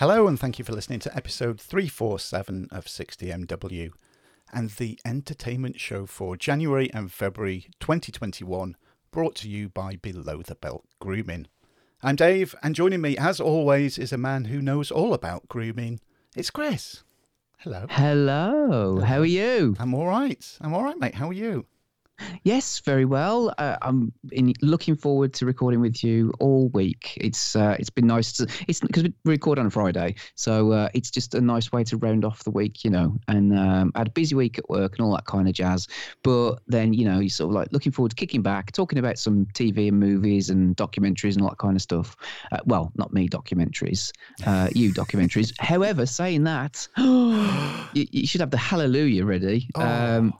Hello, and thank you for listening to episode 347 of 60MW and the entertainment show for January and February 2021, brought to you by Below the Belt Grooming. I'm Dave, and joining me, as always, is a man who knows all about grooming. It's Chris. Hello. Hello. How are you? I'm all right. I'm all right, mate. How are you? Yes, very well. Uh, I'm in, looking forward to recording with you all week. It's uh, it's been nice to it's because we record on Friday, so uh, it's just a nice way to round off the week, you know. And um, I had a busy week at work and all that kind of jazz. But then you know, you sort of like looking forward to kicking back, talking about some TV and movies and documentaries and all that kind of stuff. Uh, well, not me documentaries, uh, you documentaries. However, saying that, you, you, should have the Hallelujah ready. Oh. Um,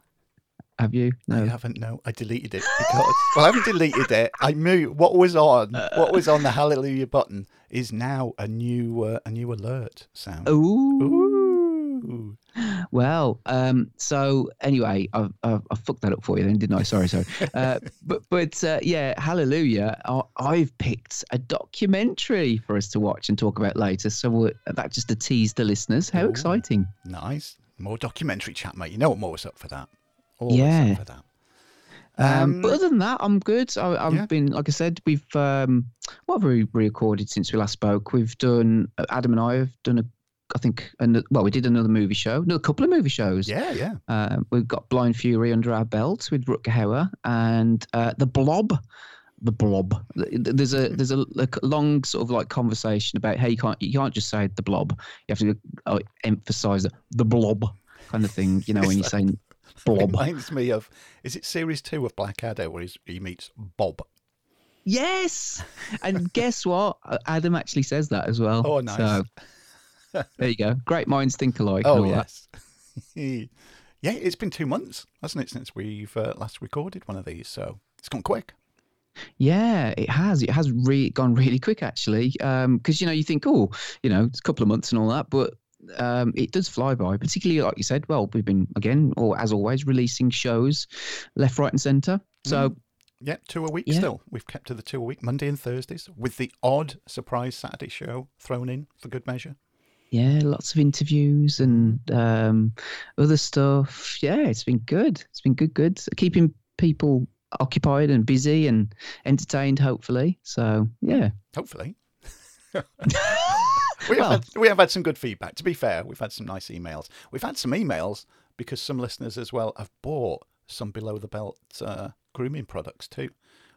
have you? No. I haven't. No, I deleted it because well, I haven't deleted it. I moved what was on. What was on the Hallelujah button is now a new uh, a new alert sound. Ooh. Ooh. Well, um, so anyway, I, I, I, fucked that up for you then, didn't I? Sorry, sorry. Uh, but but uh, yeah, Hallelujah. I, have picked a documentary for us to watch and talk about later. So that just to tease the listeners. How Ooh. exciting! Nice, more documentary chat, mate. You know what more was up for that. Always yeah. for that. Um, um, but other than that, I'm good. I, have yeah. been, like I said, we've um, what have we recorded since we last spoke? We've done Adam and I have done a, I think, another, well, we did another movie show, another couple of movie shows. Yeah, yeah. Uh, we've got Blind Fury under our belt with Rutger Hauer and uh, the Blob. The Blob. There's a there's a, a, long sort of like conversation about how you can't you can't just say the Blob. You have to uh, emphasize the Blob kind of thing. You know when you're saying Blob. Reminds me of is it series two of Blackadder where he meets Bob? Yes, and guess what? Adam actually says that as well. Oh, nice. So, there you go. Great minds think alike. Oh yes. yeah, it's been two months, hasn't it, since we've uh, last recorded one of these? So it's gone quick. Yeah, it has. It has re- gone really quick, actually. Because um, you know, you think, oh, you know, it's a couple of months and all that, but um, it does fly by, particularly like you said. Well, we've been again, or as always, releasing shows left, right, and centre. So, mm. yeah, two a week yeah. still. We've kept to the two a week, Monday and Thursdays, with the odd surprise Saturday show thrown in for good measure. Yeah, lots of interviews and um, other stuff. Yeah, it's been good. It's been good, good. Keeping people occupied and busy and entertained, hopefully. So, yeah. Hopefully. we, have had, we have had some good feedback. To be fair, we've had some nice emails. We've had some emails because some listeners as well have bought some below the belt uh, grooming products too,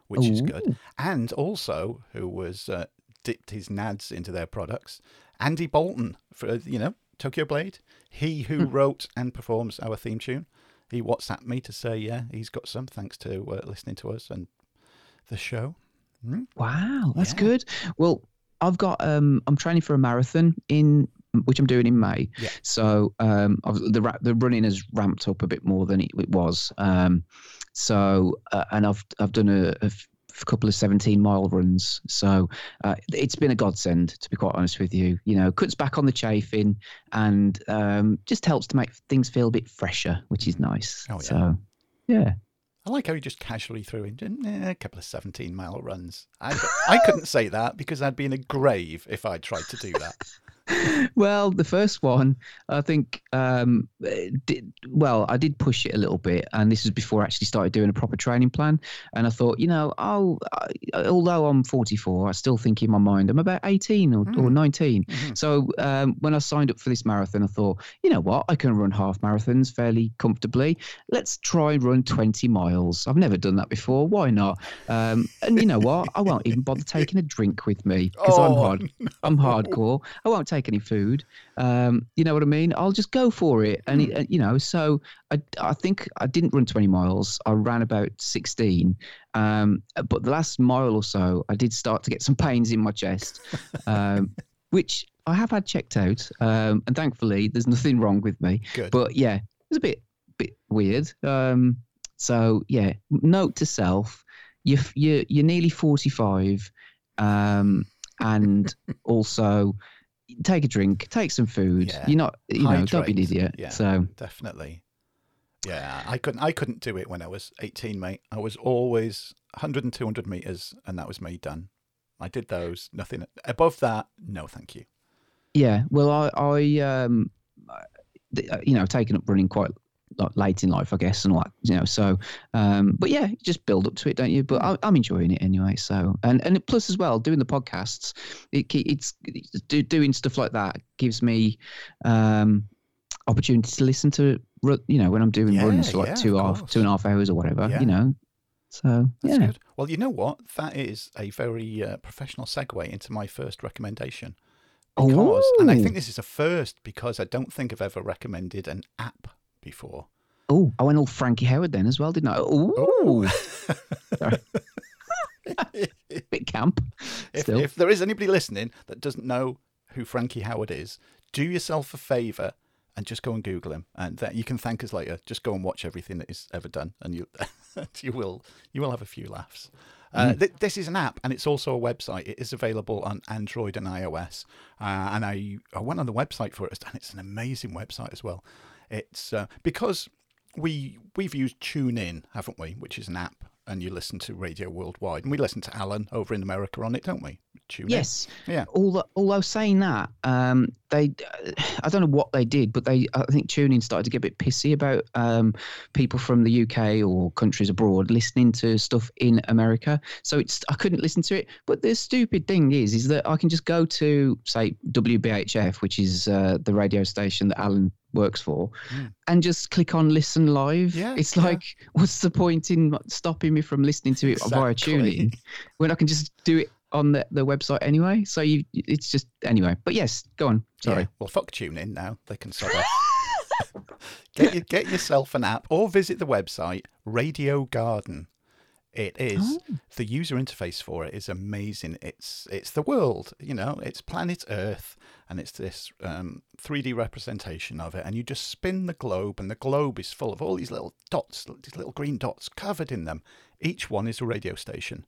which Ooh. is good. And also, who was uh, dipped his nads into their products, Andy Boulton for you know Tokyo Blade. He who hmm. wrote and performs our theme tune. He WhatsApped me to say, yeah, he's got some thanks to uh, listening to us and the show. Mm. Wow, that's yeah. good. Well, I've got um I'm training for a marathon in which I'm doing in May. Yeah. So um the the running has ramped up a bit more than it, it was. Um so uh, and I've I've done a, a couple of 17 mile runs. So uh, it's been a godsend, to be quite honest with you. You know, cuts back on the chafing and um, just helps to make things feel a bit fresher, which is nice. Oh, yeah. So, yeah. I like how you just casually threw in eh, a couple of 17 mile runs. I, I couldn't say that because I'd be in a grave if I tried to do that. well, the first one, I think, um, did, well, I did push it a little bit, and this is before I actually started doing a proper training plan. And I thought, you know, oh, I, although I'm 44, I still think in my mind I'm about 18 or, mm. or 19. Mm-hmm. So um, when I signed up for this marathon, I thought, you know what, I can run half marathons fairly comfortably. Let's try and run 20 miles. I've never done that before. Why not? Um, and you know what? I won't even bother taking a drink with me because oh, I'm hard. No. I'm hardcore. I won't take any food. Um, you know what I mean? I'll just go for it. And, it, you know, so I, I think I didn't run 20 miles. I ran about 16. Um, but the last mile or so, I did start to get some pains in my chest, um, which I have had checked out. Um, and thankfully, there's nothing wrong with me. Good. But yeah, it was a bit, bit weird. Um, so yeah, note to self: you you you're nearly 45, um, and also take a drink, take some food. Yeah. You're not, you Hydrate. know, don't be an idiot. Yeah, so definitely. Yeah, I couldn't. I couldn't do it when I was 18, mate. I was always 100 and 200 meters, and that was me done. I did those. Nothing above that. No, thank you. Yeah, well, I, I um, you know, taken up running quite late in life, I guess, and like you know, so. Um, but yeah, you just build up to it, don't you? But I, am enjoying it anyway. So, and and plus as well, doing the podcasts, it, it's, do, doing stuff like that gives me um, opportunity to listen to you know when I'm doing yeah, runs for like yeah, two half two and a half hours or whatever. Yeah. You know, so That's yeah. Good. Well, you know what? That is a very uh, professional segue into my first recommendation. Because, and I think this is a first because I don't think I've ever recommended an app before. Oh, I went all Frankie Howerd then as well, didn't I? Oh, bit camp. If, if, there is anybody listening that doesn't know who Frankie Howerd is, do yourself a favour and just go and Google him, and that you can thank us later. Just go and watch everything that he's ever done, and you you will you will have a few laughs. Uh, mm. th- this is an app and it's also a website. It is available on Android and iOS. Uh, and I, I went on the website for it, and it's an amazing website as well. It's uh, because we we've used TuneIn, haven't we? Which is an app and you listen to radio worldwide. And we listen to Alan over in America on it, don't we? Tune yes. Yeah. Although, although saying that, um, they, I don't know what they did, but they, I think TuneIn started to get a bit pissy about um, people from the UK or countries abroad listening to stuff in America. So it's, I couldn't listen to it. But the stupid thing is, is that I can just go to say WBHF, which is uh, the radio station that Alan works for mm. and just click on listen live. Yeah, it's like, yeah. what's the point in stopping me from listening to it exactly. via TuneIn when I can just do it on the, the website anyway? So you, it's just, anyway. But yes, go on. Sorry. Yeah. Well, fuck TuneIn now. They can sort of get, get yourself an app or visit the website Radio Garden. It is oh. the user interface for it is amazing. It's it's the world, you know, it's planet Earth, and it's this um, 3D representation of it. And you just spin the globe, and the globe is full of all these little dots, these little green dots covered in them. Each one is a radio station,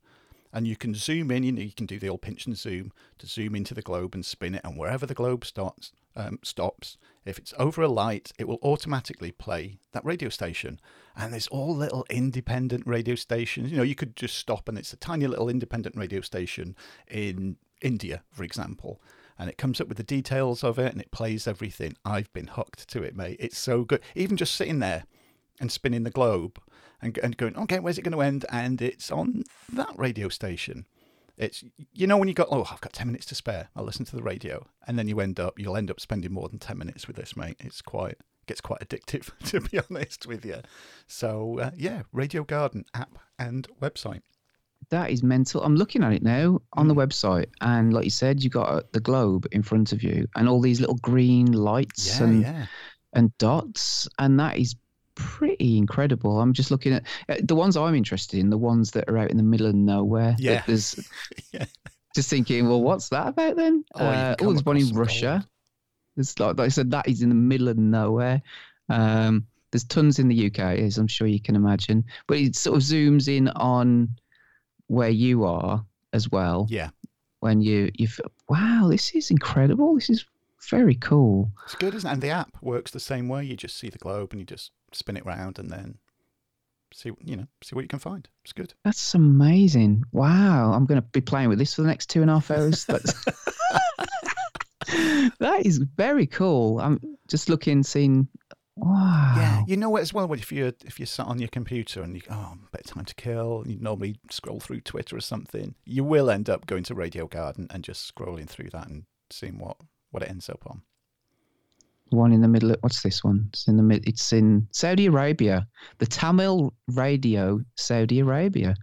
and you can zoom in. You know, you can do the old pinch and zoom to zoom into the globe and spin it, and wherever the globe starts um, stops, if it's over a light, it will automatically play that radio station. And there's all little independent radio stations. You know, you could just stop and it's a tiny little independent radio station in India, for example. And it comes up with the details of it and it plays everything. I've been hooked to it, mate. It's so good. Even just sitting there and spinning the globe and, and going, okay, where's it going to end? And it's on that radio station. It's you know when you got oh I've got ten minutes to spare. I'll listen to the radio. And then you end up you'll end up spending more than ten minutes with this mate. It's quite gets quite addictive to be honest with you. So uh, yeah Radio Garden app and website. That is mental. I'm looking at it now on mm. the website and like you said you got uh, the globe in front of you and all these little green lights yeah, and yeah. and dots and that is pretty incredible. I'm just looking at uh, the ones I'm interested in, the ones that are out in the middle of nowhere. Yeah. There's yeah. just thinking, well, what's that about then? Oh, uh, oh there's one in Russia. It's like, like I said, that is in the middle of nowhere. Um, there's tons in the UK, as I'm sure you can imagine, but it sort of zooms in on where you are as well. Yeah. When you you feel, wow, this is incredible. This is very cool. It's good, isn't it? And the app works the same way. You just see the globe and you just spin it round and then see you know see what you can find. It's good. That's amazing. Wow, I'm going to be playing with this for the next two and a half hours. That's that is very cool. I'm just looking, seeing. Wow. Yeah, you know what as well. If you if you sat on your computer and you oh, better time to kill, you normally scroll through Twitter or something, you will end up going to Radio Garden and just scrolling through that and seeing what what it ends up on one in the middle. Of, what's this one? It's in the mid. It's in Saudi Arabia. The Tamil Radio, Saudi Arabia.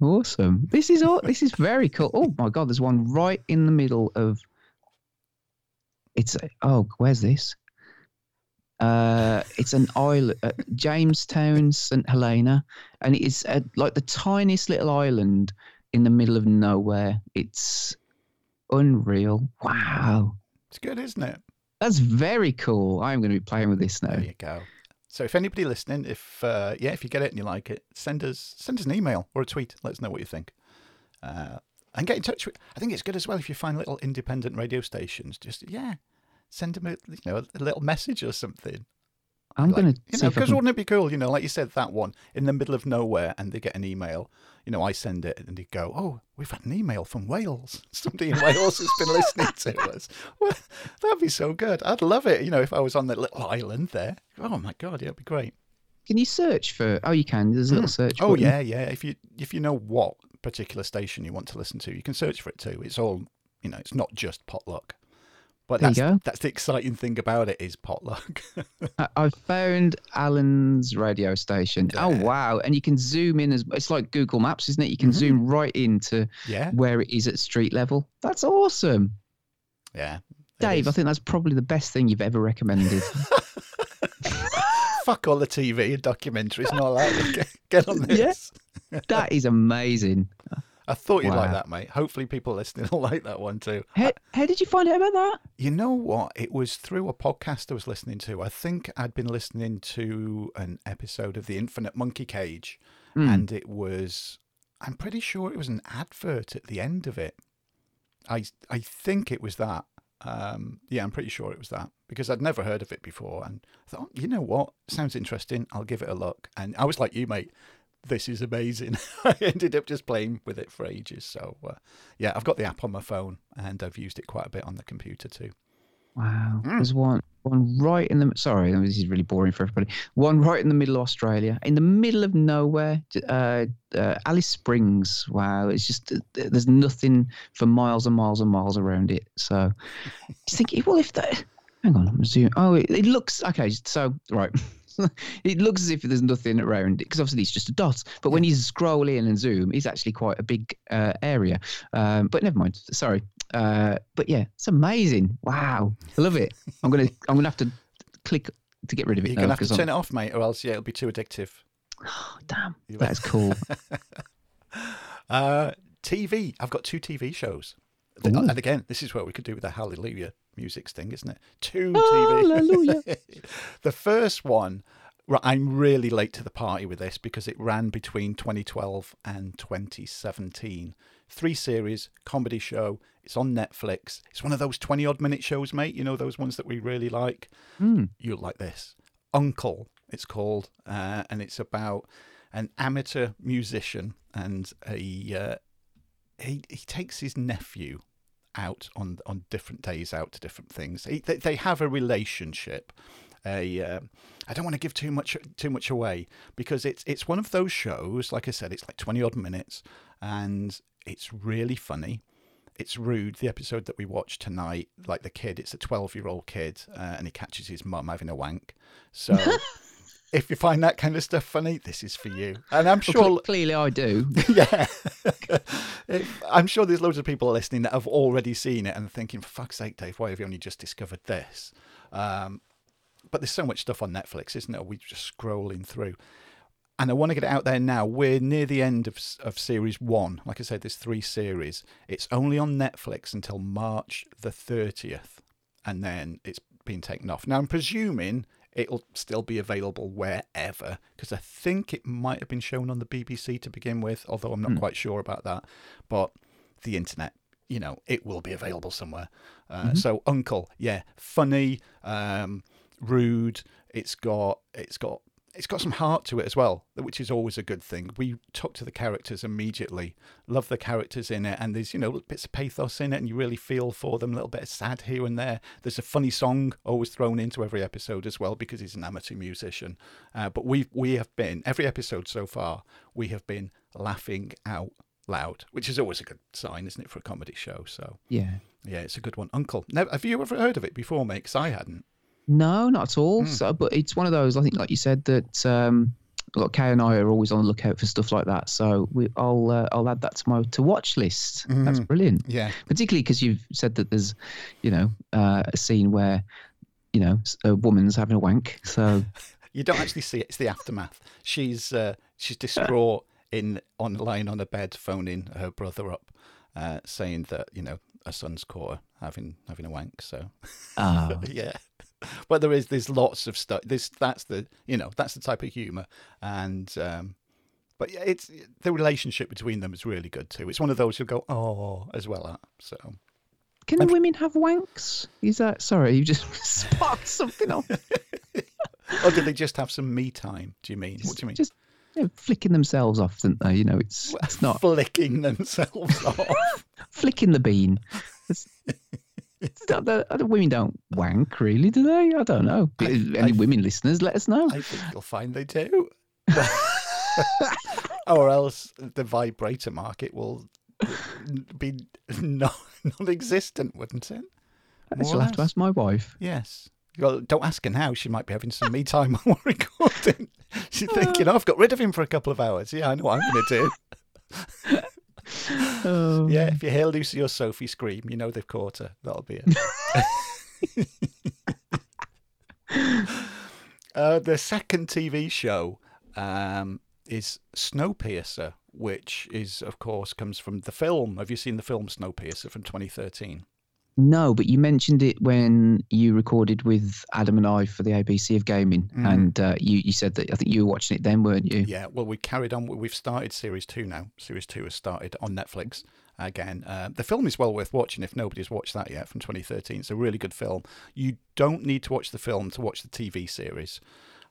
Awesome. This is all. this is very cool. Oh my god, there's one right in the middle of. It's oh, where's this? Uh, it's an island, uh, Jamestown, St Helena, and it's uh, like the tiniest little island in the middle of nowhere. It's unreal. Wow. It's good, isn't it? That's very cool. I'm going to be playing with this now. There you go. So if anybody listening, if uh, yeah, if you get it and you like it, send us send us an email or a tweet. Let us know what you think. Uh, and get in touch with. I think it's good as well if you find little independent radio stations. Just yeah, send them a you know a little message or something. I'm Like, going to you know, because can wouldn't it be cool? You know, like you said, that one in the middle of nowhere, and they get an email. You know, I send it, and they go, "Oh, we've had an email from Wales. Somebody in Wales has been listening to us." Well, that'd be so good. I'd love it. You know, if I was on that little island there. Oh my god, yeah, it'd be great. Can you search for? Oh, you can. There's a little hmm. search. Oh button. yeah, yeah. If you if you know what particular station you want to listen to, you can search for it too. It's all you know. It's not just potluck. But There you that's go. that's the exciting thing about it is potluck. I, I found Alan's radio station. Oh wow! And you can zoom in as it's like Google Maps, isn't it? You can Mhm. zoom right into yeah, where it is at street level. That's awesome, yeah. Dave. I think that's probably the best thing you've ever recommended. Fuck all the TV and documentaries and all that. Get, get on Yeah. this. that is amazing. I thought you'd like that, mate. Hopefully, people listening will like that one too. How, how did you find out about that? You know what? It was through a podcast I was listening to. I think I'd been listening to an episode of The Infinite Monkey Cage, Hmm. and it was. I'm pretty sure it was an advert at the end of it. I I think it was that. Um, yeah, I'm pretty sure it was that because I'd never heard of it before, and I thought, you know what, sounds interesting. I'll give it a look. And I was like you, mate. This is amazing. I ended up just playing with it for ages. So uh, yeah, I've got the app on my phone, and I've used it quite a bit on the computer too. Wow. Mm. There's one one right in the sorry, this is really boring for everybody. One right in the middle of Australia, in the middle of nowhere. Uh, uh, Alice Springs. Wow, it's just uh, there's nothing for miles and miles and miles around it. So you think, well, if that. Hang on, I'm zooming. Oh, it, it looks okay. So right. it looks as if there's nothing around it because obviously it's just a dot. But when you scroll in and zoom, it's actually quite a big uh, area. Um, but never mind. Sorry. Uh, but yeah, it's amazing. Wow, I love it. I'm gonna I'm gonna have to click to get rid of it. You're now gonna have to 'cause I'm- turn it off, mate, or else yeah, it'll be too addictive. Oh, damn, that's cool. Uh, TV. I've got two TV shows. Ooh. and again, this is where we could do with the Hallelujah music thing, isn't it? Two Hallelujah. TV. the first one, I'm really late to the party with this because it ran between 2012 and 2017. Three series, comedy show. It's on Netflix. It's one of those 20 odd minute shows, mate. You know, those ones that we really like. Hmm. you'll like this. Uncle, it's called, uh, and it's about an amateur musician and a uh, he he takes his nephew out on on different days out to different things. They, they have a relationship. A, uh, I don't want to give too much too much away because it's it's one of those shows. Like I said, it's like twenty odd minutes, and it's really funny. It's rude. The episode that we watched tonight, like the kid, it's a twelve-year-old kid, uh, and he catches his mum having a wank. So, if you find that kind of stuff funny, this is for you. And I'm sure cle- clearly I do. yeah. I'm sure there's loads of people listening that have already seen it and thinking, for fuck's sake, Dave, why have you only just discovered this? Um, but there's so much stuff on Netflix, isn't there? We're just scrolling through. And I want to get it out there now. We're near the end of, of series one. Like I said, there's three series. It's only on Netflix until March the 30th. And then it's being taken off. Now, I'm presuming it'll still be available wherever because I think it might have been shown on the BBC to begin with, although I'm not quite sure about that. But the internet, you know, it will be available somewhere. Uh, So Uncle, yeah, funny, um, rude. It's got it's got it's got some heart to it as well, which is always a good thing. We talk to the characters immediately, love the characters in it, and there's you know bits of pathos in it, and you really feel for them. A little bit of sad here and there. There's a funny song always thrown into every episode as well because he's an amateur musician. Uh, but we we have been every episode so far. We have been laughing out loud, which is always a good sign, isn't it, for a comedy show? So Yeah. yeah, it's a good one. Uncle, never, have you ever heard of it before, mate? 'Cause I hadn't. No, not at all. Hmm. So, but it's one of those. I think, like you said, that um, like Kay and I are always on the lookout for stuff like that. So we, I'll uh, I'll add that to my to watch list. That's Mhm. brilliant. Yeah, Particularly because you've said that there's, you know, uh, a scene where, you know, a woman's having a wank. So you don't actually see it. It's the aftermath. She's uh, she's distraught in on lying on a bed, phoning her brother up, uh, saying that you know her son's caught her having having a wank. So ah, yeah, but there is there's lots of stuff. This that's the you know that's the type of humor, and um, but yeah, it's the relationship between them is really good too. It's one of those you'll go oh as well at. So can the women have wanks? Is that sorry? You just sparked something off. or do they just have some me time? Do you mean? what do you mean? Just you know, flicking themselves off, don't they? You know, it's it's not flicking themselves off. flicking the bean. It's, the, the women don't wank, really, do they? I don't know. I- Any I- women listeners, let us know. I think you'll find they do. or else the vibrator market will be non- non-existent, wouldn't it? More shall or have to ask my wife. Yes. Well, don't ask her now. She might be having some me time while we're recording. She's uh. thinking, oh, I've got rid of him for a couple of hours. Yeah, I know what I'm going to do. Oh, Yeah, if you hear Lucy or Sophie scream, you know they've caught her. That'll be it. uh, the second TV show um, is Snowpiercer, which is, of course, comes from the film. Have you seen the film Snowpiercer from 2013? No, but you mentioned it when you recorded with Adam and I for the ABC of Gaming, Mhm. and uh, you you said that I think you were watching it then, weren't you? Yeah, well, we carried on. We've started series two now. Series two has started on Netflix again. Uh, the film is well worth watching if nobody's watched that yet from 2013. It's a really good film. You don't need to watch the film to watch the TV series.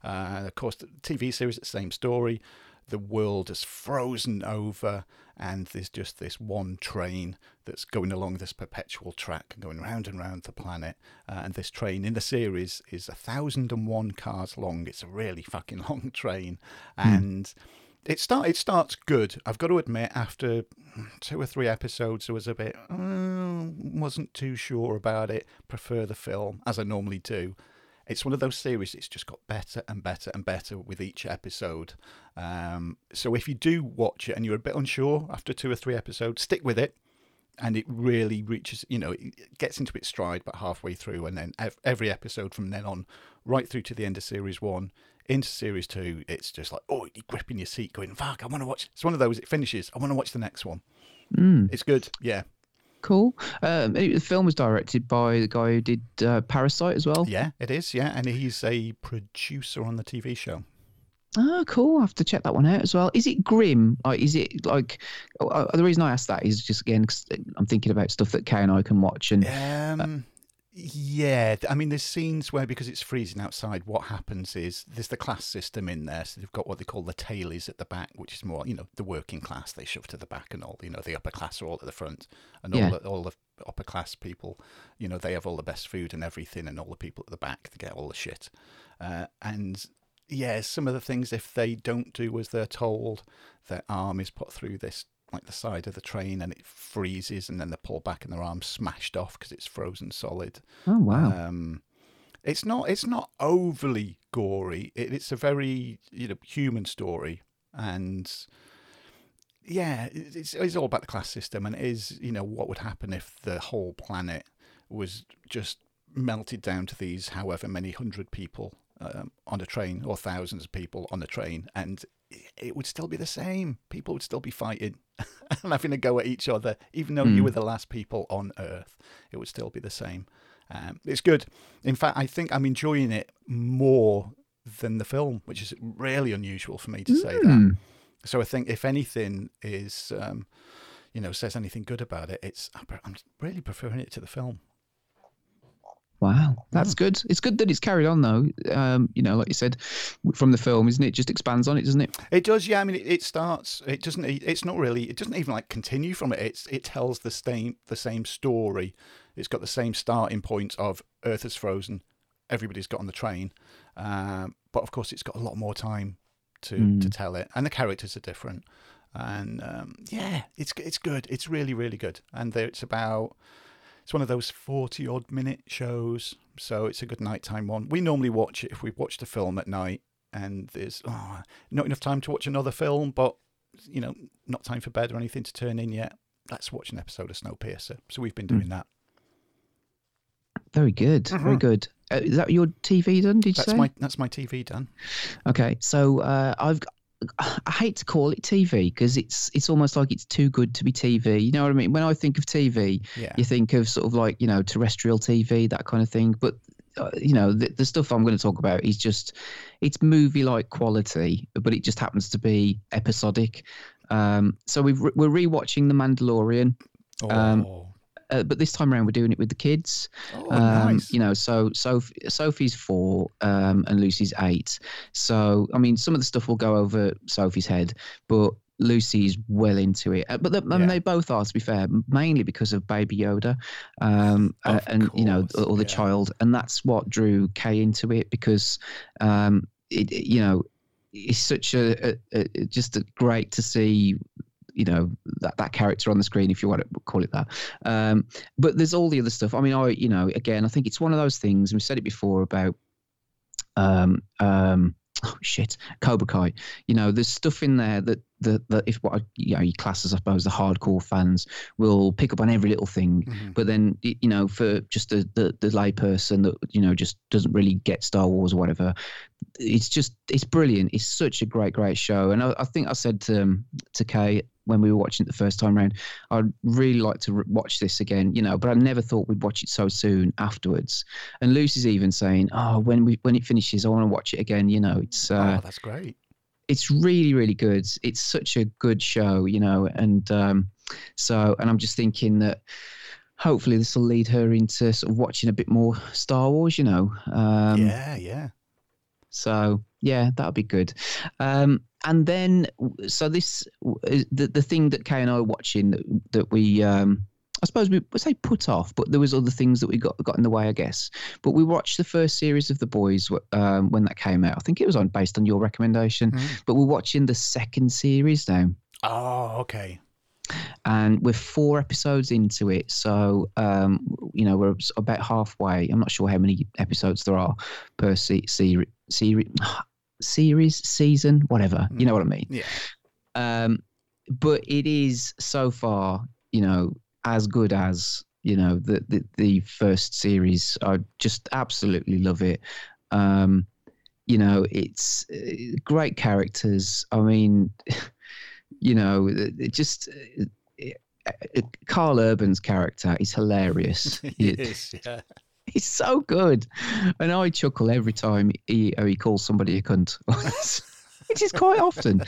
Uh, of course, the TV series the same story. The world is frozen over, and there's just this one train that's going along this perpetual track, going round and round the planet. Uh, and this train in the series is a thousand and one cars long. It's a really fucking long train, and it start it starts good. I've got to admit, after two or three episodes, I was a bit uh, wasn't too sure about it. Prefer the film as I normally do. It's one of those series. It's just got better and better and better with each episode. Um, so if you do watch it and you're a bit unsure after two or three episodes, stick with it. And it really reaches, you know, it gets into its stride about halfway through, and then every episode from then on, right through to the end of series one, into series two, it's just like, oh, you're gripping your seat, going, fuck, I want to watch. It's one of those, it finishes, I want to watch the next one. Mm, It's good. Yeah. Cool. Um, it- the film was directed by the guy who did uh, Parasite as well. Yeah, it is. Yeah. And he's a producer on the TV show. Oh, cool. I have to check that one out as well. Is it grim? Like, is it like uh, uh, the reason I asked that is just again 'cause I'm thinking about stuff that Kay and I can watch, and Um, yeah, I mean, there's scenes where because it's freezing outside, what happens is there's the class system in there. So they've got what they call the tailies at the back, which is more, you know, the working class. They shove to the back, and all, you know, the upper class are all at the front, and Yeah. all the, all the upper class people, you know, they have all the best food and everything, and all the people at the back they get all the shit. Uh, and yeah, some of the things if they don't do as they're told, their arm is put through this like the side of the train and it freezes and then they pull back and their arm's smashed off because it's frozen solid. oh wow, Um, it's not it's not overly gory. It, it's a very you know human story and yeah, it's it's all about the class system and it is you know what would happen if the whole planet was just melted down to these however many hundred people um, on a train or thousands of people on a train and it would still be the same. People would still be fighting and having a go at each other, even though you Hmm. were the last people on Earth. It would still be the same. Um, it's good. In fact, I think I'm enjoying it more than the film, which is really unusual for me to say that. Mm. So I think if anything is, um, you know, says anything good about it, it's I'm really preferring it to the film. Wow, that's good. It's good that it's carried on though. Um, you know, like you said, from the film, isn't it? Just expands on it, doesn't it? It does, yeah. I mean, it, it starts. It doesn't. It's not really. It doesn't even like continue from it. It's it tells the same the same story. It's got the same starting point of Earth is frozen. Everybody's got on the train, um, but of course, it's got a lot more time to Mm. to tell it, and the characters are different. And um, yeah, it's it's good. It's really really good. And there, it's about. It's one of those forty odd minute shows, so it's a good nighttime one. We normally watch it if we watch the film at night and there's oh, not enough time to watch another film, but you know, not time for bed or anything to turn in yet. Let's watch an episode of Snowpiercer. So we've been Hmm. doing that. Very good. Very Mhm. good. Uh, is that your TV done? Did you That's say? my that's my TV done. Okay, so uh, I've I hate to call it TV because it's it's almost like it's too good to be TV. You know what I mean? When I think of TV, Yeah, you think of sort of like you know terrestrial TV, that kind of thing. But uh, you know the, the stuff I'm going to talk about is just it's movie like quality, but it just happens to be episodic. Um, so we've re- we're rewatching The Mandalorian. Oh, um, uh, but this time around we're doing it with the kids. Oh, um, nice. You know, so Sophie, Sophie's four um, and Lucy's eight. So I mean, some of the stuff will go over Sophie's head, but Lucy's well into it. Uh, But the, Yeah. and they both are, to be fair, mainly because of Baby Yoda, um, Of and you know, or the yeah. child, and that's what drew Kay into it because, um, it- you know, it's such a, a, a just a great to see. You know that, that character on the screen, if you want to call it that. Um, but there's all the other stuff. I mean, I you know, again, I think it's one of those things. and We've said it before about um, um, oh shit, Cobra Kai. You know, there's stuff in there that that, that if what I, you know, you class as I suppose the hardcore fans will pick up on every little thing. Mhm. But then you know, for just the the, the layperson that you know just doesn't really get Star Wars or whatever, it's just it's brilliant. It's such a great great show, and I, I think I said to um, to Kay when we were watching it the first time around. I'd really like to re- watch this again, you know, but I never thought we'd watch it so soon afterwards. And Lucy's even saying, "Oh, when we when it finishes, I want to watch it again." You know, it's uh, oh, that's great. it's really really good. It's such a good show, you know, and um, so and I'm just thinking that hopefully this will lead her into sort of watching a bit more Star Wars, you know. Um, yeah, yeah. so yeah, that'll be good. Um, and then, so this the the thing that Kay and I were watching that, that we, um, I suppose we would say put off, but there was other things that we got got in the way, I guess. But we watched the first series of The Boys um, when that came out. I think it was on based on your recommendation. Mhm. But we're watching the second series now Oh, okay. and we're four episodes into it. So, um, you know, we're about halfway. I'm not sure how many episodes there are per se- seri- seri- series, season, whatever. You know what I mean? Yeah. Um, but it is so far, you know, as good as you know the the, the first series. I just absolutely love it. Um, you know, it's uh, great characters. I mean, you know, it, just. uh, It, it, Karl Urban's character is hilarious. It- yes, yeah. He's so good, and I chuckle every time he uh, he calls somebody a cunt, which is quite often.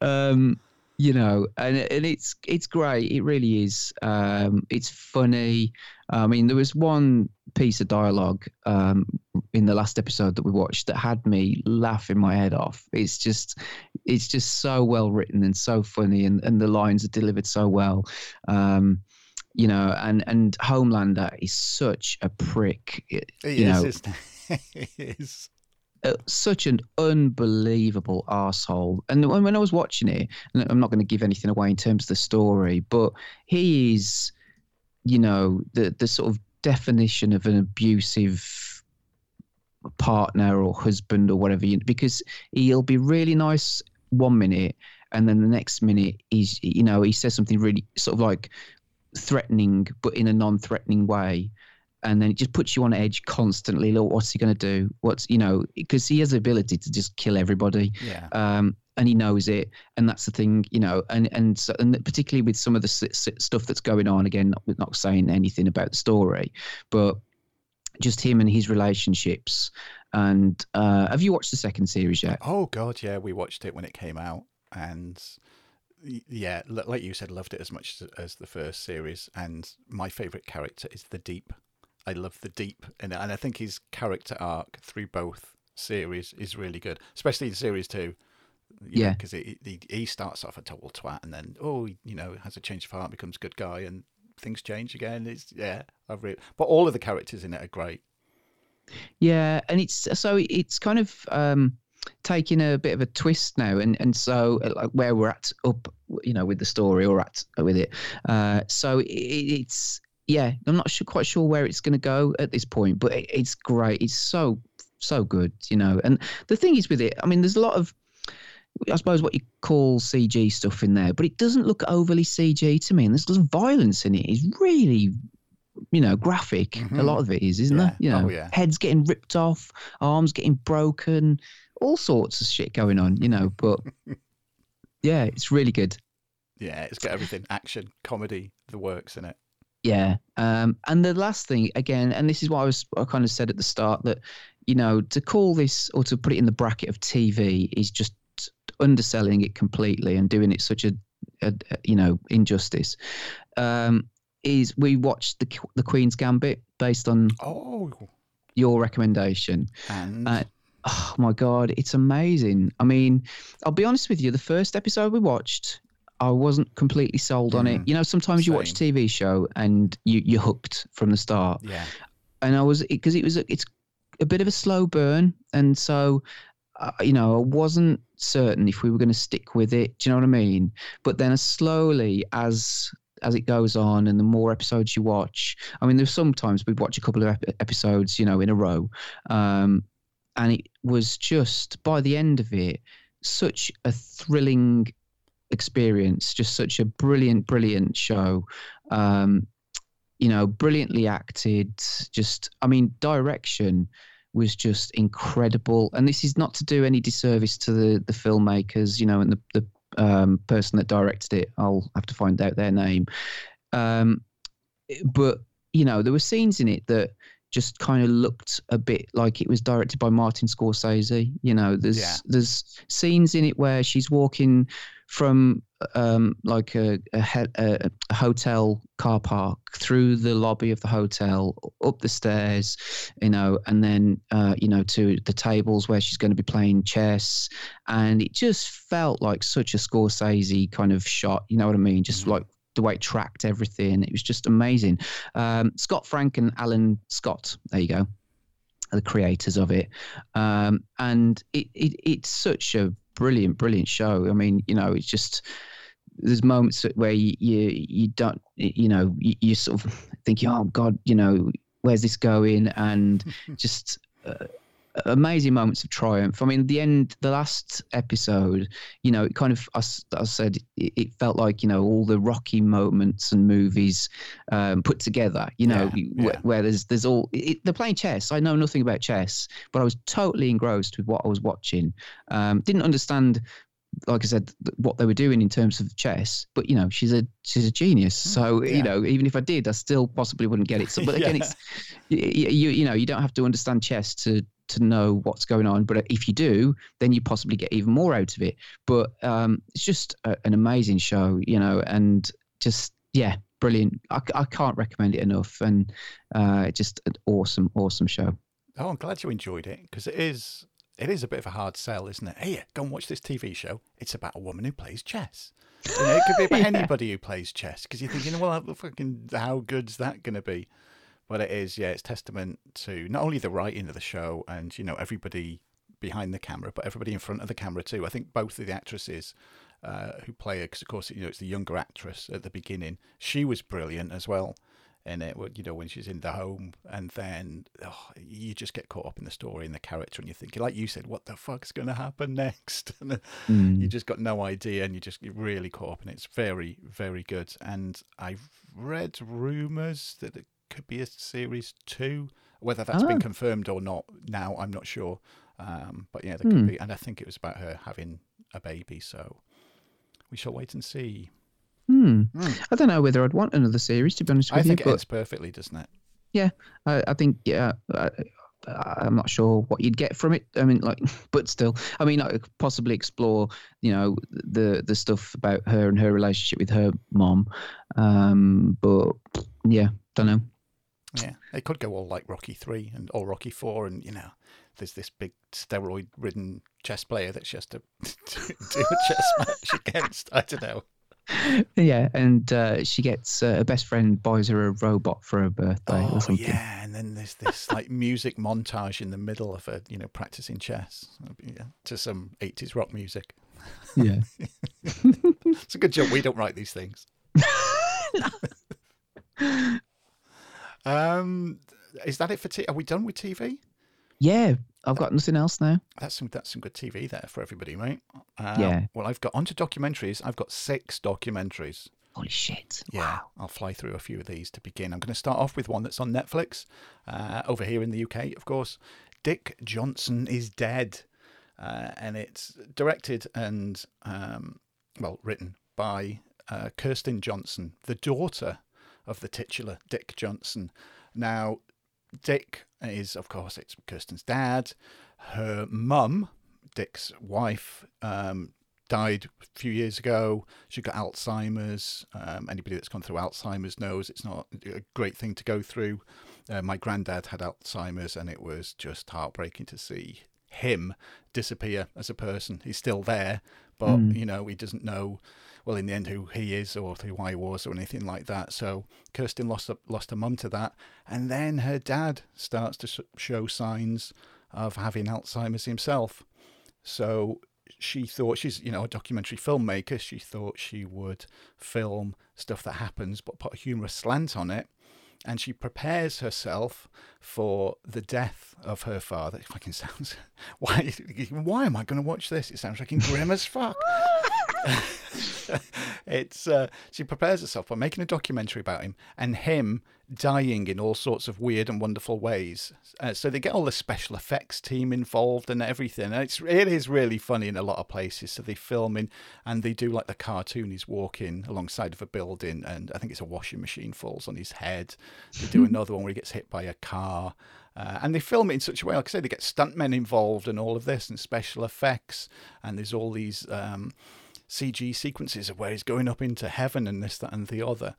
Um, you know, and and it's it's great. It really is. Um, it's funny. I mean, there was one piece of dialogue um, in the last episode that we watched that had me laughing my head off. It's just it's just so well written and so funny, and, and the lines are delivered so well. Um, you know, and and Homelander is such a prick. It you is, know, it is. uh, such an unbelievable asshole. And when, when I was watching it, and I'm not going to give anything away in terms of the story, but he is, you know, the the sort of definition of an abusive partner or husband or whatever. You, because he'll be really nice one minute, and then the next minute he's, you know, he says something really sort of like threatening, but in a non-threatening way and then it just puts you on edge constantly. Look, what's he going to do? What's you know because he has the ability to just kill everybody, Yeah. um, and he knows it, and that's the thing, you know, and and so, and particularly with some of the s- s- stuff that's going on. Again, not, not saying anything about the story, but just him and his relationships. And uh, have you watched the second series yet? Oh God, yeah. We watched it when it came out, and yeah, like you said, loved it as much as, as the first series. And my favorite character is the Deep. I love the Deep, and and I think his character arc through both series is really good, especially in series two. Yeah. because he, he starts off a total twat, and then oh, you know, has a change of heart, becomes a good guy, and things change again. It's yeah, I've really, but all of the characters in it are great. Yeah, and it's so it's kind of um, taking a bit of a twist now, and and so like where we're at up, you know, with the story or at with it. Uh, so it, it's yeah, I'm not sure, quite sure where it's going to go at this point, but it, it's great. It's so so good, you know. And the thing is with it, I mean, there's a lot of I suppose what you call CG stuff in there, but it doesn't look overly CG to me. And there's some violence in it. It's really, you know, graphic. A Mhm. lot of it is, isn't Yeah. there? You know, Oh, yeah. heads getting ripped off, arms getting broken, all sorts of shit going on. You know, but yeah, it's really good. Yeah, it's got everything: action, comedy, the works in it. Yeah. Um, and the last thing again, and this is what I was I kind of said at the start that, you know, to call this or to put it in the bracket of TV is just underselling it completely and doing it such a, a, a you know injustice. Um, is we watched the the Queen's Gambit based on Oh, your recommendation. and Uh, oh my god, it's amazing. I mean, I'll be honest with you. The first episode we watched, I wasn't completely sold on it. Mm, You know, sometimes you watch a TV show and you you're hooked from the start. yeah, and I was because it was a, it's a bit of a slow burn, and so uh, you know I wasn't certain if we were going to stick with it. Do you know what I mean? But then as slowly, as as it goes on, and the more episodes you watch, I mean, there's sometimes we'd watch a couple of ep- episodes, you know, in a row, um, and it was just by the end of it, such a thrilling experience, just such a brilliant, brilliant show. Um, you know, brilliantly acted. Just, I mean, direction was just incredible. And this is not to do any disservice to the the filmmakers, you know, and the the um, person that directed it. I'll have to find out their name. Um, but you know, there were scenes in it that just kind of looked a bit like it was directed by Martin Scorsese. You know, there's Yeah. there's scenes in it where she's walking from um, like a, a, a, hotel car park through the lobby of the hotel, up the stairs, you know, and then uh, you know to the tables where she's going to be playing chess, and it just felt like such a Scorsese kind of shot. You know what I mean? Just Mhm. like the way it tracked everything. It was just amazing. Um, Scott Frank and Alan Scott. There you go. are The creators of it, um, and it, it it's such a brilliant, brilliant show. I mean, you know, it's just there's moments where you you, you don't you know you, you sort of think oh god you know where's this going and just uh, amazing moments of triumph i mean the end the last episode you know it kind of as i said it, it felt like you know all the rocky moments and movies um, put together you know Yeah, where, yeah. where there's there's all it, they're playing chess i know nothing about chess but i was totally engrossed with what i was watching um, didn't understand like I said, what they were doing in terms of chess. But you know, she's a she's a genius. So yeah. you know, even if I did, I still possibly wouldn't get it. So, but again, Yeah. it's you you know, you don't have to understand chess to to know what's going on. But if you do, then you possibly get even more out of it. But um, it's just a, an amazing show, you know, and just yeah, brilliant. I can't recommend it enough, and uh, just an awesome, awesome show. Oh, I'm glad you enjoyed it because it is it is a bit of a hard sell, isn't it? Hey, go and watch this TV show. It's about a woman who plays chess. You know, it could be about Yeah. anybody who plays chess because you're thinking, well, how fucking how good's that going to be? But it is, yeah, it's testament to not only the writing of the show and you know everybody behind the camera, but everybody in front of the camera too. I think both of the actresses uh, who play her, because of course you know it's the younger actress at the beginning. She was brilliant as well in it. You know when she's in the home, and then oh, you just get caught up in the story and the character, and you're thinking, like you said, what the fuck's going to happen next? And Mm. you just got no idea, and you just you're really caught up, and it's very very good. And I've read rumours that it could be a series two. Whether that's been Ah. confirmed or not now, I'm not sure. Um, but yeah, there could Hmm. be, and I think it was about her having a baby. So we shall wait and see. Hmm. Hmm. I don't know whether I'd want another series to be honest I with you, think it ends perfectly, doesn't it? I, I think yeah. I, I'm not sure what you'd get from it. I mean, like, but still, I mean, like, possibly explore, you know, the the stuff about her and her relationship with her mom. Um, but yeah, don't know. Yeah, it could go all like Rocky Three and or Rocky Four, and you know, there's this big steroid-ridden chess player that she has to do a chess match against. I don't know. Yeah, and uh, she gets uh, her best friend buys her a robot for her birthday Oh or something. yeah, and then there's this like music montage in the middle of her, you know, practicing chess yeah, to some '80s rock music. Yeah. It's a good job we don't write these things. um, is that it for T? Are we done with TV? yeah, I've got nothing else now. That's some that's some good TV there for everybody, mate. Uh, Yeah. Well, I've got onto documentaries. I've got six documentaries. Holy shit! Yeah, Wow. I'll fly through a few of these to begin. I'm going to start off with one that's on Netflix, uh, over here in the UK, of course. Dick Johnson is dead, uh, and it's directed and um, well written by uh, Kirsten Johnson, the daughter of the titular Dick Johnson. Now, Dick is, of course, it's Kirsten's dad. Her mum, Dick's wife, um, died a few years ago. She got Alzheimer's. Um, anybody that's gone through Alzheimer's knows it's not a great thing to go through. Uh, my granddad had Alzheimer's, and it was just heartbreaking to see him disappear as a person. He's still there, but mm. you know he doesn't know. Well, in the end, who he is or who I was or anything like that. So Kirsten lost lost her mum to that, and then her dad starts to show signs of having Alzheimer's himself. So she thought she's you know a documentary filmmaker. She thought she would film stuff that happens but put a humorous slant on it. And she prepares herself for the death of her father. It fucking sounds why why am i going to watch this? It sounds fucking grim as fuck it's uh, she prepares herself by making a documentary about him and him dying in all sorts of weird and wonderful ways. Uh, so they get all the special effects team involved and everything. And it's it is really funny in a lot of places. So they film in and they do like the cartoon. He's walking alongside of a building, and I think it's a washing machine falls on his head. They do another one where he gets hit by a car. Uh, and they film it in such a way, like I say, they get stuntmen involved and all of this and special effects. And there's all these um, CG sequences of where he's going up into heaven and this, that, and the other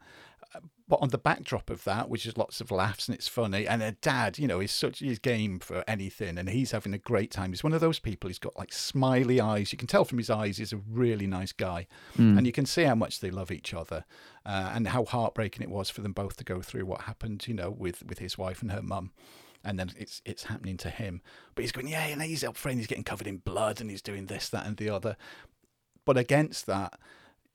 but on the backdrop of that, which is lots of laughs and it's funny, and a dad, you know, is such his game for anything, and he's having a great time. He's one of those people. He's got like smiley eyes. You can tell from his eyes he's a really nice guy, mm. and you can see how much they love each other, uh, and how heartbreaking it was for them both to go through what happened, you know, with with his wife and her mum and then it's it's happening to him. But he's going, yeah, and he's up front, he's getting covered in blood, and he's doing this, that, and the other. But against that,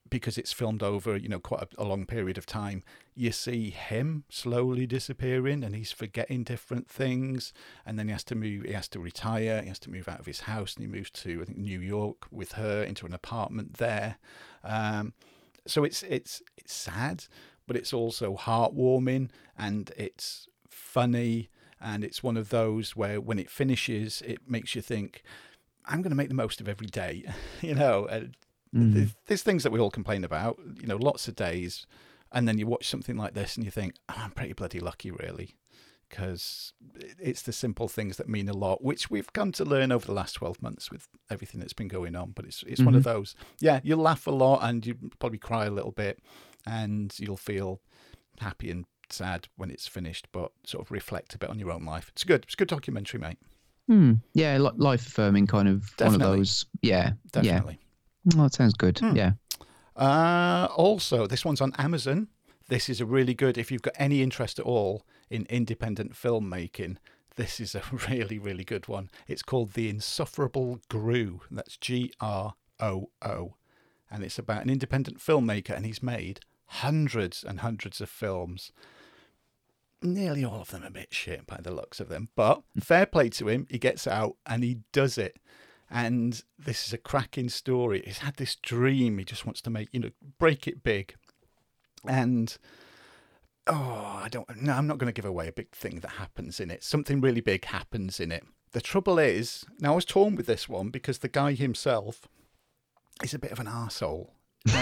because it's filmed over you know quite a, a, long period of time you see him slowly disappearing and he's forgetting different things. And then he has to move he has to retire he has to move out of his house and he moves to i think new york with her into an apartment there. Um, so it's it's it's sad but it's also heartwarming and it's funny. And it's one of those where when it finishes it makes you think I'm going to make the most of every day, you know, Mm. There's things that we all complain about, you know, lots of days, and then you watch something like this and you think, oh, I'm pretty bloody lucky, really, because it's the simple things that mean a lot, which we've come to learn over the last 12 months with everything that's been going on. But it's it's mm-hmm. one of mm-hmm. those, yeah, you'll laugh a lot and you probably cry a little bit, and you'll feel happy and sad when it's finished, but sort of reflect a bit on your own life. It's good. It's a good documentary, mate. Hmm. Yeah, life affirming kind of Definitely. one of those. Yeah. Definitely. Yeah. Oh, that sounds good. Hmm. Yeah. Uh, also, this one's on Amazon. This is a really good, if you've got any interest at all in independent filmmaking, this is a really, really good one. It's called The Insufferable Groo. That's G R O O. And it's about an independent filmmaker, and he's made hundreds and hundreds of films. Nearly all of them a bit shit by the looks of them. But fair play to him, he gets out and he does it and this is a cracking story. He's had this dream. He just wants to make, you know, break it big. And oh, I don't. No, I'm not going to give away a big thing that happens in it. Something really big happens in it. The trouble is, now I was torn with this one because the guy himself is a bit of an asshole.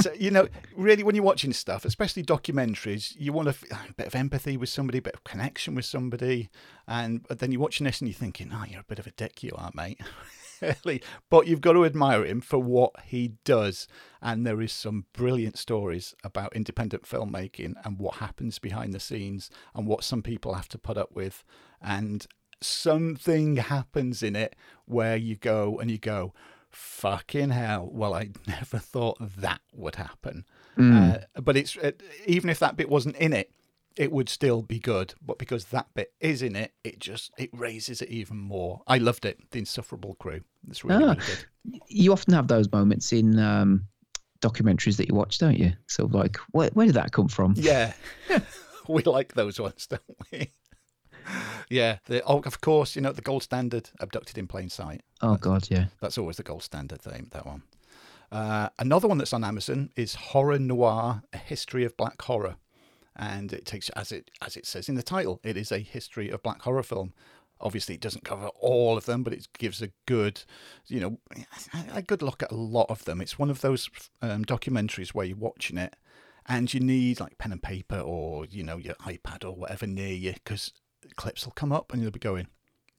so you know, really, when you're watching stuff, especially documentaries, you want a, ah, a, bit of empathy with somebody, a bit of connection with somebody, and then you're watching this and you're thinking, "Oh, you're a bit of a dick, you are, mate." but you've got to admire him for what he does, and there is some brilliant stories about independent filmmaking and what happens behind the scenes and what some people have to put up with, and something happens in it where you go and you go fucking hell. Well, I never thought that would happen. Mm. Uh, but it's uh, even if that bit wasn't in it, it would still be good. But because that bit is in it, it just it raises it even more. I loved it. The Insufferable Groo. It's really, ah, really good. You often have those moments in um, documentaries that you watch, don't you? so like, where, where did that come from? Yeah. we like those ones, don't we? yeah, the, oh, of course, you know the gold standard, abducted in plain sight. Oh God, yeah, that's always the gold standard thing. That one. Uh, another one that's on Amazon is Horror Noir: A History of Black Horror, and it takes as it as it says in the title, it is a history of black horror film. Obviously, it doesn't cover all of them, but it gives a good, you know, a good look at a lot of them. It's one of those um, documentaries where you're watching it and you need like pen and paper or you know your iPad or whatever near you because clips will come up and you'll be going,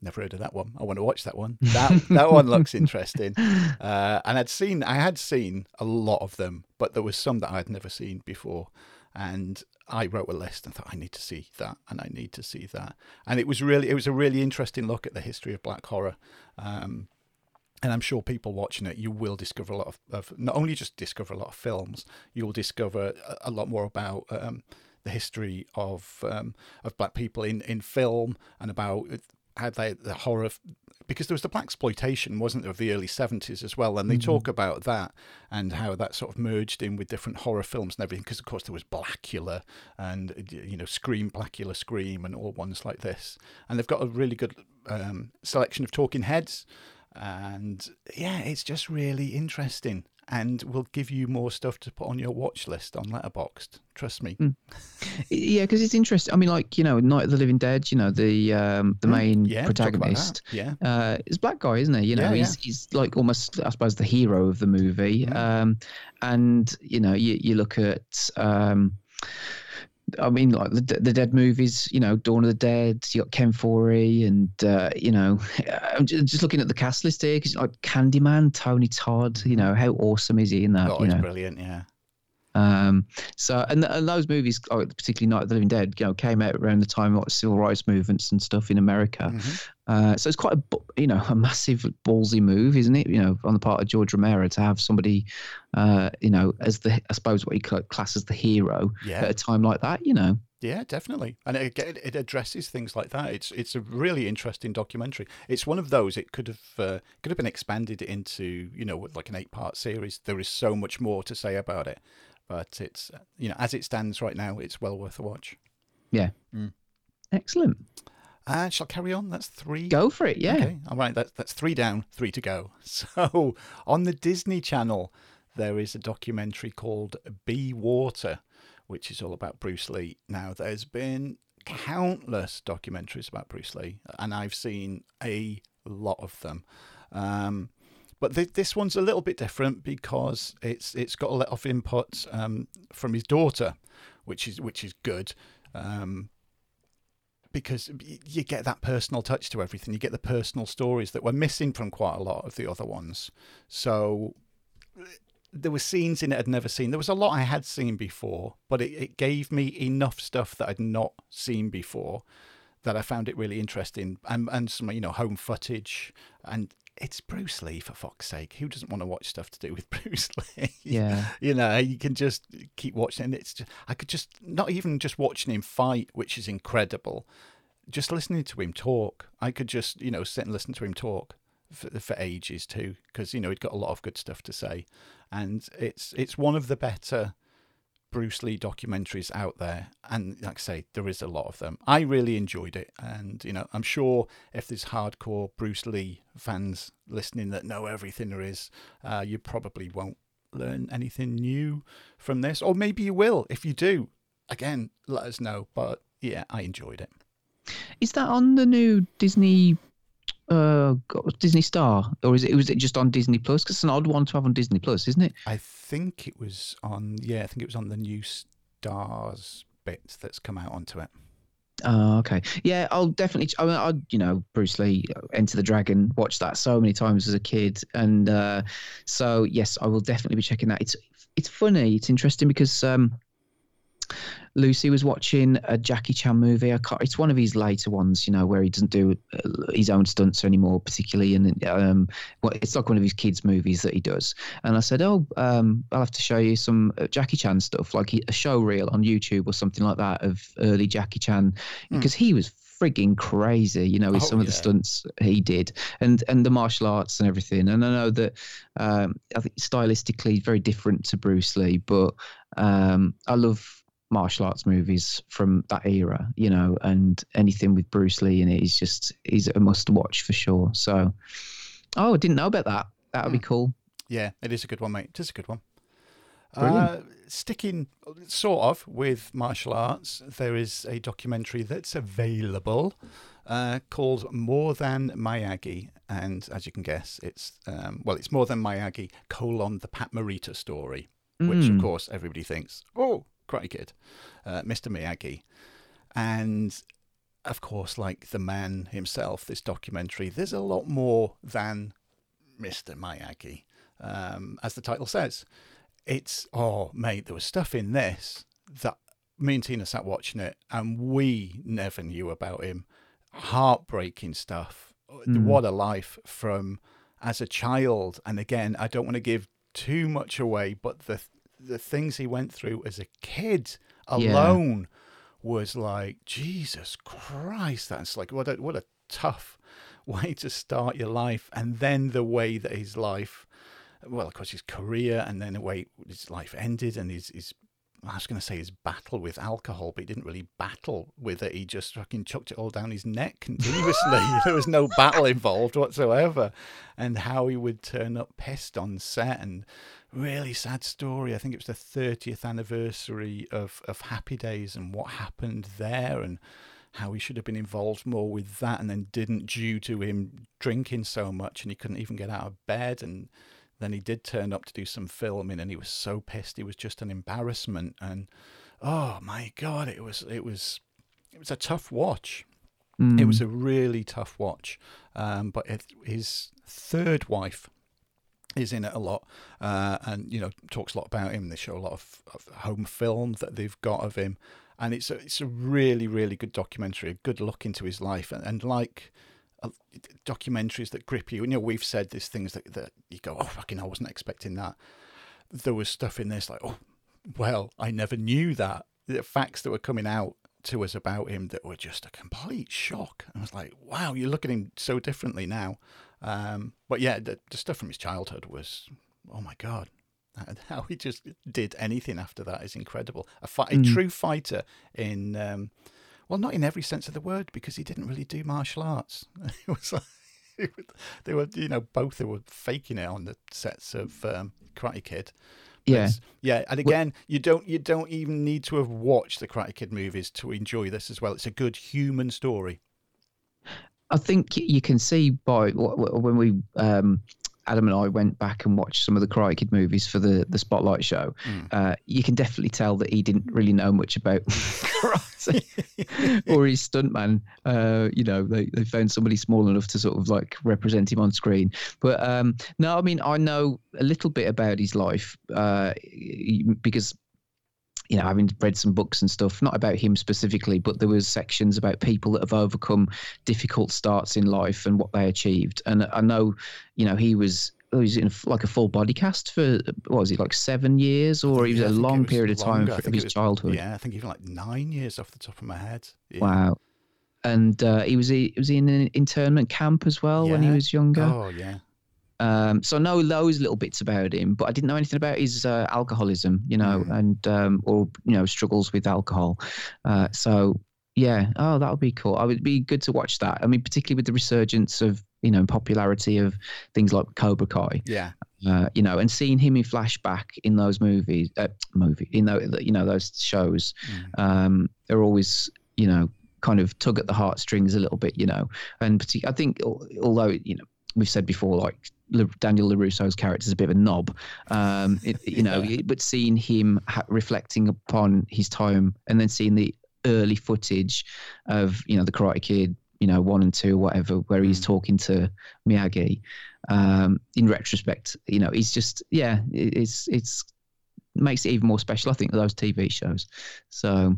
never heard of that one. I want to watch that one. That that one looks interesting. Uh, and I'd seen I had seen a lot of them, but there was some that I'd never seen before. And I wrote a list and thought I need to see that and I need to see that. And it was really it was a really interesting look at the history of black horror. Um, and I'm sure people watching it, you will discover a lot of, of, not only just discover a lot of films, you'll discover a, a lot more about um, the history of um, of black people in, in film and about how they the horror because there was the blaxploitation wasn't there of the early 70s as well and they mm-hmm. talk about that and how that sort of merged in with different horror films and everything because of course there was Blackula and you know Scream Blackula Scream and all ones like this. And they've got a really good um, selection of talking heads. And yeah, it's just really interesting and will give you more stuff to put on your watch list on Letterboxd. Trust me. Mm. Yeah, because it's interesting. I mean, like you know, Night of the Living Dead. You know, the um, the mm. main yeah, protagonist. Yeah, uh, is black guy, isn't he? You know, yeah, he's yeah. he's like almost, I suppose, the hero of the movie. Mm. Um, and you know, you you look at um I mean, like the, the Dead movies, you know, Dawn of the Dead. You got Ken Foree, and uh, you know, I'm just looking at the cast list here because like Candyman, Tony Todd. You know, how awesome is he in that? Oh, you know? brilliant, yeah. Um, so and, and those movies, particularly Night of the Living Dead, you know, came out around the time of like, civil rights movements and stuff in America. Mm-hmm. Uh, so it's quite a you know a massive ballsy move, isn't it? You know, on the part of George Romero to have somebody, uh, you know, as the I suppose what he class as the hero yeah. at a time like that. You know. Yeah, definitely, and it, it addresses things like that. It's it's a really interesting documentary. It's one of those. It could have uh, could have been expanded into you know like an eight part series. There is so much more to say about it, but it's you know as it stands right now, it's well worth a watch. Yeah. Mm. Excellent. And shall I carry on? That's three. Go for it. Yeah. Okay. All right. That's that's three down, three to go. So on the Disney Channel, there is a documentary called Be Water, which is all about Bruce Lee. Now, there's been countless documentaries about Bruce Lee, and I've seen a lot of them. Um, but th- this one's a little bit different because it's it's got a lot of input um, from his daughter, which is which is good. Um, because you get that personal touch to everything. You get the personal stories that were missing from quite a lot of the other ones. So there were scenes in it I'd never seen. There was a lot I had seen before, but it, it gave me enough stuff that I'd not seen before that I found it really interesting. And and some you know home footage and it's Bruce Lee for fuck's sake. Who doesn't want to watch stuff to do with Bruce Lee? Yeah, you know, you can just keep watching. And it's just, I could just not even just watching him fight, which is incredible. Just listening to him talk, I could just you know sit and listen to him talk for, for ages too, because you know he'd got a lot of good stuff to say, and it's it's one of the better Bruce Lee documentaries out there, and like I say, there is a lot of them. I really enjoyed it, and you know, I'm sure if there's hardcore Bruce Lee fans listening that know everything there is, uh, you probably won't learn anything new from this, or maybe you will. If you do, again, let us know. But yeah, I enjoyed it. Is that on the new Disney uh Disney Star, or is it was it just on Disney Plus? Because it's an odd one to have on Disney Plus, isn't it? I think it was on. Yeah, I think it was on the new Stars bit that's come out onto it. Oh, okay. Yeah, I'll definitely. I mean, I, you know, Bruce Lee, Enter the Dragon, watched that so many times as a kid, and uh, so yes, I will definitely be checking that. It's it's funny, it's interesting because um, Lucy was watching a Jackie Chan movie. it's one of his later ones, you know, where he doesn't do uh, his own stunts anymore, particularly. And um, well, it's like one of his kids' movies that he does. And I said, "Oh, um, I'll have to show you some uh, Jackie Chan stuff, like a show reel on YouTube or something like that of early Jackie Chan, hmm. because mm. he was frigging crazy, you know, with oh, some of the stunts he did and and the martial arts and everything. And I know that um, I think stylistically very different to Bruce Lee, but um, I love martial arts movies from that era, you know, and anything with Bruce Lee in it is just he's a must watch for sure. So, oh, I didn't know about that. That would mm. be hmm. cool. Yeah, it is a good one, mate. It is a good one. Uh, sticking sort of with martial arts, there is a documentary that's available uh, called More Than Miyagi, and as you can guess, it's um, well, it's More Than Miyagi: colon the Pat Morita story, mm. which of hmm. course everybody thinks, oh, Karate Kid, uh, Mr. Miyagi, and of course, like the man himself, this documentary, there's a lot more than Mr. Miyagi, um, as the title says. It's, oh, mate, there was stuff in this that me and Tina sat watching it and we never knew about him. Heartbreaking stuff. Mm. What a life from as a child. And again, I don't want to give too much away, but the the things he went through as a kid alone yeah. was like Jesus Christ. That's like what a what a tough way to start your life, and then the way that his life, well, of course, his career, and then the way his life ended, and his his I was going to say his battle with alcohol, but he didn't really battle with it. He just fucking chucked it all down his neck continuously. there was no battle involved whatsoever. And how he would turn up pissed on set and really sad story. I think it was the 30th anniversary of, of Happy Days and what happened there and how he should have been involved more with that and then didn't due to him drinking so much and he couldn't even get out of bed and then he did turn up to do some filming, and he was so pissed. He was just an embarrassment, and oh my god, it was it was it was a tough watch. Mm. It was a really tough watch. Um, but it, his third wife is in it a lot, uh, and you know talks a lot about him. They show a lot of, of home film that they've got of him, and it's a it's a really really good documentary, a good look into his life, and, and like documentaries that grip you. You know, we've said these things that, that you go, oh, fucking, I wasn't expecting that. There was stuff in this like, oh, well, I never knew that. The facts that were coming out to us about him that were just a complete shock. I was like, wow, you look at him so differently now. Um, but yeah, the, the, stuff from his childhood was, oh my God. How he just did anything after that is incredible. A, fi- mm. a true fighter in um, well, not in every sense of the word, because he didn't really do martial arts. it was like, they were, you know, both they were faking it on the sets of um, Karate Kid. But yeah, yeah, and again, well, you don't you don't even need to have watched the Karate Kid movies to enjoy this as well. It's a good human story. I think you can see by when we um, Adam and I went back and watched some of the Karate Kid movies for the the Spotlight show, mm. uh, you can definitely tell that he didn't really know much about karate or his stuntman. Uh, you know, they, they found somebody small enough to sort of like represent him on screen. But um, no, I mean, I know a little bit about his life uh, because you know, having read some books and stuff, not about him specifically, but there was sections about people that have overcome difficult starts in life and what they achieved. And I know, you know, he was he was in like a full body cast for what was it like seven years or he was yeah, a long was period of time for, of his was, childhood. Yeah, I think even like nine years off the top of my head. Yeah. Wow. And uh, he was he was in an internment camp as well yeah. when he was younger. Oh yeah. Um, so I know those little bits about him, but I didn't know anything about his uh, alcoholism, you know, mm. and um, or you know struggles with alcohol. Uh, so yeah, oh, that would be cool. I would be good to watch that. I mean, particularly with the resurgence of you know popularity of things like Cobra Kai. Yeah. Uh, you know, and seeing him in flashback in those movies, uh, movie, you know, you know those shows, mm. um, they're always you know kind of tug at the heartstrings a little bit, you know, and I think although you know we've said before, like Daniel LaRusso's character is a bit of a knob, um, it, you know, but seeing him ha- reflecting upon his time and then seeing the early footage of, you know, the Karate Kid, you know, one and two, whatever, where he's mm. talking to Miyagi, um, in retrospect, you know, he's just, yeah, it, it's, it's, makes it even more special, I think, those TV shows. So,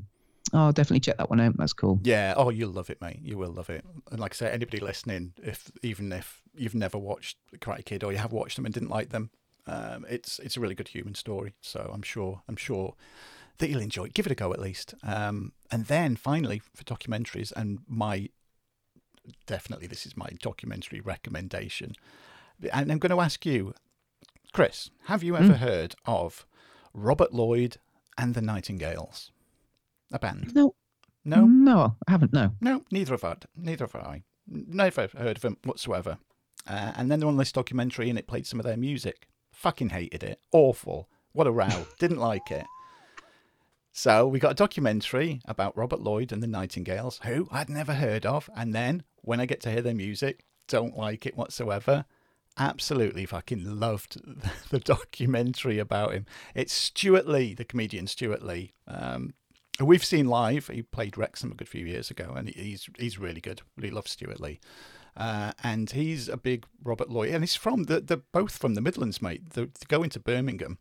Oh, definitely check that one out. That's cool. Yeah. Oh, you'll love it, mate. You will love it. And like I say, anybody listening, if even if you've never watched Karate Kid or you have watched them and didn't like them, um, it's it's a really good human story. So I'm sure I'm sure that you'll enjoy it. Give it a go at least. Um, and then finally for documentaries, and my definitely this is my documentary recommendation. And I'm going to ask you, Chris, have you ever mm. heard of Robert Lloyd and the Nightingales? A band? No. No? No, I haven't, no. No, neither have I. Neither have I. Never heard of them whatsoever. Uh, and then they're on this documentary and it played some of their music. Fucking hated it. Awful. What a row. Didn't like it. So we got a documentary about Robert Lloyd and the Nightingales, who I'd never heard of. And then when I get to hear their music, don't like it whatsoever. Absolutely fucking loved the documentary about him. It's Stewart Lee, the comedian Stewart Lee. Um, we've seen live. He played Wrexham a good few years ago, and he's he's really good. Really love Stewart Lee. Uh, and he's a big Robert Lloyd, and he's from the they're both from the Midlands, mate. They going to Birmingham,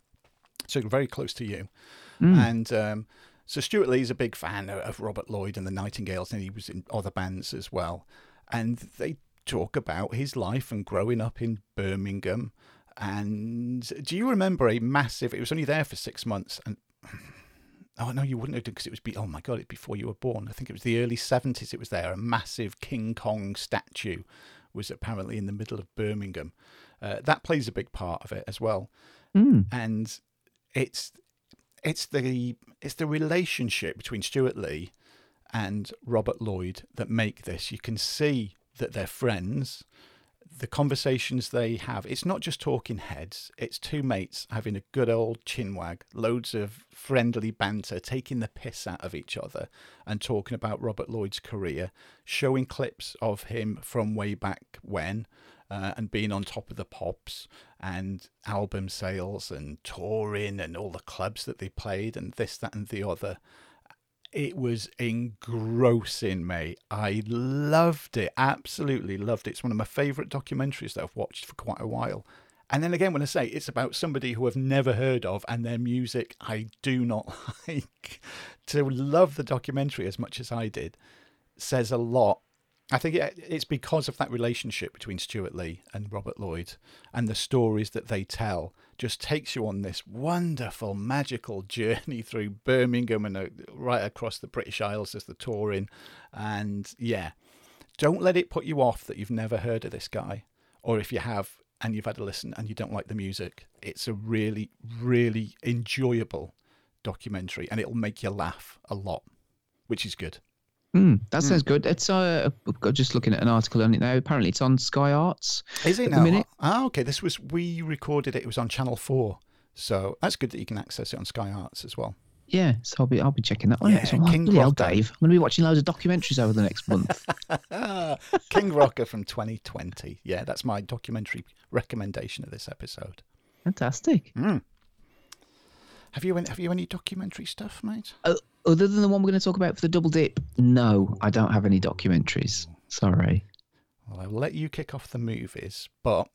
so very close to you. Mm. And um, so Stewart Lee's a big fan of Robert Lloyd and the Nightingales, and he was in other bands as well. And they talk about his life and growing up in Birmingham. And do you remember a massive? It was only there for six months, and oh no, you wouldn't have done because it was. Be, oh my god, it's before you were born. I think it was the early seventies. It was there. A massive King Kong statue was apparently in the middle of Birmingham. Uh, that plays a big part of it as well, mm. and it's it's the it's the relationship between Stewart Lee and Robert Lloyd that make this. You can see that they're friends. The conversations they have, it's not just talking heads, it's two mates having a good old chinwag, loads of friendly banter, taking the piss out of each other and talking about Robert Lloyd's career, showing clips of him from way back when, uh, and being on top of the pops and album sales and touring and all the clubs that they played and this, that, and the other. It was engrossing me. I loved it, absolutely loved it. It's one of my favourite documentaries that I've watched for quite a while. And then again, when I say it's about somebody who I've never heard of and their music I do not like, to love the documentary as much as I did says a lot I think it's because of that relationship between Stewart Lee and Robert Lloyd and the stories that they tell just takes you on this wonderful, magical journey through Birmingham and uh, right across the British Isles as the touring. And yeah, don't let it put you off that you've never heard of this guy. Or if you have and you've had a listen and you don't like the music, it's a really, really enjoyable documentary and it'll make you laugh a lot, which is good. Mm, that sounds mm. good. It's uh, just looking at an article on it now. Apparently, it's on Sky Arts. Is it now? Minute. Ah, okay. This was we recorded it. It was on Channel Four, so that's good that you can access it on Sky Arts as well. Yeah, so I'll be I'll be checking that one. Yeah, King Rocker. Hell, Dave. I'm going to be watching loads of documentaries over the next month. King Rocker from 2020. Yeah, that's my documentary recommendation of this episode. Fantastic. Mm. Have you any, have you any documentary stuff, mate? Uh, other than the one we're going to talk about for the double dip, no, I don't have any documentaries. Sorry. Well, I'll let you kick off the movies, but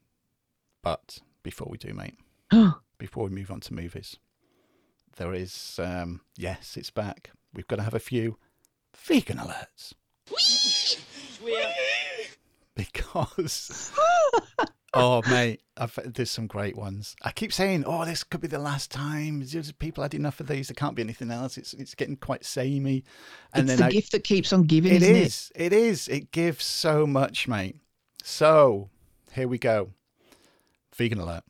but before we do, mate, before we move on to movies, there is um, yes, it's back. We've got to have a few vegan alerts. because oh, mate, I've, there's some great ones. I keep saying, oh, this could be the last time. People had enough of these. There can't be anything else. It's it's getting quite samey. And it's the I, gift that keeps on giving. It is. It? it is. It gives so much, mate. So here we go. Vegan alert.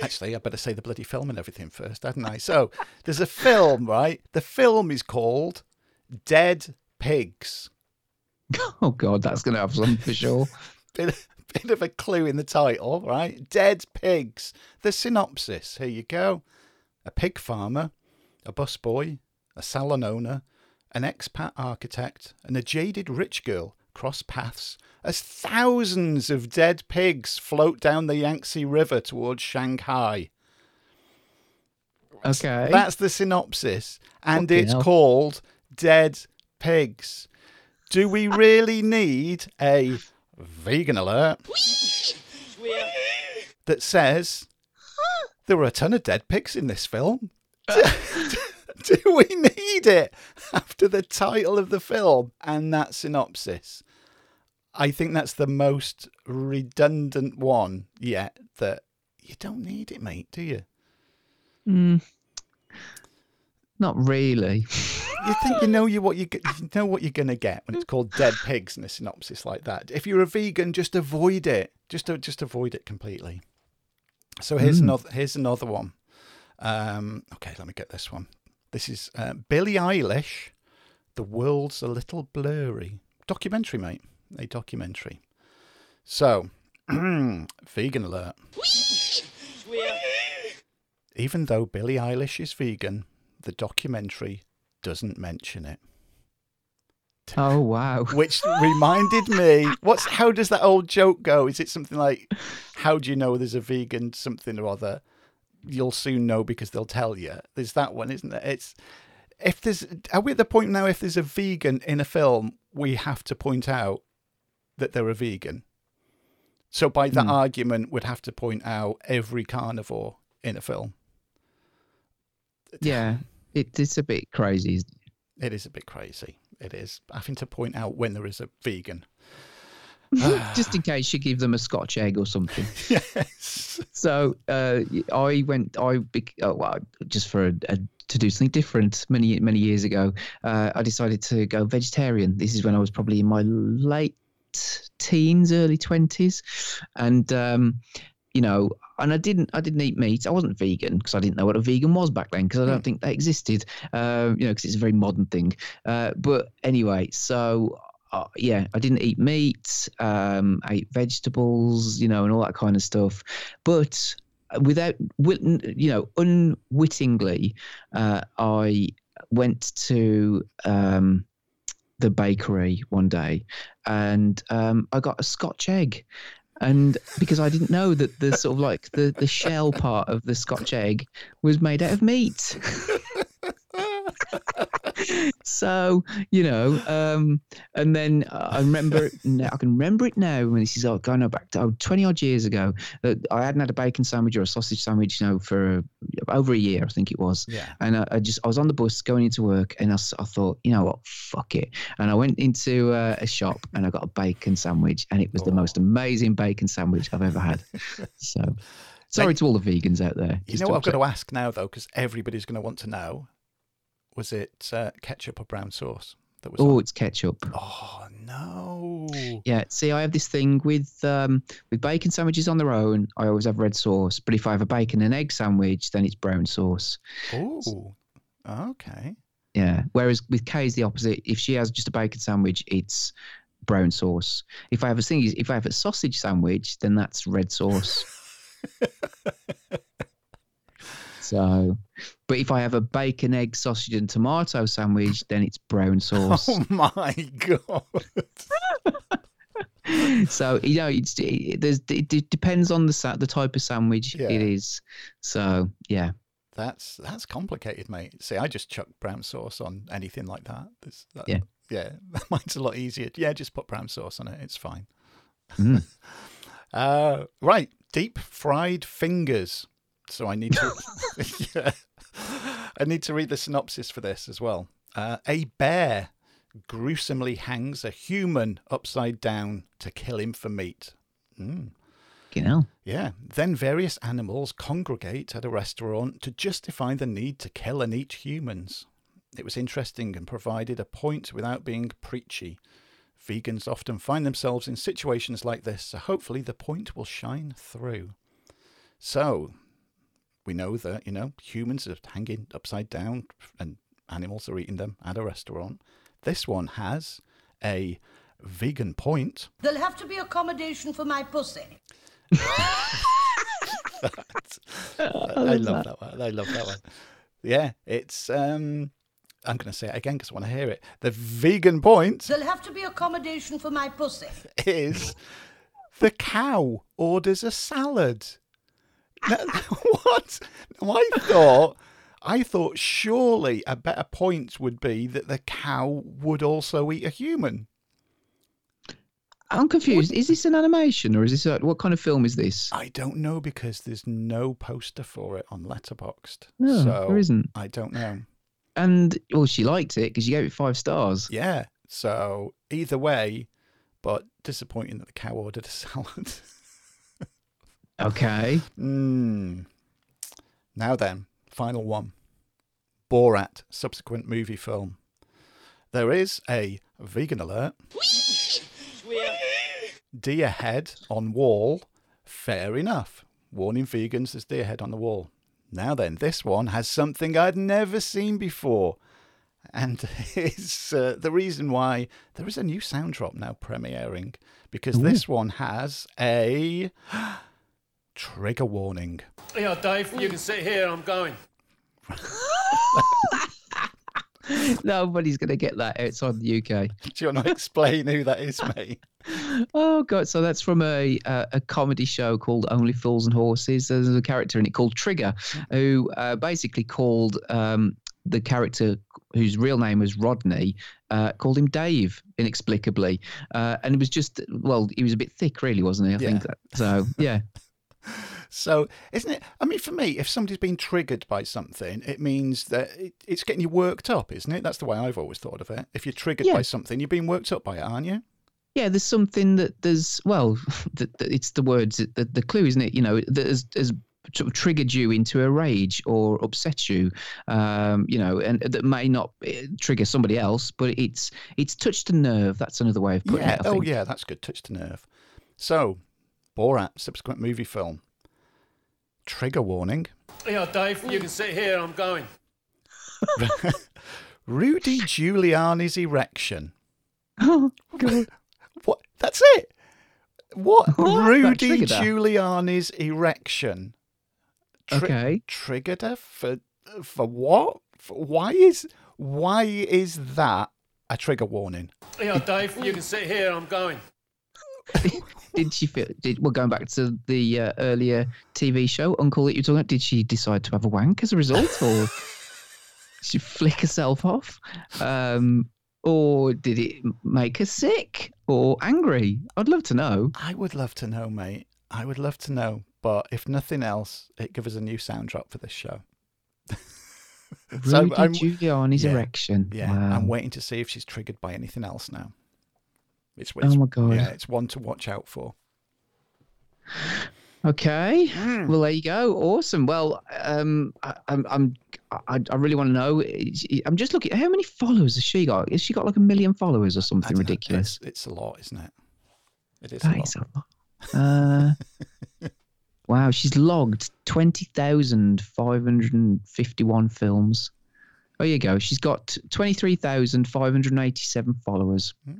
Actually, I better say the bloody film and everything first, hadn't I? So there's a film, right? The film is called Dead Pigs. Oh God, that's going to have some for sure. bit, bit of a clue in the title, right? Dead pigs. The synopsis. Here you go. A pig farmer, a busboy, a salon owner, an expat architect, and a jaded rich girl cross paths as thousands of dead pigs float down the Yangtze River towards Shanghai. Okay. That's the synopsis. And it's hell. called Dead Pigs. Do we really need a vegan alert that says there were a ton of dead pigs in this film. Do we need it after the title of the film and that synopsis? I think that's the most redundant one yet that you don't need it, mate, do you? Mm, not really. you think you know you what you, you know what you're gonna get when it's called dead pigs in a synopsis like that. If you're a vegan, just avoid it. Just just avoid it completely. So here's mm. another here's another one. Um, okay, let me get this one. This is uh, Billie Eilish. The world's a little blurry. Documentary, mate. A documentary. So, vegan alert. Even though Billie Eilish is vegan, the documentary doesn't mention it. Oh wow! Which reminded me, what's how does that old joke go? Is it something like, "How do you know there's a vegan something or other?" you'll soon know because they'll tell you. There's that one, isn't it? It's if there's are we at the point now if there's a vegan in a film, we have to point out that they're a vegan. So by that Hmm. argument, we'd have to point out every carnivore in a film. Yeah, it, it's a bit crazy. isn't it? It is a bit crazy. It is having to point out when there is a vegan. Just in case you give them a Scotch egg or something. yes. So uh, I went. I oh, well, just for a, a, to do something different many many years ago. Uh, I decided to go vegetarian. This is when I was probably in my late teens, early twenties, and um, you know, and I didn't I didn't eat meat. I wasn't vegan because I didn't know what a vegan was back then because I don't Hmm. think they existed. Uh, you know, because it's a very modern thing. Uh, but anyway, so uh, yeah, I didn't eat meat, um, I ate vegetables, you know, and all that kind of stuff. But without, you know, unwittingly, uh, I went to um, the bakery one day and um, I got a Scotch egg. And because I didn't know that the sort of like the, the shell part of the Scotch egg was made out of meat. so you know um and then i remember now i can remember it now when this is all going back to oh, 20 odd years ago that i hadn't had a bacon sandwich or a sausage sandwich you know for uh, over a year i think it was. Yeah. and I, I just i was on the bus going into work and I thought you know what? Fuck it. And i went into uh, a shop and i got a bacon sandwich and it was the Oh. most amazing bacon sandwich i've ever had. So sorry to all the vegans out there. You know what I've got to ask now, though, because everybody's going to want to know: was it uh, ketchup or brown sauce that was? oh on? it's ketchup oh no! Yeah, see, I have this thing with um, with bacon sandwiches on their own. I always have red sauce, but if I have a bacon and egg sandwich, then it's brown sauce. Oh, okay. Yeah. Whereas with Kay is the opposite. If she has just a bacon sandwich, it's brown sauce. If I have a thing, if I have a sausage sandwich, then that's red sauce. so, but if I have a bacon, egg, sausage, and tomato sandwich, then it's brown sauce. Oh my god! so you know, it's it, there's, it, depends on the sa- the type of sandwich Yeah. it is. So yeah, That's that's complicated, mate. See, I just chuck brown sauce on anything like that. That Yeah. yeah. Mine's a lot easier. Yeah, just put brown sauce on it. It's fine. Mm. Uh, right, deep fried fingers. So I need to, yeah, I need to read the synopsis for this as well. Uh, a bear gruesomely hangs a human upside down to kill him for meat. Mm. you know. Yeah. Then various animals congregate at a restaurant to justify the need to kill and eat humans. It was interesting and provided a point without being preachy. Vegans often find themselves in situations like this, so hopefully the point will shine through. So, we know that, you know, humans are hanging upside down and animals are eating them at a restaurant. This one has a vegan point. There'll have to be accommodation for my pussy. I love that one. I love that one. Yeah, it's. um I'm going to say it again because I want to hear it. The vegan point There'll have to be accommodation for my pussy. is the cow orders a salad. What? Now, I thought. I thought surely a better point would be that the cow would also eat a human. I'm confused. Is this an animation or is this a, what kind of film is this? I don't know because there's no poster for it on Letterboxd. No, so there isn't. I don't know. And well, she liked it because you gave it five stars. Yeah. So either way, but disappointing that the cow ordered a salad. Okay. mm. Now then, final one. Borat subsequent movie film. There is a vegan alert. Deer head on wall. Fair enough. Warning vegans, there's deer head on the wall. Now then, this one has something I'd never seen before. And it's uh, the reason why there is a new sound drop now premiering because this one has a trigger warning. Yeah, Dave, you can sit here. I'm going. Nobody's going to get that outside the UK. Do you want to explain who that is, mate? Oh god! So that's from a a, a comedy show called Only Fools and Horses. There's a character in it called Trigger, who uh, basically called um, the character whose real name was Rodney, uh, called him Dave inexplicably, uh, and it was just well, he was a bit thick, really, wasn't he? I think Yeah. so. Yeah, So, isn't it? I mean, for me, if somebody's been triggered by something, it means that it, it's getting you worked up, isn't it? That's the way I've always thought of it. If you're triggered Yeah. by something, you're being worked up by it, aren't you? yeah. There's something that there's well, it's the words, the, the clue, isn't it? You know, that has, has sort of triggered you into a rage or upset you, um, you know, and that may not eh, trigger somebody else, but it's it's touched a nerve. That's another way of putting yeah. it. I Oh, think. yeah. That's good. Touch the nerve. So, Borat, subsequent movie film. Trigger warning. Yeah, Dave, you can sit here. I'm going. Rudy Giuliani's erection. Oh god. What? That's it. What? What? Rudy? Giuliani's erection. Tri- Okay. Triggered her for for what? For, why is why is that a trigger warning? Yeah, Dave, you can sit here. I'm going. did she feel? Did well going back to the uh, earlier TV show Uncle that you were talking about? Did she decide to have a wank as a result, or did she flick herself off, um, or did it make her sick or angry? I'd love to know. I would love to know, mate. I would love to know. But if nothing else, it gives us a new sound drop for this show. So Rudy I'm- Giuliani's yeah, erection. Yeah, Wow. I'm waiting to see if she's triggered by anything else now. It's, Oh my God. Yeah, it's one to watch out for. Okay. Well, there you go. Awesome. Well, um, I, I'm, I'm, I, I really want to know. I'm just looking. How many followers has she got? Has she got like a million followers or something ridiculous? It's, it's a lot, isn't it? It is That a lot. is a lot. Uh, wow, she's logged 20,551 films. Oh, you go. She's got 23,587 followers. Hmm.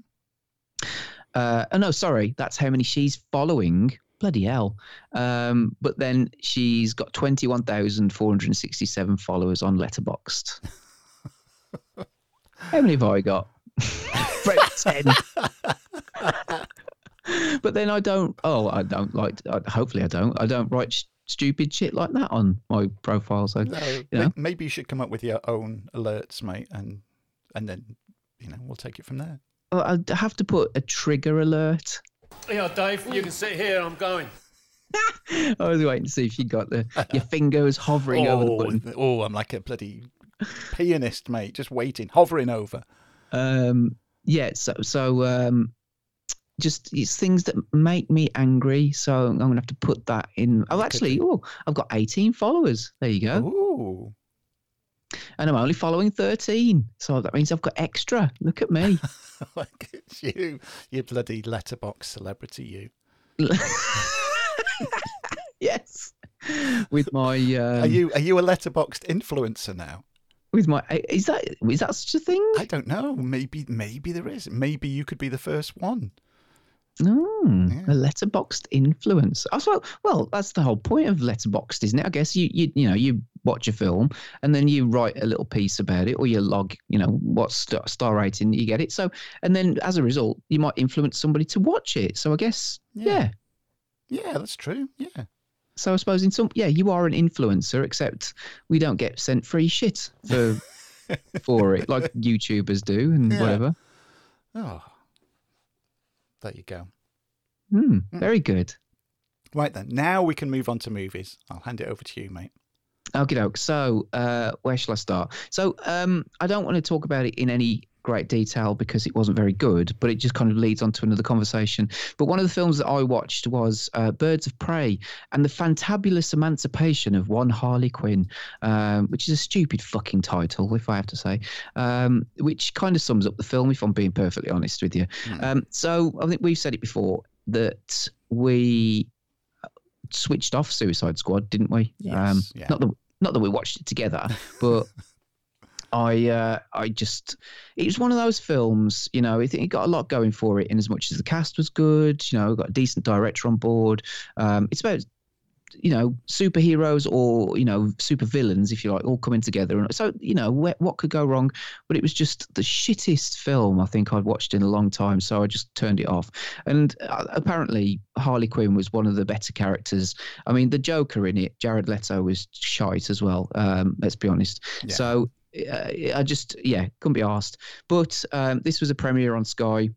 Uh, oh, no, sorry. That's how many she's following. Bloody hell. Um, but then she's got 21,467 followers on Letterboxd. how many have I got? 10 but then I don't. Oh, I don't like. Hopefully, I don't. I don't write sh- stupid shit like that on my profile. So No, you know. maybe you should come up with your own alerts, mate, and and then you know we'll take it from there. Well, I have to put a trigger alert. Yeah, Dave, you can sit here. I'm going. I was waiting to see if you got the your fingers hovering over the oh, button. oh, I'm like a bloody pianist, mate, just waiting, hovering over. Um, yeah. So so um, just it's things that make me angry. So I'm gonna have to put that in. Oh, actually, oh, I've got 18 followers. There you go. Ooh, And I'm only following 13. So that means I've got extra. Look at me. look at you, you bloody letterbox celebrity, you. yes. With my um, are you are you a Letterboxd influencer now? with my is that is that such a thing? I don't know. Maybe maybe there is. Maybe you could be the first one. No, Yeah. a Letterboxd influence. I thought, well, that's the whole point of Letterboxd, isn't it? I guess you you you know you watch a film and then you write a little piece about it, or you log, you know, what star, star rating you get it. So, and then as a result, you might influence somebody to watch it. So I guess, Yeah. yeah. Yeah, that's true. Yeah. So I suppose in some, yeah, you are an influencer, except we don't get sent free shit for for it, like YouTubers do and Yeah. whatever. Oh, there you go. Hmm, very good. Right then, now we can move on to movies. I'll hand it over to you, mate. Okay, doke. So, uh, where shall I start? So, um, I don't want to talk about it in any great detail because it wasn't very good, but it just kind of leads on to another conversation. But one of the films that I watched was uh, Birds of Prey and the Fantabulous Emancipation of One Harley Quinn, um, which is a stupid fucking title, if I have to say, um, which kind of sums up the film, if I'm being perfectly honest with you. Um, so, I think we've said it before that we switched off Suicide Squad, didn't we? Um, Yes, yeah. Not that not that we watched it together, but I uh, I just it was one of those films. You know, I think it got a lot going for it. In as much as the cast was good, you know, got a decent director on board. Um, it's about you know superheroes or you know super villains if you like all coming together and so you know wh- what could go wrong but it was just the shittest film i think i'd watched in a long time so i just turned it off and uh, apparently harley quinn was one of the better characters i mean the joker in it jared leto was shite as well um, let's be honest Yeah. so i just yeah couldn't be asked. But um, this was a premiere on sky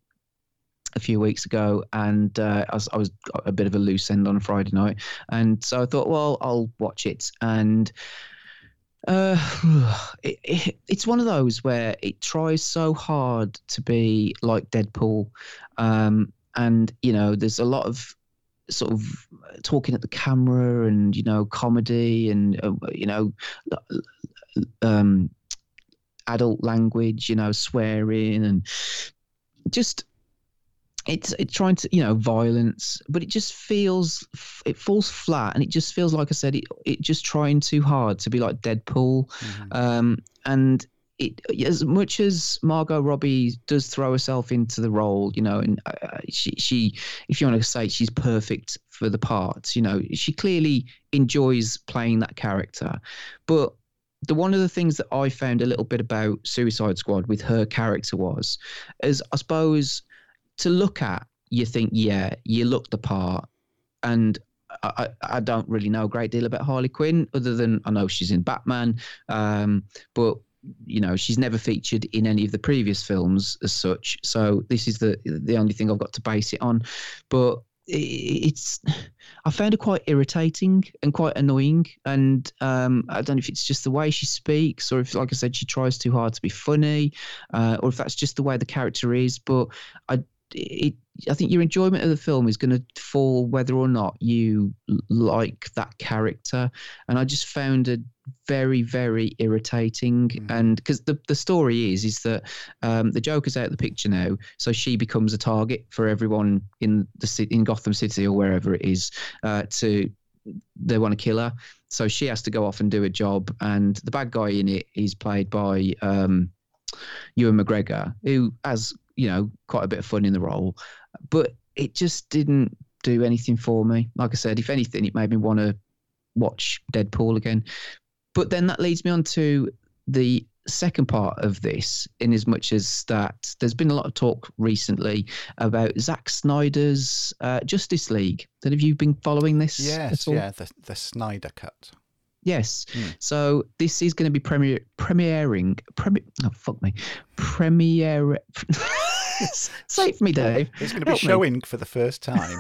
a few weeks ago, and uh, I, was, I was a bit of a loose end on a Friday night, and so I thought, well, I'll watch it, and uh, it, it, it's one of those where it tries so hard to be like Deadpool, um, and you know, there's a lot of sort of talking at the camera and you know comedy and uh, you know um adult language you know swearing and just it's it's trying to you know violence but it just feels it falls flat and it just feels like i said it it just trying too hard to be like deadpool. Um and it as much as margot robbie does throw herself into the role you know and uh, she she if you want to say she's perfect for the part you know she clearly enjoys playing that character. But the one of the things that I found a little bit about Suicide Squad with her character was, is I suppose to look at, you think, yeah, you look the part, and I, I don't really know a great deal about Harley Quinn other than I know she's in Batman, um, but you know she's never featured in any of the previous films as such. So this is the the only thing I've got to base it on, but it's I found it quite irritating and quite annoying. And um, I don't know if it's just the way she speaks, or if, like I said, she tries too hard to be funny, uh, or if that's just the way the character is. But I, it, I think your enjoyment of the film is going to fall whether or not you like that character. And I just found it very, very irritating. And because the the story is is that um, the Joker's out of the picture now, so she becomes a target for everyone in the in Gotham City or wherever it is uh, to they want to kill her. So she has to go off and do a job. And the bad guy in it is played by um, Ewan McGregor, who has you know quite a bit of fun in the role, but it just didn't do anything for me. Like I said, if anything, it made me want to watch Deadpool again. But then that leads me on to the second part of this, in as much as that there's been a lot of talk recently about Zack Snyder's uh, Justice League. Then have you been following this? Yes, yeah, the, the Snyder cut. Yes. Hmm. So this is going to be premier premiering. Premier, oh fuck me, premiere. It me, Dave. It's going to be Help me. showing for the first time.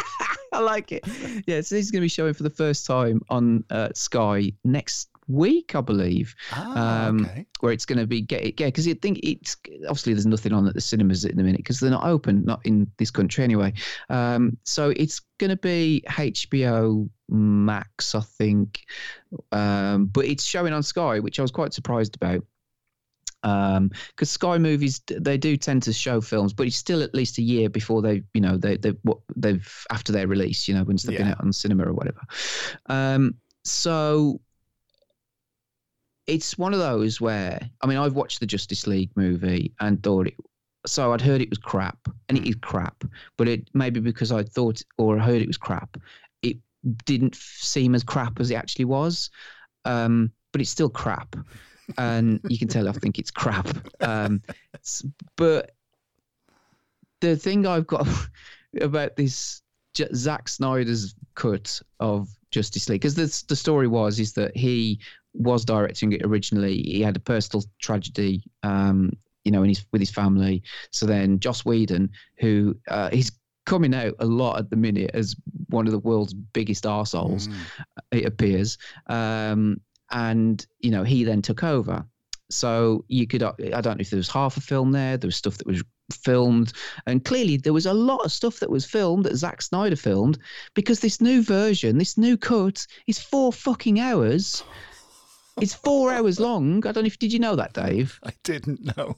I like it. Yeah, so this is going to be showing for the first time on uh, Sky next week, I believe. Ah, Um, okay. Where it's going to be get yeah, because you think it's obviously there's nothing on at the cinemas at the minute because they're not open, not in this country anyway. Um, so it's going to be HBO Max, I think, um, but it's showing on Sky, which I was quite surprised about. Because Sky movies, they do tend to show films, but it's still at least a year before they, you know, they they what they've after their release, you know, once they've been out on cinema or whatever. Um, so it's one of those where I mean I've watched the Justice League movie and thought it so I'd heard it was crap and it is crap but it maybe because I thought or heard it was crap it didn't seem as crap as it actually was um, but it's still crap and you can tell I think it's crap um, but the thing I've got about this J- Zack Snyder's cut of Justice League because the the story was is that he was directing it originally. He had a personal tragedy, um, you know, in his with his family. So then Joss Whedon, who uh, he's coming out a lot at the minute as one of the world's biggest arseholes, it appears. Um, and you know, he then took over. So you could, I don't know if there was half a film there. There was stuff that was filmed, and clearly there was a lot of stuff that was filmed that Zack Snyder filmed because this new version, this new cut, is four fucking hours. It's four hours long. I don't know if did you know that, Dave? I didn't know.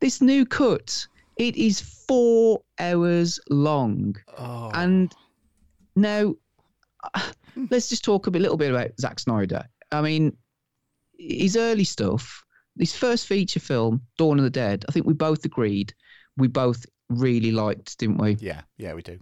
This new cut, it is four hours long. Oh, And now, uh, let's just talk a bit, little bit about Zack Snyder. I mean, his early stuff, his first feature film, Dawn of the Dead. I think we both agreed we both really liked, didn't we? yeah, yeah, we do.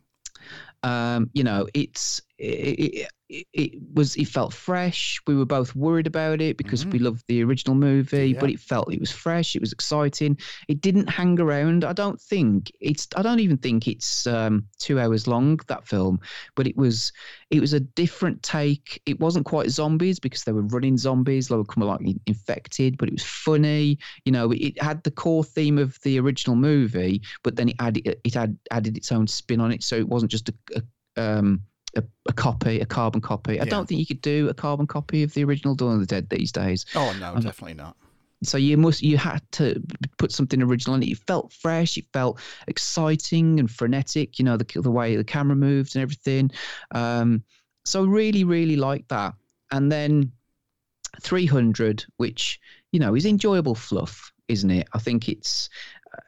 Um, you know, it's it, it, it was it felt fresh. We were both worried about it because we loved the original movie, but it felt it was fresh. It was exciting. It didn't hang around. I don't think it's. I don't even think it's um, two hours long that film, but it was. It was a different take. It wasn't quite zombies because they were running zombies. They were kind of like infected, but it was funny. You know, it had the core theme of the original movie, but then it added it had added its own spin on it, so it wasn't just a, a um a, a copy, a carbon copy. I Yeah. don't think you could do a carbon copy of the original Dawn of the Dead these days. Oh no, Um, definitely not. So you must you had to put something original in it. It felt fresh. It felt exciting and frenetic. You know the the way the camera moved and everything. Um, so really, really like that. And then 300, which you know is enjoyable fluff, isn't it? I think it's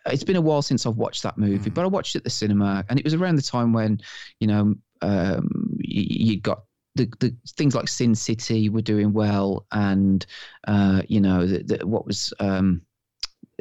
it's been a while since I've watched that movie, Mm. but I watched it at the cinema, and it was around the time when you know um, you, you got the, the things like Sin City were doing well, and uh, you know the, the, what was um,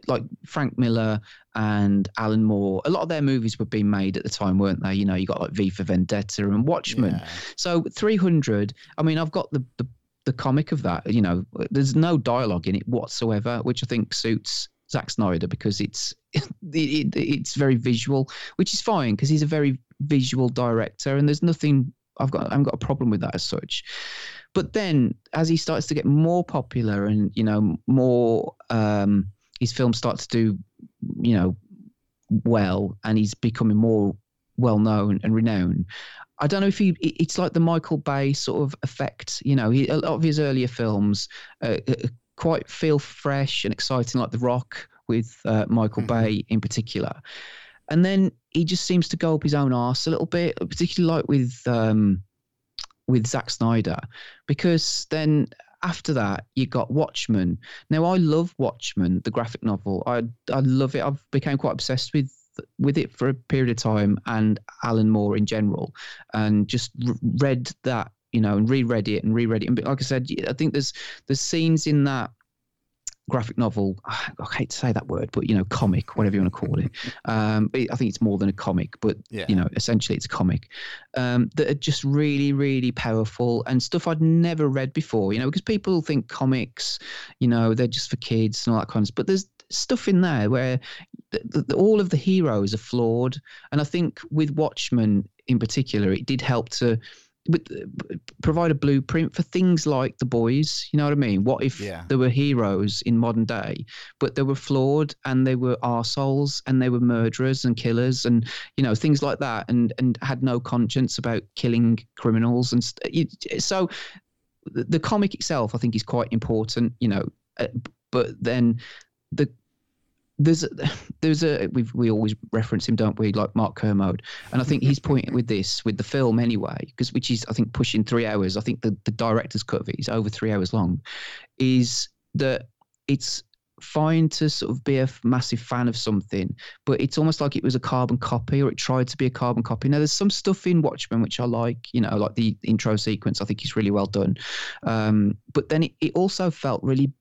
like Frank Miller and Alan Moore. A lot of their movies were being made at the time, weren't they? You know, you got like V for Vendetta and Watchmen. Yeah. So 300. I mean, I've got the, the the comic of that. You know, there's no dialogue in it whatsoever, which I think suits Zack Snyder because it's it, it, it's very visual, which is fine because he's a very visual director, and there's nothing. I've got I haven't got a problem with that as such. But then, as he starts to get more popular and you know more, um, his films start to do, you know, well, and he's becoming more well known and renowned. I don't know if he. It's like the Michael Bay sort of effect. You know, he, a lot of his earlier films uh, uh, quite feel fresh and exciting, like The Rock with uh, Michael Mhm. Bay in particular. And then he just seems to go up his own arse a little bit, particularly like with um, with Zack Snyder, because then after that you got Watchmen. Now I love Watchmen, the graphic novel. I I love it. I've become quite obsessed with with it for a period of time, and Alan Moore in general, and just r- read that you know and reread it and reread it. And like I said, I think there's there's scenes in that graphic novel. I hate to say that word, but you know, comic, whatever you want to call it. Um, but I think it's more than a comic, but Yeah. you know, essentially it's a comic um, that are just really, really powerful and stuff I'd never read before. You know, because people think comics, you know, they're just for kids and all that kind of stuff. But there's stuff in there where th- th- all of the heroes are flawed, and I think with Watchmen in particular, it did help to. With, provide a blueprint for things like the boys. You know what I mean? What if Yeah. there were heroes in modern day, but they were flawed and they were arseholes and they were murderers and killers and you know things like that, and and had no conscience about killing criminals and st- so the, the comic itself, I think, is quite important. You know, uh, but then the there's there's a we we always reference him, don't we? Like Mark Kermode, and I think his point with this, with the film anyway, because which is I think pushing three hours. I think the the director's cut of it is over three hours long. Is that it's fine to sort of be a massive fan of something, but it's almost like it was a carbon copy or it tried to be a carbon copy. Now, there's some stuff in Watchmen which I like, you know, like the intro sequence, I think is really well done. Um, but then it, it also felt really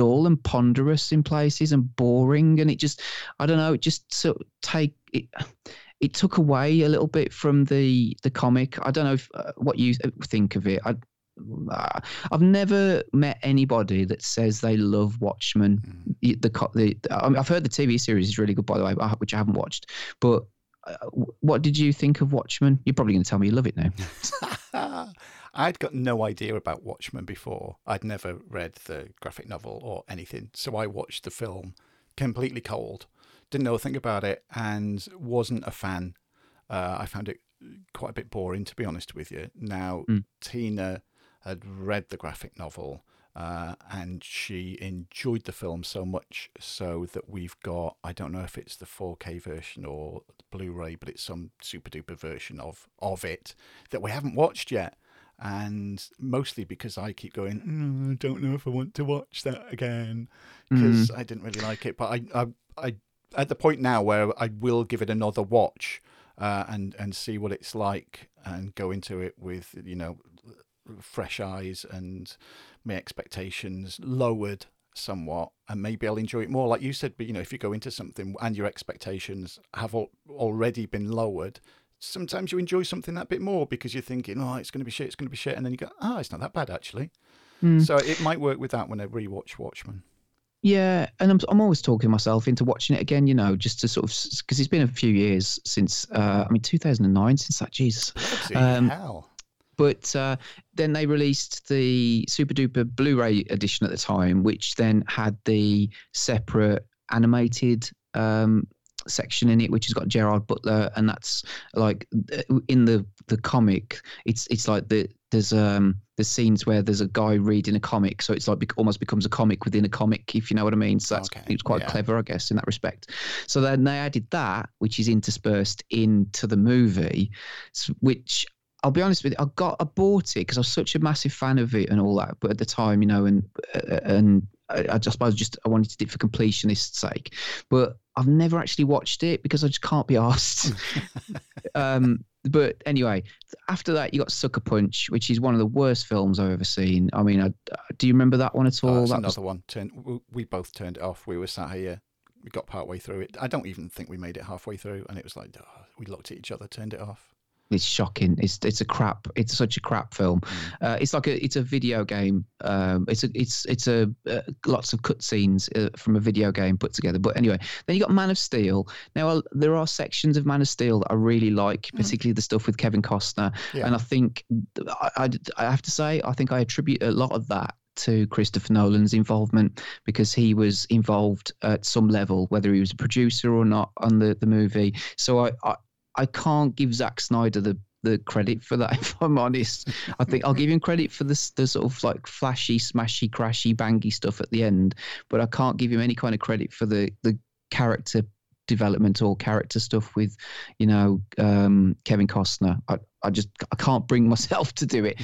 dull and ponderous in places and boring. And it just, I don't know, it just sort of take it. It took away a little bit from the the comic. I don't know if, uh, what you think of it. I, uh, I've never met anybody that says they love Watchmen. Mm. The, the, I mean, I've heard the TV series is really good, by the way, which I haven't watched. But uh, what did you think of Watchmen? You're probably going to tell me you love it now. I'd got no idea about Watchmen before. I'd never read the graphic novel or anything. So I watched the film completely cold, didn't know a thing about it, and wasn't a fan. Uh, I found it quite a bit boring, to be honest with you. Now, Mm. Tina had read the graphic novel. Uh, and she enjoyed the film so much so that we've got I don't know if it's the 4K version or Blu-ray, but it's some super duper version of of it that we haven't watched yet and mostly because I keep going, "Mm, I don't know if I want to watch that again because I didn't really like it. But I, I, I, at the point now where I will give it another watch uh, and and see what it's like and go into it with you know fresh eyes and my expectations lowered somewhat and maybe I'll enjoy it more like you said but you know if you go into something and your expectations have al- already been lowered sometimes you enjoy something that bit more because you're thinking, oh, it's going to be shit, it's going to be shit, and then you go, oh, it's not that bad actually. Mm. So it might work with that when I rewatch Watchmen. Yeah, and I'm I'm always talking myself into watching it again. You know, just to sort of because it's been a few years since uh, I mean 2009 since that Jesus. Um, hell. But uh, then they released the super duper Blu-ray edition at the time, which then had the separate animated um, section in it, which has got Gerard Butler, and that's like in the the comic. It's it's like the there's um there's scenes where there's a guy reading a comic, so it's like bec- almost becomes a comic within a comic, if you know what I mean. So that's Okay, it's quite yeah. clever, I guess, in that respect. So then they added that, which is interspersed into the movie, which I'll be honest with you, I got I bought it because I was such a massive fan of it and all that. But at the time, you know, and uh, and I, I just suppose just I wanted to do it for completionist's sake. But I've never actually watched it because I just can't be asked. um, but anyway, after that, you got Sucker Punch, which is one of the worst films I've ever seen. I mean, I, do you remember that one at all? Oh, that's that another was, one. We both turned it off. We were sat here. We got part way through it. I don't even think we made it halfway through, and it was like oh, we looked at each other, turned it off. It's shocking. It's it's a crap. It's such a crap film. Uh, it's like a it's a video game. Um, it's a it's it's a uh, lots of cutscenes uh, from a video game put together. But anyway, then you got Man of Steel. Now uh, there are sections of Man of Steel that I really like, particularly the stuff with Kevin Costner. Yeah. And I think I, I I have to say I think I attribute a lot of that to Christopher Nolan's involvement because he was involved at some level, whether he was a producer or not on the, the movie. So I, I I can't give Zack Snyder the the credit for that. If I'm honest, I think I'll give him credit for this the sort of like flashy, smashy, crashy, bangy stuff at the end, but I can't give him any kind of credit for the the character development or character stuff with, you know, um, Kevin Costner. I I just I can't bring myself to do it.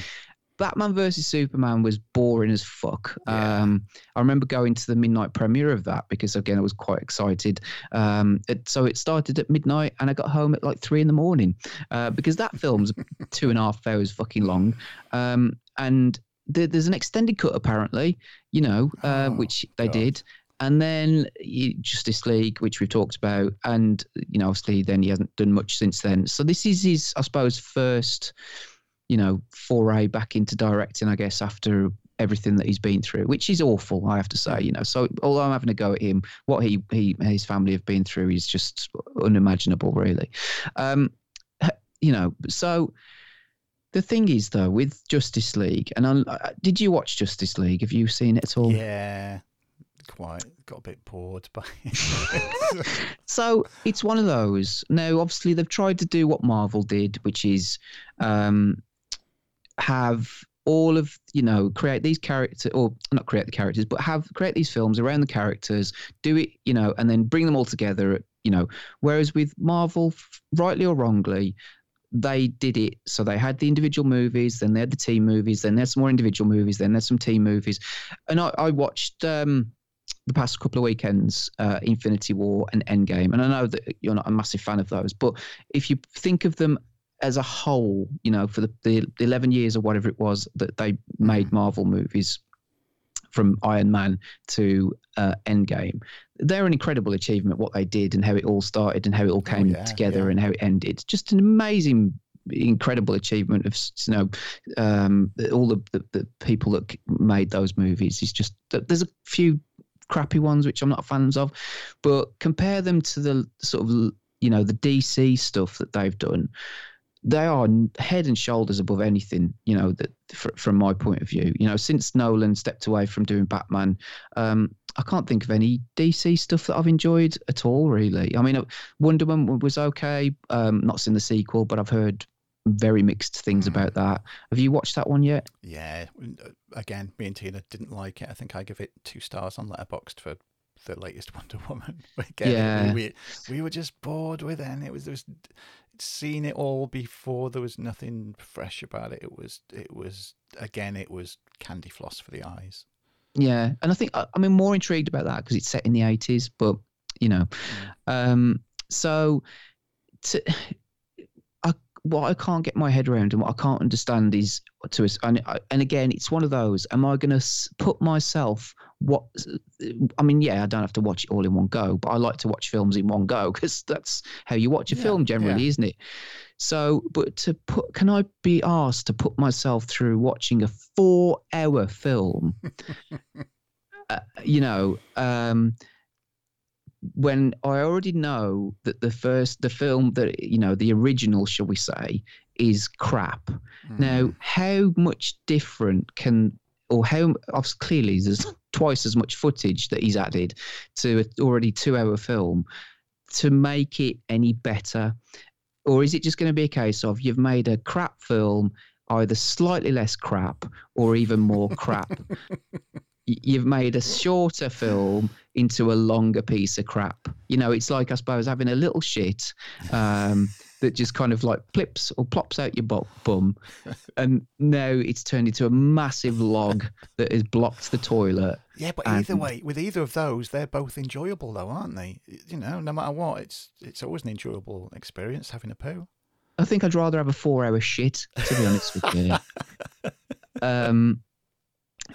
Batman versus Superman was boring as fuck. Yeah. Um, I remember going to the midnight premiere of that because again I was quite excited. Um, it, so it started at midnight and I got home at like three in the morning uh, because that film's two and a half hours fucking long. Um, and there, there's an extended cut apparently, you know, uh, Oh, which they God. did. And then Justice League, which we've talked about, and you know, obviously, then he hasn't done much since then. So this is his, I suppose, first, you know, foray back into directing, I guess, after everything that he's been through, which is awful, I have to say. You know, so although I'm having a go at him, what he he his family have been through is just unimaginable, really. Um, you know, so the thing is though with Justice League, and I, I- did you watch Justice League? Have you seen it at all? Yeah, quite got a bit bored by it. So it's one of those. Now, obviously, they've tried to do what Marvel did, which is um, have all of you know create these characters or not create the characters but have create these films around the characters do it you know and then bring them all together you know. Whereas with marvel rightly or wrongly they did it so they had the individual movies then they had the team movies then there's some more individual movies then there's some team movies. And i, I watched um the past couple of weekends, uh, Infinity War and Endgame, and I know that you're not a massive fan of those, but if you think of them as a whole, you know, for the, the 11 years or whatever it was that they made Marvel movies from Iron Man to uh, Endgame, they're an incredible achievement, what they did and how it all started and how it all came yeah, together yeah. and how it ended. Just an amazing incredible achievement of you know um, all the, the, the people that made those movies is just there's a few crappy ones which I'm not fans of, but compare them to the sort of you know the DC stuff that they've done. They are head and shoulders above anything, you know, that fr- from my point of view. You know, since Nolan stepped away from doing Batman, um, I can't think of any DC stuff that I've enjoyed at all. Really, I mean, uh, Wonder Woman was okay. Um, not seen the sequel, but I've heard very mixed things about that. Have you watched that one yet? yeah, uh, again, me and Tina didn't like it. I think I give it two stars on Letterboxd for the latest Wonder Woman. Again, Yeah. we, we were just bored with it, and it was there was seen it all before. There was nothing fresh about it. It was it was again, it was candy floss for the eyes. Yeah, and I think I- I'm more intrigued about that because it's set in the 80s, but you know, um, so to, I, what I can't get my head around and what I can't understand is to us. And and again, it's one of those. Am I going to put myself? What I mean, yeah, I don't have to watch it all in one go, but I like to watch films in one go because that's how you watch a Yeah, film generally, yeah. isn't it? So, but to put, can I be asked to put myself through watching a four-hour film? uh, you know, um, when I already know that the first, the film that you know, the original, shall we say, is crap. Hmm. Now, how much different can, or how clearly there's twice as much footage that he's added to an already two-hour film to make it any better, or is it just going to be a case of you've made a crap film, either slightly less crap or even more crap? you've made a shorter film into a longer piece of crap. You know, it's like I suppose having a little shit um, that just kind of like flips or plops out your bu- bum, and now it's turned into a massive log that has blocked the toilet. Yeah, but And- either way, with either of those, they're both enjoyable, though, aren't they? You know, no matter what, it's it's always an enjoyable experience having a poo. I think I'd rather have a four-hour shit, to be honest with you. Um,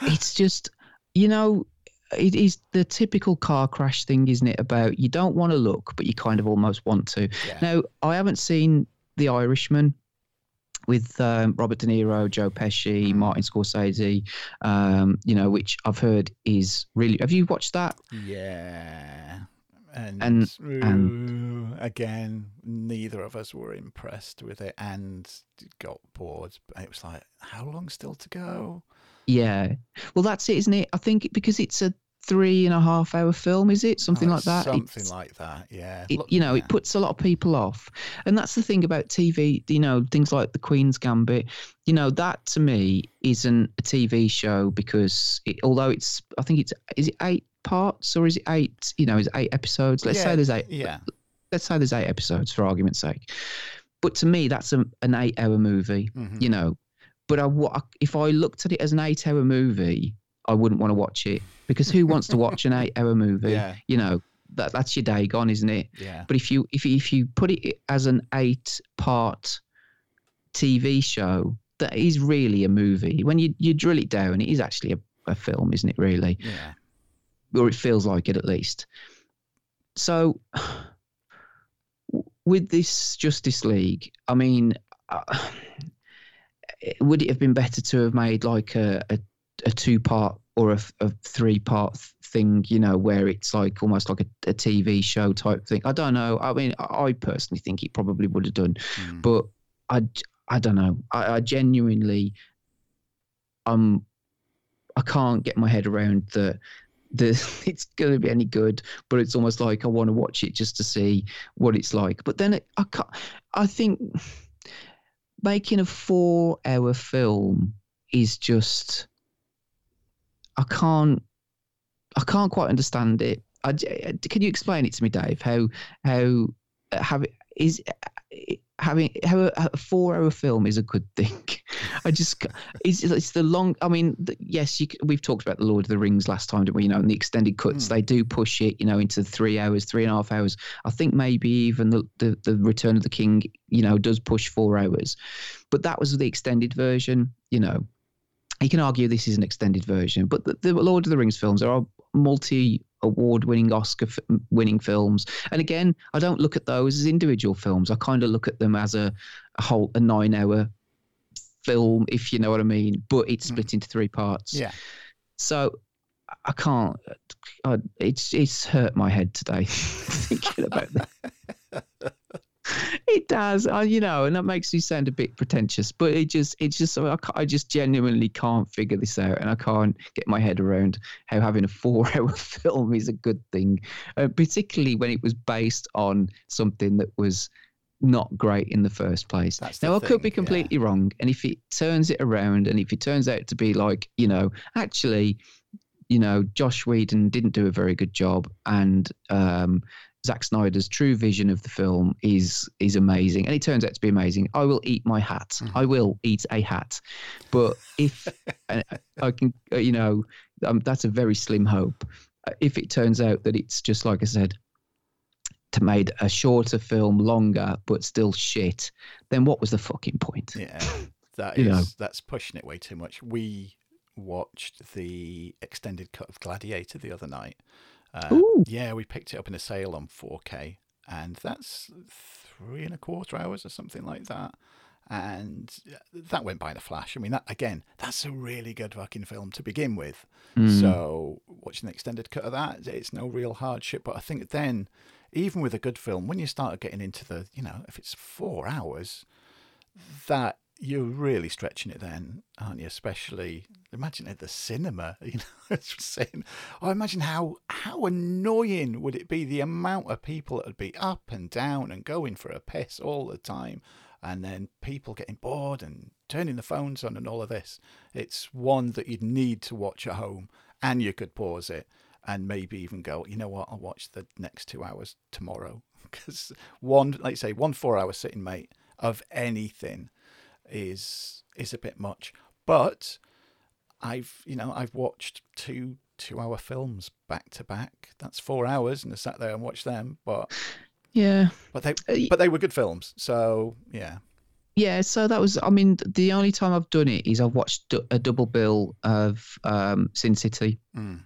it's just, you know, it is the typical car crash thing, isn't it? About you don't want to look, but you kind of almost want to. Yeah. Now, I haven't seen The Irishman with um, Robert De Niro, Joe Pesci, Martin Scorsese, um, you know, which I've heard is really. Have you watched that? Yeah. And, And- ooh, again, neither of us were impressed with it and got bored. It was like, how long still to go? Yeah. Well, that's it, isn't it? I think because it's a three and a half hour film, is it? Something Oh, like that. Something It's- like that, yeah. it, you know, yeah. it puts a lot of people off. And that's the thing about TV, you know, things like The Queen's Gambit, you know, that to me isn't a TV show because it, although it's, I think it's, is it eight parts or is it eight, you know, is it eight episodes? Let's Yeah, say there's eight, Yeah. let's say there's eight episodes for argument's sake. But to me, that's a, an eight hour movie, Mhm. you know. But I, if I looked at it as an eight hour movie, I wouldn't want to watch it because who wants to watch an eight hour movie? Yeah. You know, that, that's your day gone, isn't it? Yeah. But if you if if you put it as an eight part TV show, that is really a movie. When you, you drill it down, it is actually a, a film, isn't it? Really, Yeah. or it feels like it at least. So, with this Justice League, I mean, uh, would it have been better to have made like a a, a two part or a, a three part thing? You know, where it's like almost like a, a TV show type thing. I don't know. I mean, I personally think it probably would have done, Mm. but I I don't know. I, I genuinely, um, I can't get my head around the the it's going to be any good but it's almost like i want to watch it just to see what it's like but then it, i can't i think making a four hour film is just i can't i can't quite understand it. I, can you explain it to me dave? How how have it is having how a, a four hour film is a good thing. I just it's, it's the long i mean the, yes you, we've talked about the lord of the rings last time didn't we? You know and the extended cuts Mm. they do push it you know into three hours three and a half hours. I think maybe even the, the the return of the king you know does push four hours. But that was the extended version you know. You can argue this is an extended version but the, the lord of the rings films are multi award winning oscar f- winning films and again i don't look at those as individual films i kind of look at them as a, a whole a nine hour film if you know what i mean but it's mm. split into three parts Yeah. so I can't. I, it's it's hurt my head today thinking about that. it does, I, you know, and that makes me sound a bit pretentious. But it just, it's just, I, I just genuinely can't figure this out, and I can't get my head around how having a four-hour film is a good thing, uh, particularly when it was based on something that was not great in the first place. That's now I could be thing, yeah. completely wrong, and if it turns it around, and if it turns out to be like, you know, actually you know, Josh Whedon didn't do a very good job, and um, Zack Snyder's true vision of the film is is amazing, and it turns out to be amazing. I will eat my hat. Mm-hmm. I will eat a hat, but if I, I can, uh, you know, um, that's a very slim hope. Uh, If it turns out that it's just like I said, to made a shorter film longer but still shit, then what was the fucking point? Yeah, that is know. that's pushing it way too much. We watched the extended cut of Gladiator the other night. Uh, yeah, we picked it up in a sale on 4K, and that's three and a quarter hours or something like that. And that went by in a flash. I mean, that again, that's a really good fucking film to begin with. Mm. So watching the extended cut of that, it's no real hardship. But I think then, even with a good film, when you start getting into the, you know, if it's four hours, that you're really stretching it then, aren't you? Especially imagine at the cinema, you know, saying, oh, imagine how how annoying would it be the amount of people that would be up and down and going for a piss all the time, and then people getting bored and turning the phones on and all of this. It's one that you'd need to watch at home, and you could pause it and maybe even go, you know what, I'll watch the next two hours tomorrow because one, like you say, one four-hour sitting mate of anything is is a bit much. But I've you know I've watched two two hour films back to back. That's four hours, and I sat there and watched them. But Yeah. but they Uh, but they were good films. So yeah, Yeah, so that was. I mean, the only time I've done it is I've watched a double bill of um, Sin City Mm.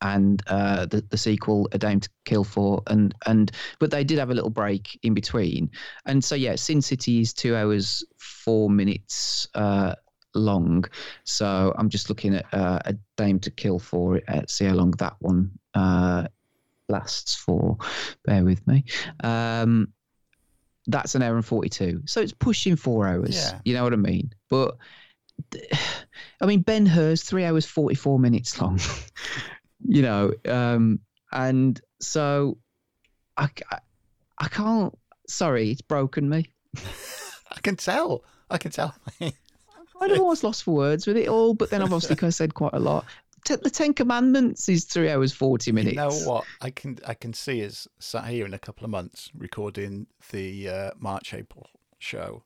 And uh, the the sequel, A Dame to Kill For, and and but they did have a little break in between, and so yeah, Sin City is two hours four minutes uh, long. So I'm just looking at uh, A Dame to Kill For, uh, see how long that one uh, lasts for. Bear with me. Um, that's an hour and 42 so it's pushing four hours Yeah. you know what i mean but i mean ben hur's three hours 44 minutes long you know um and so I, I i can't sorry it's broken me I can tell. I can tell. I'd have almost lost for words with it all, but then I've obviously kind of said quite a lot. T- the Ten Commandments is three hours forty minutes. You know what? I can I can see us sat here in a couple of months recording the uh, March April show,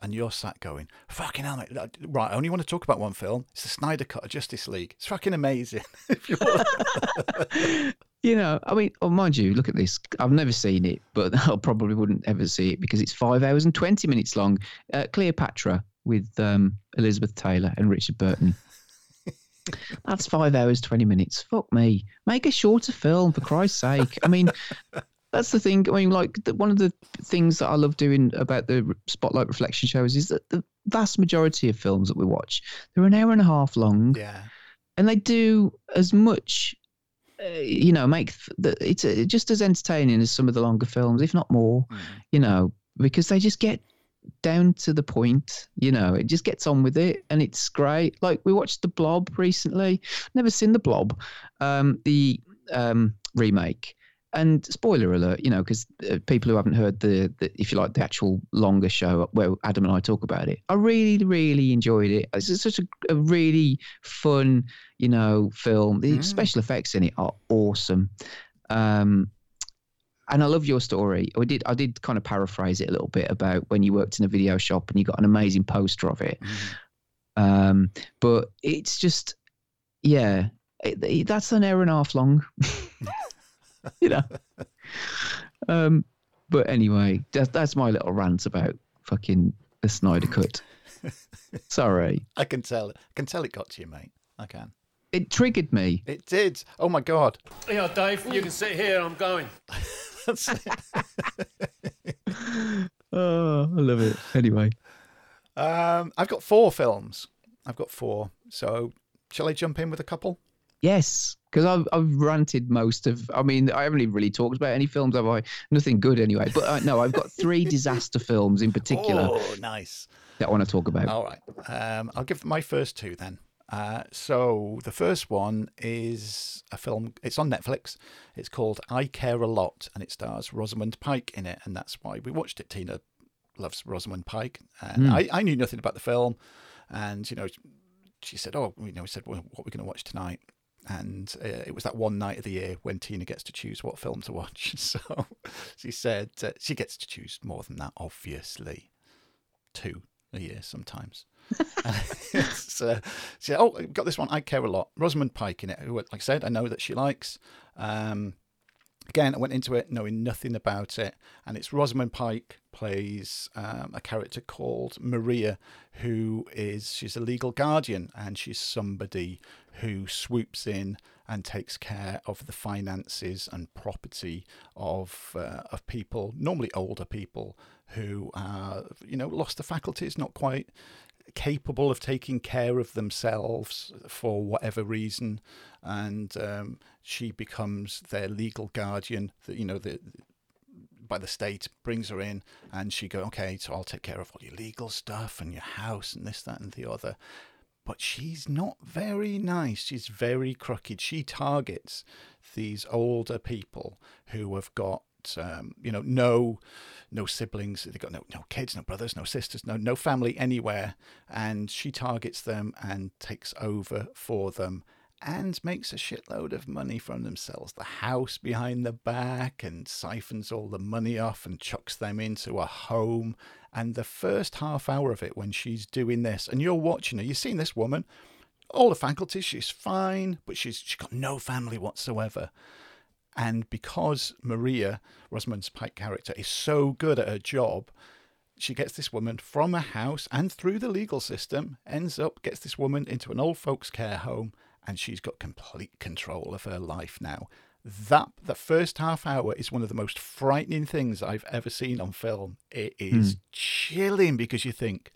and you're sat going, "Fucking hell, mate. right? I only want to talk about one film. It's the Snyder Cut of Justice League. It's fucking amazing." if you want. You know, I mean, oh, mind you, look at this. I've never seen it, but I probably wouldn't ever see it because it's five hours and 20 minutes long. Uh, Cleopatra with um, Elizabeth Taylor and Richard Burton. That's five hours, 20 minutes. Fuck me. Make a shorter film, for Christ's sake. I mean, that's the thing. I mean, like, the, one of the things that I love doing about the Spotlight Reflection shows is that the vast majority of films that we watch, they're an hour and a half long. Yeah, and they do as much uh, you know make th- the, it's uh, just as entertaining as some of the longer films if not more Mm. you know because they just get down to the point you know it just gets on with it and it's great. Like we watched the blob recently. Never seen the blob. Um the um remake and spoiler alert you know because uh, people who haven't heard the, the if you like the actual longer show where adam and i talk about it i really really enjoyed it it's such a, a really fun you know film the Mm. special effects in it are awesome um and I love your story. I did. I did kind of paraphrase it a little bit about when you worked in a video shop and you got an amazing poster of it. Mm. Um, but it's just, yeah, it, it- that's an hour and a half long. you know. Um, but anyway, that, that's my little rant about fucking the Snyder Cut. Sorry, I can tell. I can tell it got to you, mate. I can. it triggered me. It did. Oh my god. Yeah, Dave, you can sit here. I'm going. That's it. Oh, I love it. Anyway, Um, I've got four films. I've got four. So shall I jump in with a couple? Yes, because I've I've ranted most of. I mean, I haven't even really talked about any films, have I? Nothing good anyway. But uh, no, I've got three disaster films in particular Oh, nice. that I want to talk about. All right. Um, I'll give my first two then. Uh, so the first one is a film. It's on Netflix. It's called I Care a Lot, and it stars Rosamund Pike in it, and that's why we watched it. Tina loves Rosamund Pike, and Hmm. I, I knew nothing about the film, and you know, she said, "Oh, you know," we said, well, "What we're going to watch tonight." And uh, it was that one night of the year when Tina gets to choose what film to watch. So she said uh, she gets to choose more than that, obviously. Two a year sometimes. so she said, oh, I've got this one. I care a lot. Rosamund Pike in it, who, like I said, I know that she likes. Um, again, I went into it knowing nothing about it, and it's Rosamund Pike plays um, a character called Marla, who is she's a legal guardian, and she's somebody who swoops in and takes care of the finances and property of uh, of people, normally older people who are you know lost the faculties, not quite capable of taking care of themselves for whatever reason, and um, she becomes their legal guardian. That you know, the, by the state brings her in, and she go, okay, so I'll take care of all your legal stuff and your house and this, that, and the other. But she's not very nice. She's very crooked. She targets these older people who have got um, you know, no, no siblings. They've got no, no kids, no brothers, no sisters, no, no family anywhere. And she targets them and takes over for them and makes a shitload of money from themselves. The house behind the back and siphons all the money off and chucks them into a home. And the first half hour of it, when she's doing this, and you're watching her, you've seen this woman, all the faculties, she's fine, but she's she's got no family whatsoever. And because Marla, Rosamund Pike character, is so good at her job, she gets this woman from a house and through the legal system, ends up, gets this woman into an old folks' care home, and she's got complete control of her life now. That the first half hour is one of the most frightening things I've ever seen on film. It is mm. chilling because you think,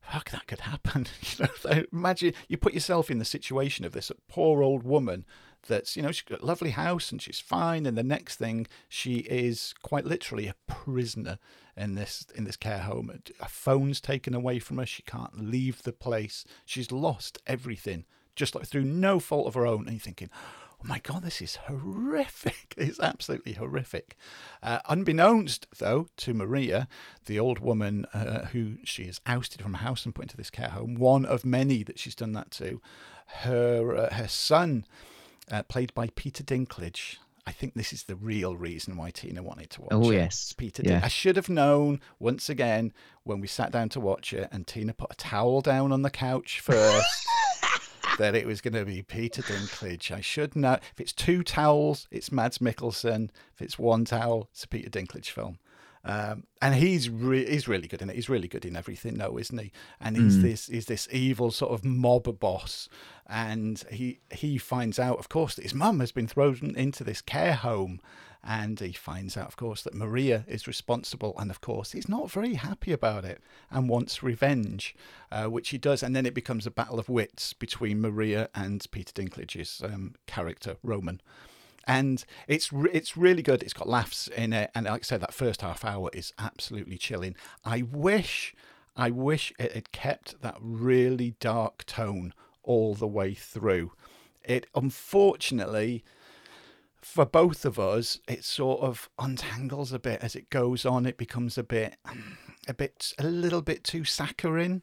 fuck, that could happen. you know, imagine you put yourself in the situation of this poor old woman that's you know she's got a lovely house and she's fine and the next thing she is quite literally a prisoner in this in this care home. A phone's taken away from her she can't leave the place. She's lost everything just like through no fault of her own. And you're thinking oh my god this is horrific. It's absolutely horrific. Uh, unbeknownst though to marla the old woman uh, who she is ousted from house and put into this care home one of many that she's done that to her uh, her son uh, played by Peter Dinklage. I think this is the real reason why Tina wanted to watch oh, it. yes. Peter yeah. I should have known once again when we sat down to watch it and Tina put a towel down on the couch first that it was going to be Peter Dinklage. I should know. If it's two towels, it's Mads Mikkelsen. If it's one towel, it's a Peter Dinklage film. Um, and he's re- he's really good in it. He's really good in everything, though, isn't he? And he's mm. this he's this evil sort of mob boss, and he he finds out, of course, that his mum has been thrown into this care home, and he finds out, of course, that Marla is responsible, and of course, he's not very happy about it and wants revenge, uh, which he does, and then it becomes a battle of wits between Marla and Peter Dinklage's um, character Roman and it's re- it's really good. It's got laughs in it, and like I said, that first half hour is absolutely chilling. I wish, I wish it had kept that really dark tone all the way through. It unfortunately, for both of us, it sort of untangles a bit as it goes on. It becomes a bit, a bit, a little bit too saccharine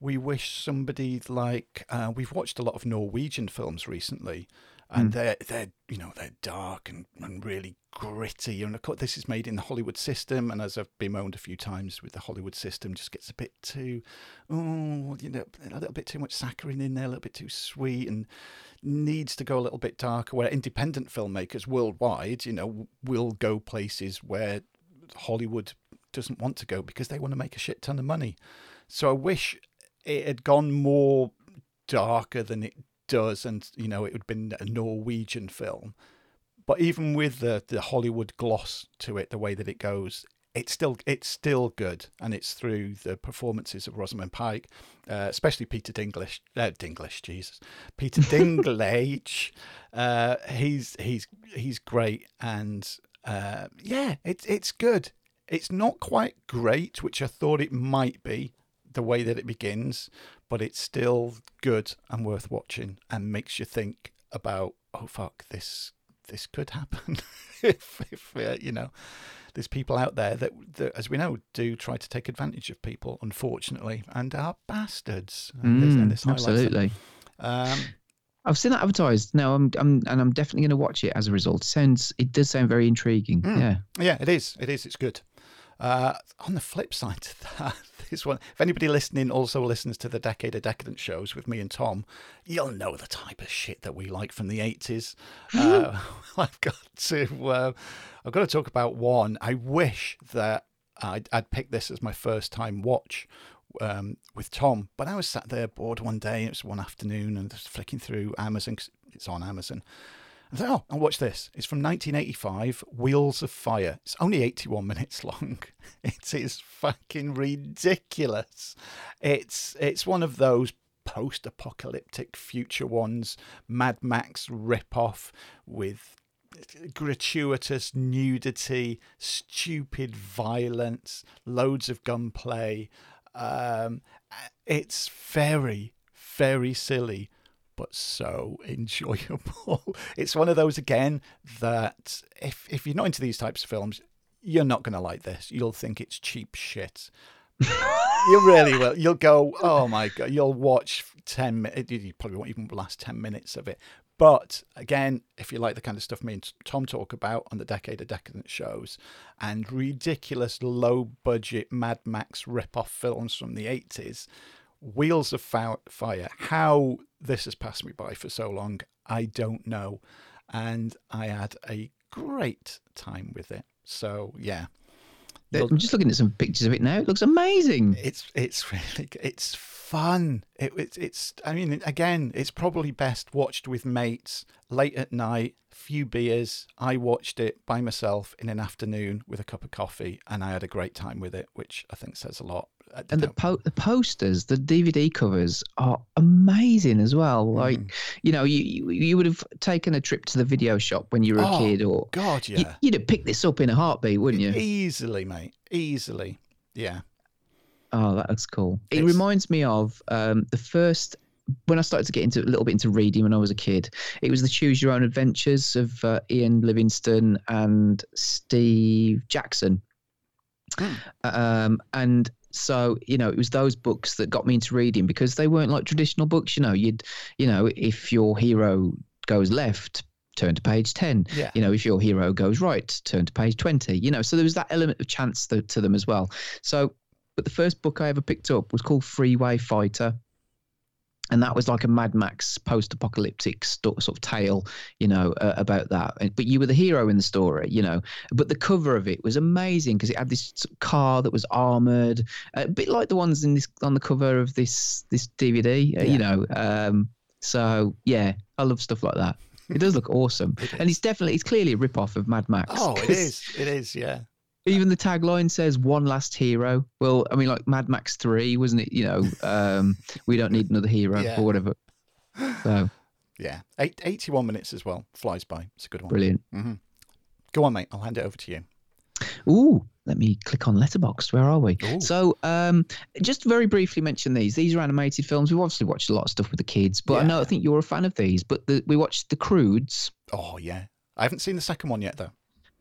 we wish somebody like uh, we've watched a lot of Norwegian films recently, and mm. they're they're you know they're dark and, and really gritty. And of course, this is made in the Hollywood system, and as I've bemoaned a few times with the Hollywood system, just gets a bit too oh you know a little bit too much saccharine in there, a little bit too sweet, and needs to go a little bit darker. Where independent filmmakers worldwide, you know, will go places where Hollywood doesn't want to go because they want to make a shit ton of money. So I wish it had gone more darker than it does, and you know it would have been a Norwegian film. But even with the the Hollywood gloss to it, the way that it goes, it's still it's still good, and it's through the performances of Rosamund Pike, uh, especially Peter Dinklage. Uh, Dinklage, Jesus, Peter Dinklage. uh, he's he's he's great, and uh, yeah, it's it's good. It's not quite great, which I thought it might be, the way that it begins, but it's still good and worth watching and makes you think about oh fuck this this could happen if, if uh, you know there's people out there that, that, as we know do try to take advantage of people unfortunately and are bastards and this, and this mm, absolutely um, I've seen that advertised. No, I'm, I'm, and I'm definitely going to watch it as a result. It sounds, it does sound very intriguing. Mm. Yeah, yeah, it is. It is. It's good. Uh, on the flip side to that, this one, if anybody listening also listens to the Decade of Decadence shows with me and Tom, you'll know the type of shit that we like from the 80s. Uh, I've got to. Uh, I've got to talk about one. I wish that I'd, I'd picked this as my first time watch um, with Tom, but I was sat there bored one day. It was one afternoon, and just flicking through Amazon. 'cause it's on Amazon. I thought, oh, I'll watch this. It's from 1985, Wheels of Fire. It's only 81 minutes long. It is fucking ridiculous. It's it's one of those post-apocalyptic future ones, Mad Max rip-off with gratuitous nudity, stupid violence, loads of gunplay. Um, it's very, very silly, but so enjoyable. it's one of those again that if if you're not into these types of films, you're not going to like this. You'll think it's cheap shit. you really will. You'll go, oh my god! You'll watch ten minutes. You probably won't even last ten minutes of it. But again, if you like the kind of stuff me and Tom talk about on the Decade of Decadence shows, and ridiculous low budget Mad Max rip off films from the eighties, Wheels of Fire. How this has passed me by for so long, I don't know, and I had a great time with it. So yeah. I'm just looking at some pictures of it now. It looks amazing. it's it's really it's fun. It, it's it's I mean again, it's probably best watched with mates late at night, few beers. I watched it by myself in an afternoon with a cup of coffee, and I had a great time with it, which I think says a lot. And the po- the posters, the DVD covers are amazing as well. Mm. Like, you know, you, you you would have taken a trip to the video shop when you were a Oh, kid, or God, you, yeah, you'd have picked this up in a heartbeat, wouldn't you? easily, mate, easily. Yeah, Oh, that looks cool. It It's- reminds me of um, the first when I started to get into a little bit into reading when I was a kid. It was the Choose Your Own Adventures of uh, Ian Livingstone and Steve Jackson. Hmm. Um, and so you know, it was those books that got me into reading because they weren't like traditional books. You know, you'd you know, if your hero goes left. Turn to page 10. Yeah. You know, if your hero goes right, turn to page 20. You know, so there was that element of chance to, to them as well. So but the first book I ever picked up was called Freeway Fighter. And that was like a Mad Max post-apocalyptic sto- sort of tale, you know, uh, about that. But you were the hero in the story, you know. But the cover of it was amazing because it had this sort of car that was armored, a bit like the ones in this on the cover of this this DVD, uh, Yeah. you know. Um, so yeah, I love stuff like that. It does look awesome, and it's definitely it's clearly a rip off of Mad Max. Oh, it is, it is, Yeah. Even the tagline says "one last hero." Well, I mean, like Mad Max Three, wasn't it? You know, um, we don't need another hero Yeah. or whatever. So Yeah. Eight, 81 minutes as well. Flies by. It's a good one. brilliant. Go on, mate. I'll hand it over to you. Ooh, let me click on Letterboxd. Where are we? Ooh. So, um, just very briefly mention these. These are animated films. We've obviously watched a lot of stuff with the kids, but I know I think you're a fan of these. But the, we watched The Croods. Oh, yeah. I haven't seen the second one yet, though.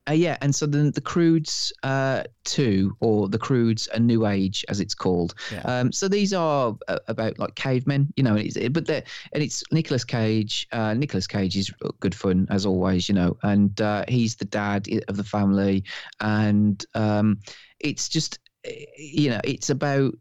Uh, yeah, and so then the Croods uh, two, or the Croods a New Age, as it's called. Yeah. Um, so these are uh, about like cavemen, you know, and it's, but they're, and it's Nicolas Cage. Uh, Nicolas Cage is good fun as always, you know, and uh, he's the dad of the family, and um, it's just, eh, you know, it's about.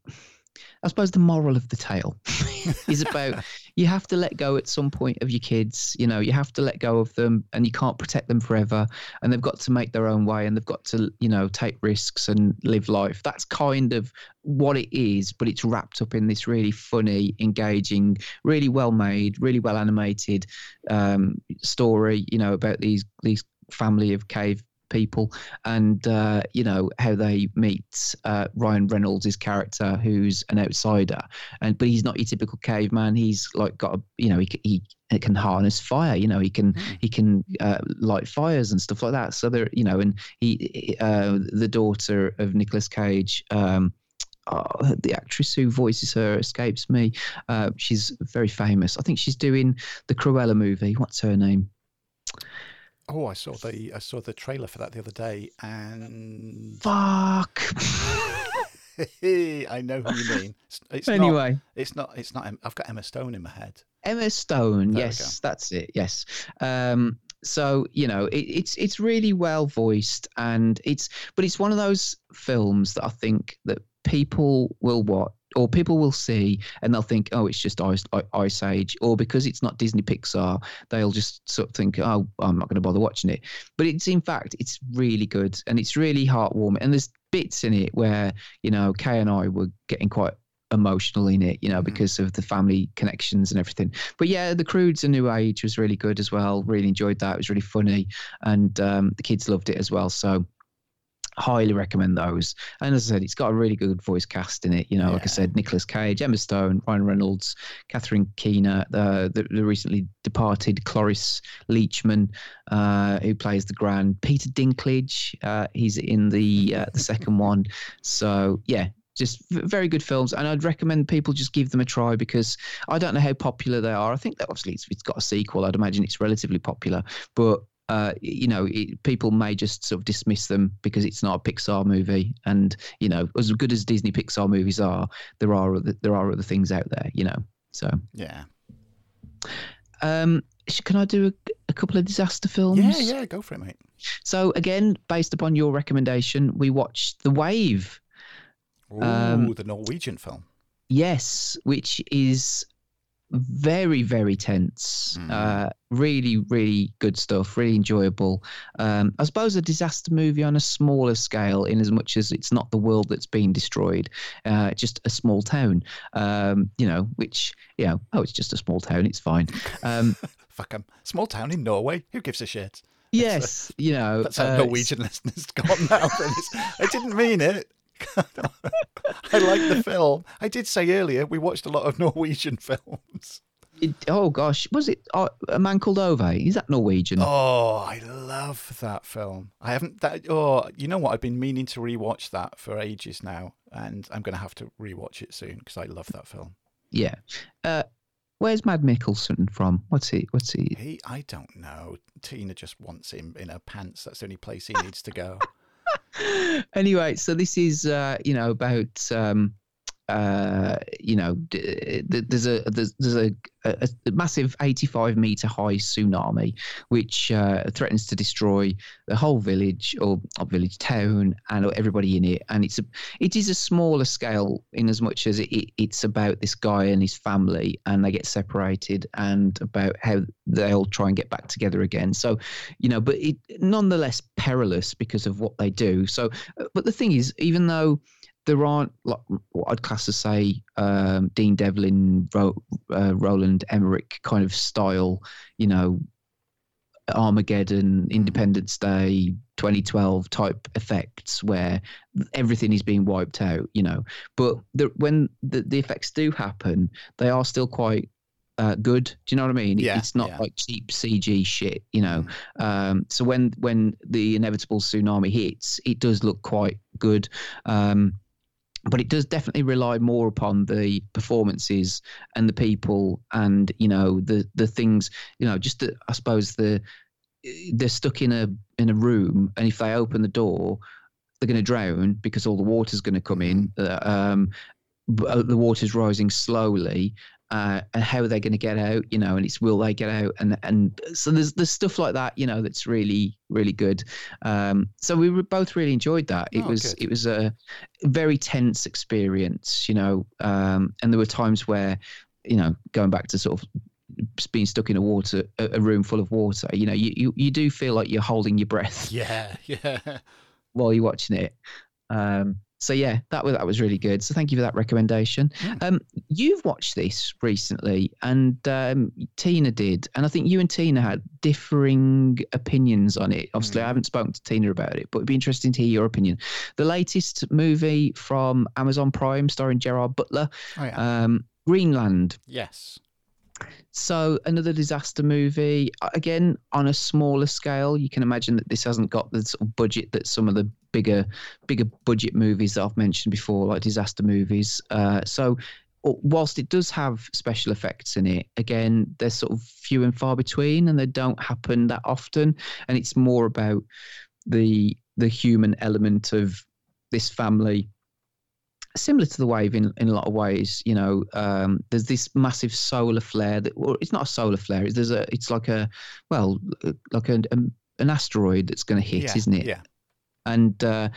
I suppose the moral of the tale is about you have to let go at some point of your kids. You know, you have to let go of them, and you can't protect them forever. And they've got to make their own way, and they've got to, you know, take risks and live life. That's kind of what it is, but it's wrapped up in this really funny, engaging, really well made, really well animated um, story. You know, about these these family of cave people and uh, you know how they meet uh, Ryan Reynolds' his character who's an outsider and but he's not your typical caveman he's like got a you know he, he, he can harness fire you know he can he can uh, light fires and stuff like that so there you know and he uh, the daughter of Nicolas Cage um, oh, the actress who voices her escapes me. Uh, she's very famous. I think she's doing the Cruella movie. What's her name? Oh, I saw the I saw the trailer for that the other day, and Fuck. I know who you mean. It's, it's not. anyway, It's not. It's not. I've got Emma Stone in my head. Emma Stone. There yes, that's it. Yes. Um, so you know, it, it's it's really well voiced, and it's but it's one of those films that I think that people will watch or people will see and they'll think, oh, it's just Ice, Ice Age, or because it's not Disney Pixar, they'll just sort of think, oh, I'm not going to bother watching it. But it's in fact, it's really good and it's really heartwarming. And there's bits in it where you know Kay and I were getting quite emotional in it, you know, mm-hmm. because of the family connections and everything. But yeah, the Croods A New Age was really good as well. Really enjoyed that. It was really funny, and um, the kids loved it as well. So highly recommend those. And as I said, it's got a really good voice cast in it. You know, yeah. like I said, Nicolas Cage, Emma Stone, Ryan Reynolds, Catherine Keener, the, the, the recently departed Cloris Leachman, uh, who plays the Grand, Peter Dinklage, uh, he's in the uh, the second one. So yeah, just very good films and i'd recommend people just give them a try because i don't know how popular they are i think that obviously it's, it's got a sequel i'd imagine it's relatively popular but uh, you know, it, people may just sort of dismiss them because it's not a Pixar movie. And you know, as good as Disney Pixar movies are, there are other, there are other things out there. You know, so yeah. Um, can I do a, a couple of disaster films? Yeah, yeah, go for it, mate. So again, based upon your recommendation, we watched The Wave. Ooh, um, the Norwegian film. Yes, which is very very tense. Mm. uh, really really good stuff really enjoyable. Um, i suppose a disaster movie on a smaller scale in as much as it's not the world that's being destroyed uh, just a small town um, you know which you know oh it's just a small town it's fine. Um, fuck them small town in norway? Who gives a shit? Yes you know that's how uh, norwegian listeners gone now i didn't mean it I like the film. I did say earlier we watched a lot of Norwegian films. It, oh gosh, was it uh, a man called Ove? Is that Norwegian? Oh, I love that film. I haven't that. Oh, you know what? I've been meaning to rewatch that for ages now, and I'm going to have to rewatch it soon because I love that film. Yeah. Uh, where's Mads Mikkelsen from? What's he? What's he? He, I don't know. Tina just wants him in her pants. That's the only place he needs to go. anyway, so this is uh, you know about um, uh, you know, there's a there's, there's a, a, massive 85 meter high tsunami which uh, threatens to destroy the whole village or, or, village town and everybody in it. And it's a it is a smaller scale in as much as it, it, it's about this guy and his family and they get separated and about how they'll try and get back together again. So, you know, but it nonetheless perilous because of what they do. So, uh, but the thing is, even though there aren't like what I'd class as say um, Dean Devlin, Ro, uh, Roland Emmerich kind of style, you know, Armageddon, Independence Day, 2012 type effects where everything is being wiped out, you know. But the, when the, the effects do happen, they are still quite uh, good. Do you know what I mean? Yeah, it's not yeah. like cheap CG shit, you know. Mm. Um, so when when the inevitable tsunami hits, it does look quite good. Um, but it does definitely rely more upon the performances and the people and you know the the things you know just the, i suppose the they're stuck in a in a room and if they open the door they're going to drown because all the water's going to come in uh, um, uh, the water's rising slowly uh, and how are they going to get out you know and it's will they get out? And and so there's there's stuff like that you know that's really really good. Um, so we both really enjoyed that. It oh, was good. it was a very tense experience you know um, and there were times where you know going back to sort of being stuck in a water a room full of water you know you, you you do feel like you're holding your breath yeah yeah. while you're watching it. Um, so yeah, that was that was really good. So thank you for that recommendation. Yeah. Um, you've watched this recently, and um, Tina did, and I think you and Tina had differing opinions on it. Obviously, mm. I haven't spoken to Tina about it, but it'd be interesting to hear your opinion. The latest movie from Amazon Prime, starring Gerard Butler, oh, yeah. um, Greenland. Yes. So another disaster movie again on a smaller scale. You can imagine that this hasn't got the sort of budget that some of the bigger bigger budget movies that I've mentioned before, like disaster movies. Uh, so whilst it does have special effects in it, again they're sort of few and far between, and they don't happen that often. And it's more about the the human element of this family similar to the wave in, in a lot of ways. You know, um, there's this massive solar flare that, well, it's not a solar flare. There's a, it's like a, well, like a, a an asteroid that's going to hit, yeah, isn't it? Yeah. And uh,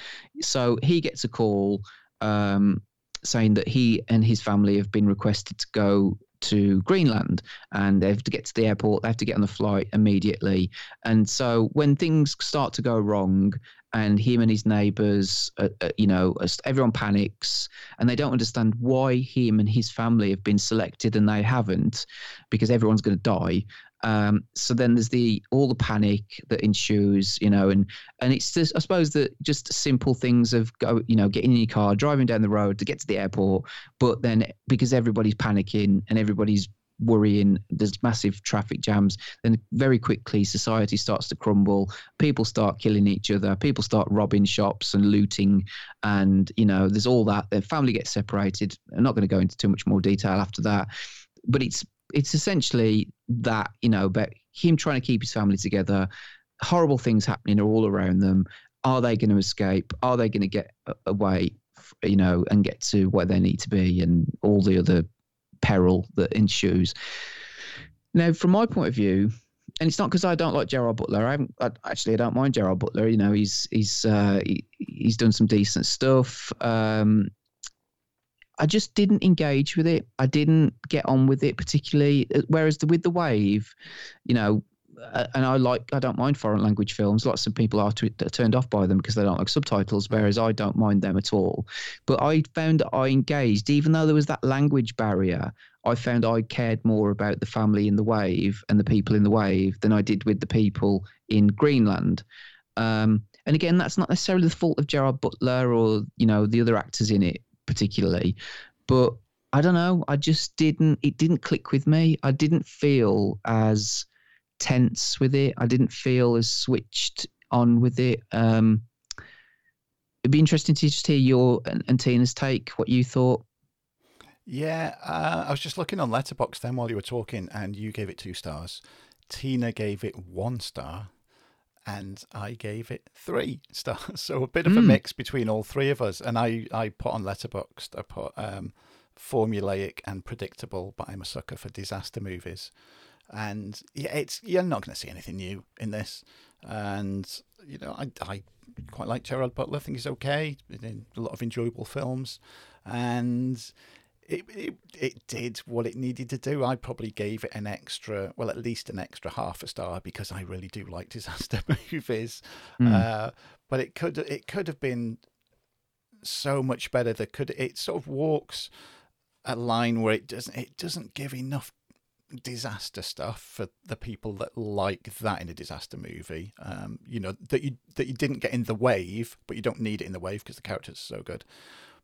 so he gets a call um, saying that he and his family have been requested to go to Greenland and they have to get to the airport, they have to get on the flight immediately. And so when things start to go wrong and him and his neighbors, uh, uh, you know, everyone panics and they don't understand why him and his family have been selected and they haven't because everyone's going to die. Um, so then there's the all the panic that ensues, you know, and and it's just I suppose that just simple things of go, you know, getting in your car, driving down the road to get to the airport, but then because everybody's panicking and everybody's worrying there's massive traffic jams then very quickly society starts to crumble. People start killing each other. People start robbing shops and looting and you know there's all that. The family gets separated. I'm not going to go into too much more detail after that. But it's it's essentially that you know about him trying to keep his family together horrible things happening are all around them are they going to escape are they going to get away you know and get to where they need to be and all the other peril that ensues now from my point of view and it's not because I don't like Gerard Butler. I, haven't, I actually I don't mind Gerard Butler. You know, he's he's uh, he, he's done some decent stuff. Um, I just didn't engage with it. I didn't get on with it particularly. Uh, whereas the, with the wave, you know, uh, and I like I don't mind foreign language films. Lots of people are t- turned off by them because they don't like subtitles, whereas I don't mind them at all. But I found that I engaged, even though there was that language barrier. I found I cared more about the family in the wave and the people in the wave than I did with the people in Greenland. Um, and again, that's not necessarily the fault of Gerard Butler or you know the other actors in it particularly, but I don't know. I just didn't. It didn't click with me. I didn't feel as tense with it. I didn't feel as switched on with it. Um, it'd be interesting to just hear your and, and Tina's take. What you thought. Yeah, uh, I was just looking on Letterboxd then while you were talking, and you gave it two stars. Tina gave it one star, and I gave it three stars. So a bit of a mm. mix between all three of us. And I, I put on Letterboxd, I put um, formulaic and predictable, but I'm a sucker for disaster movies. And yeah, it's you're not going to see anything new in this. And you know, I, I quite like Gerard Butler. I think he's okay. In a lot of enjoyable films, and it, it it did what it needed to do. I probably gave it an extra, well, at least an extra half a star because I really do like disaster movies. Mm. Uh, but it could it could have been so much better. That could it sort of walks a line where it doesn't it doesn't give enough disaster stuff for the people that like that in a disaster movie. Um, you know that you that you didn't get in the wave, but you don't need it in the wave because the characters are so good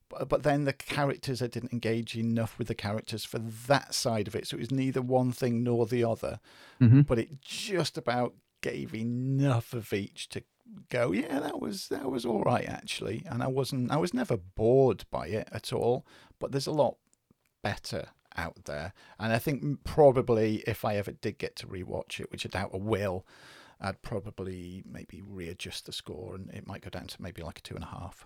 but then the characters I didn't engage enough with the characters for that side of it. So it was neither one thing nor the other. Mm-hmm. But it just about gave enough of each to go, yeah, that was that was all right actually. And I wasn't I was never bored by it at all. But there's a lot better out there. And I think probably if I ever did get to rewatch it, which I doubt I will, I'd probably maybe readjust the score and it might go down to maybe like a two and a half.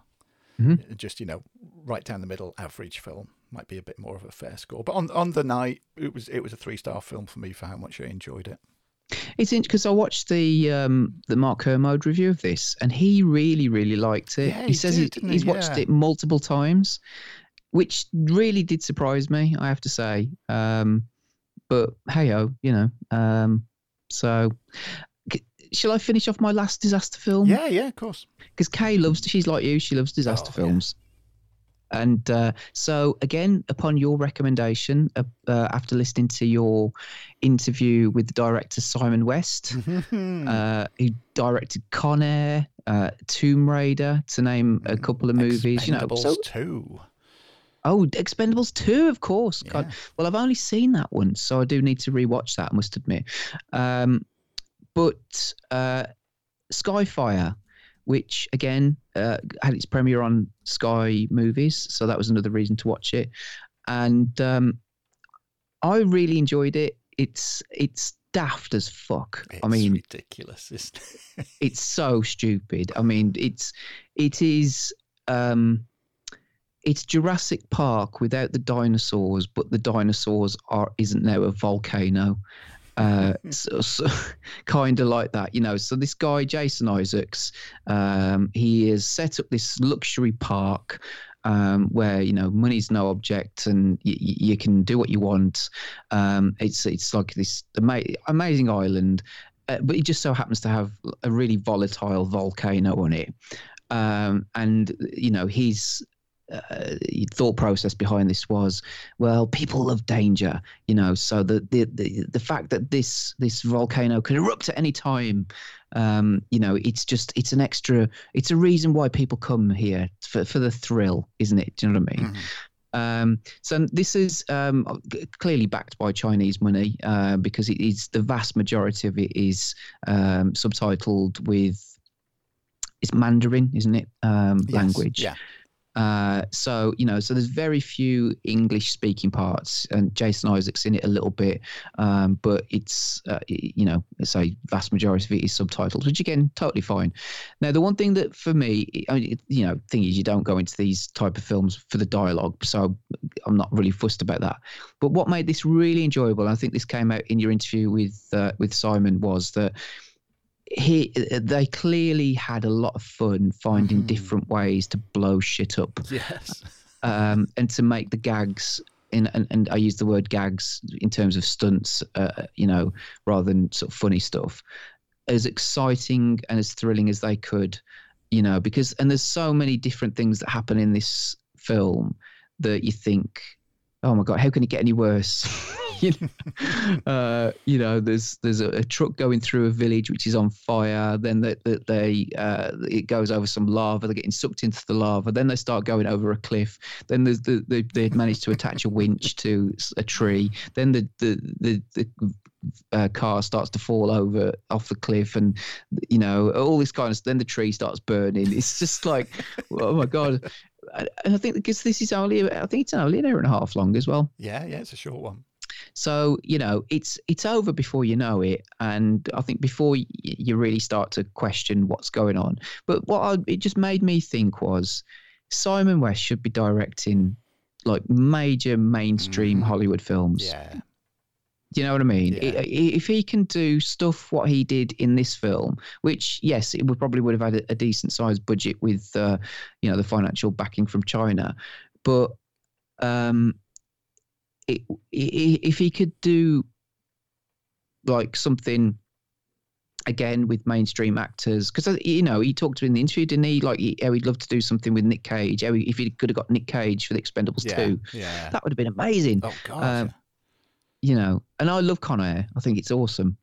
Mm-hmm. Just you know, right down the middle, average film might be a bit more of a fair score. But on on the night, it was it was a three star film for me for how much I enjoyed it. It's interesting because I watched the um, the Mark Kermode review of this, and he really really liked it. Yeah, he, he, says did, he, he's he? watched yeah. it multiple times, which really did surprise me. I have to say. Um, but hey oh, you know. Um, so shall I finish off my last disaster film? Yeah, yeah, of course. Because Kay loves, she's like you, she loves disaster oh, films. Yeah. And uh, so, again, upon your recommendation, uh, uh, after listening to your interview with the director Simon West, uh, who directed Con Air, uh, Tomb Raider, to name a couple of movies, you know, so two. Oh, Expendables 2, of course. Yeah. God. Well, I've only seen that once, so I do need to rewatch that, I must admit. Um, but uh, Skyfire, which again uh, had its premiere on Sky Movies, so that was another reason to watch it. And um, I really enjoyed it. It's it's daft as fuck. It's I mean, ridiculous. Isn't it? it's so stupid. I mean, it's it is. Um, it's Jurassic Park without the dinosaurs, but the dinosaurs are isn't now a volcano, uh, so, so kind of like that, you know. So this guy, Jason Isaacs, um, he has set up this luxury park. um, where you know money's no object and y- you can do what you want. Um, it's it's like this ama- amazing island, uh, but it just so happens to have a really volatile volcano on it. Um, and you know his uh, thought process behind this was, well, people love danger, you know. So the the the, the fact that this this volcano could erupt at any time, um, you know, it's just it's an extra, it's a reason why people come here for for the thrill, isn't it? Do you know what I mean? Um, so this is um, clearly backed by Chinese money uh, because it is the vast majority of it is um, subtitled with it's Mandarin, isn't it? Um, Yes, language. Yeah. Uh, so you know, so there's very few English speaking parts, and Jason Isaacs in it a little bit, um, but it's uh, you know, say vast majority of it is subtitles, which again, totally fine. Now, the one thing that for me, you know, thing is, you don't go into these type of films for the dialogue, so I'm not really fussed about that. But what made this really enjoyable, I think this came out in your interview with uh, with Simon, was that he they clearly had a lot of fun finding different ways to blow shit up Yes. um, and to make the gags in and, and I use the word gags in terms of stunts, uh, you know, rather than sort of funny stuff, as exciting and as thrilling as they could, you know, because and there's so many different things that happen in this film that you think, oh my god, how can it get any worse? you know, uh, you know, there's there's a, a truck going through a village which is on fire. Then that they, they uh, it goes over some lava. They're getting sucked into the lava. Then they start going over a cliff. Then there's the, the they managed to attach a winch to a tree. Then the the the, the uh, car starts to fall over off the cliff, and you know all this kind of. Then the tree starts burning. It's just like, oh my god. And and I think because this is only, I think it's only an hour and a half long as well. Yeah, yeah, it's a short one. So you know, it's it's over before you know it, and I think before y- you really start to question what's going on. But what I, it just made me think was Simon West should be directing like major mainstream mm. Hollywood films. Yeah. Do you know what I mean? Yeah. If he can do stuff what he did in this film, which yes, it would probably would have had a, a decent sized budget with uh, you know the financial backing from China, but um, it, if he could do like something again with mainstream actors because you know he talked to me in the interview didn't he like he, he'd love to do something with nick cage if he could have got nick cage for the expendables Yeah. 2 Yeah. that would have been amazing Oh God. um, you know and i love con air i think it's awesome.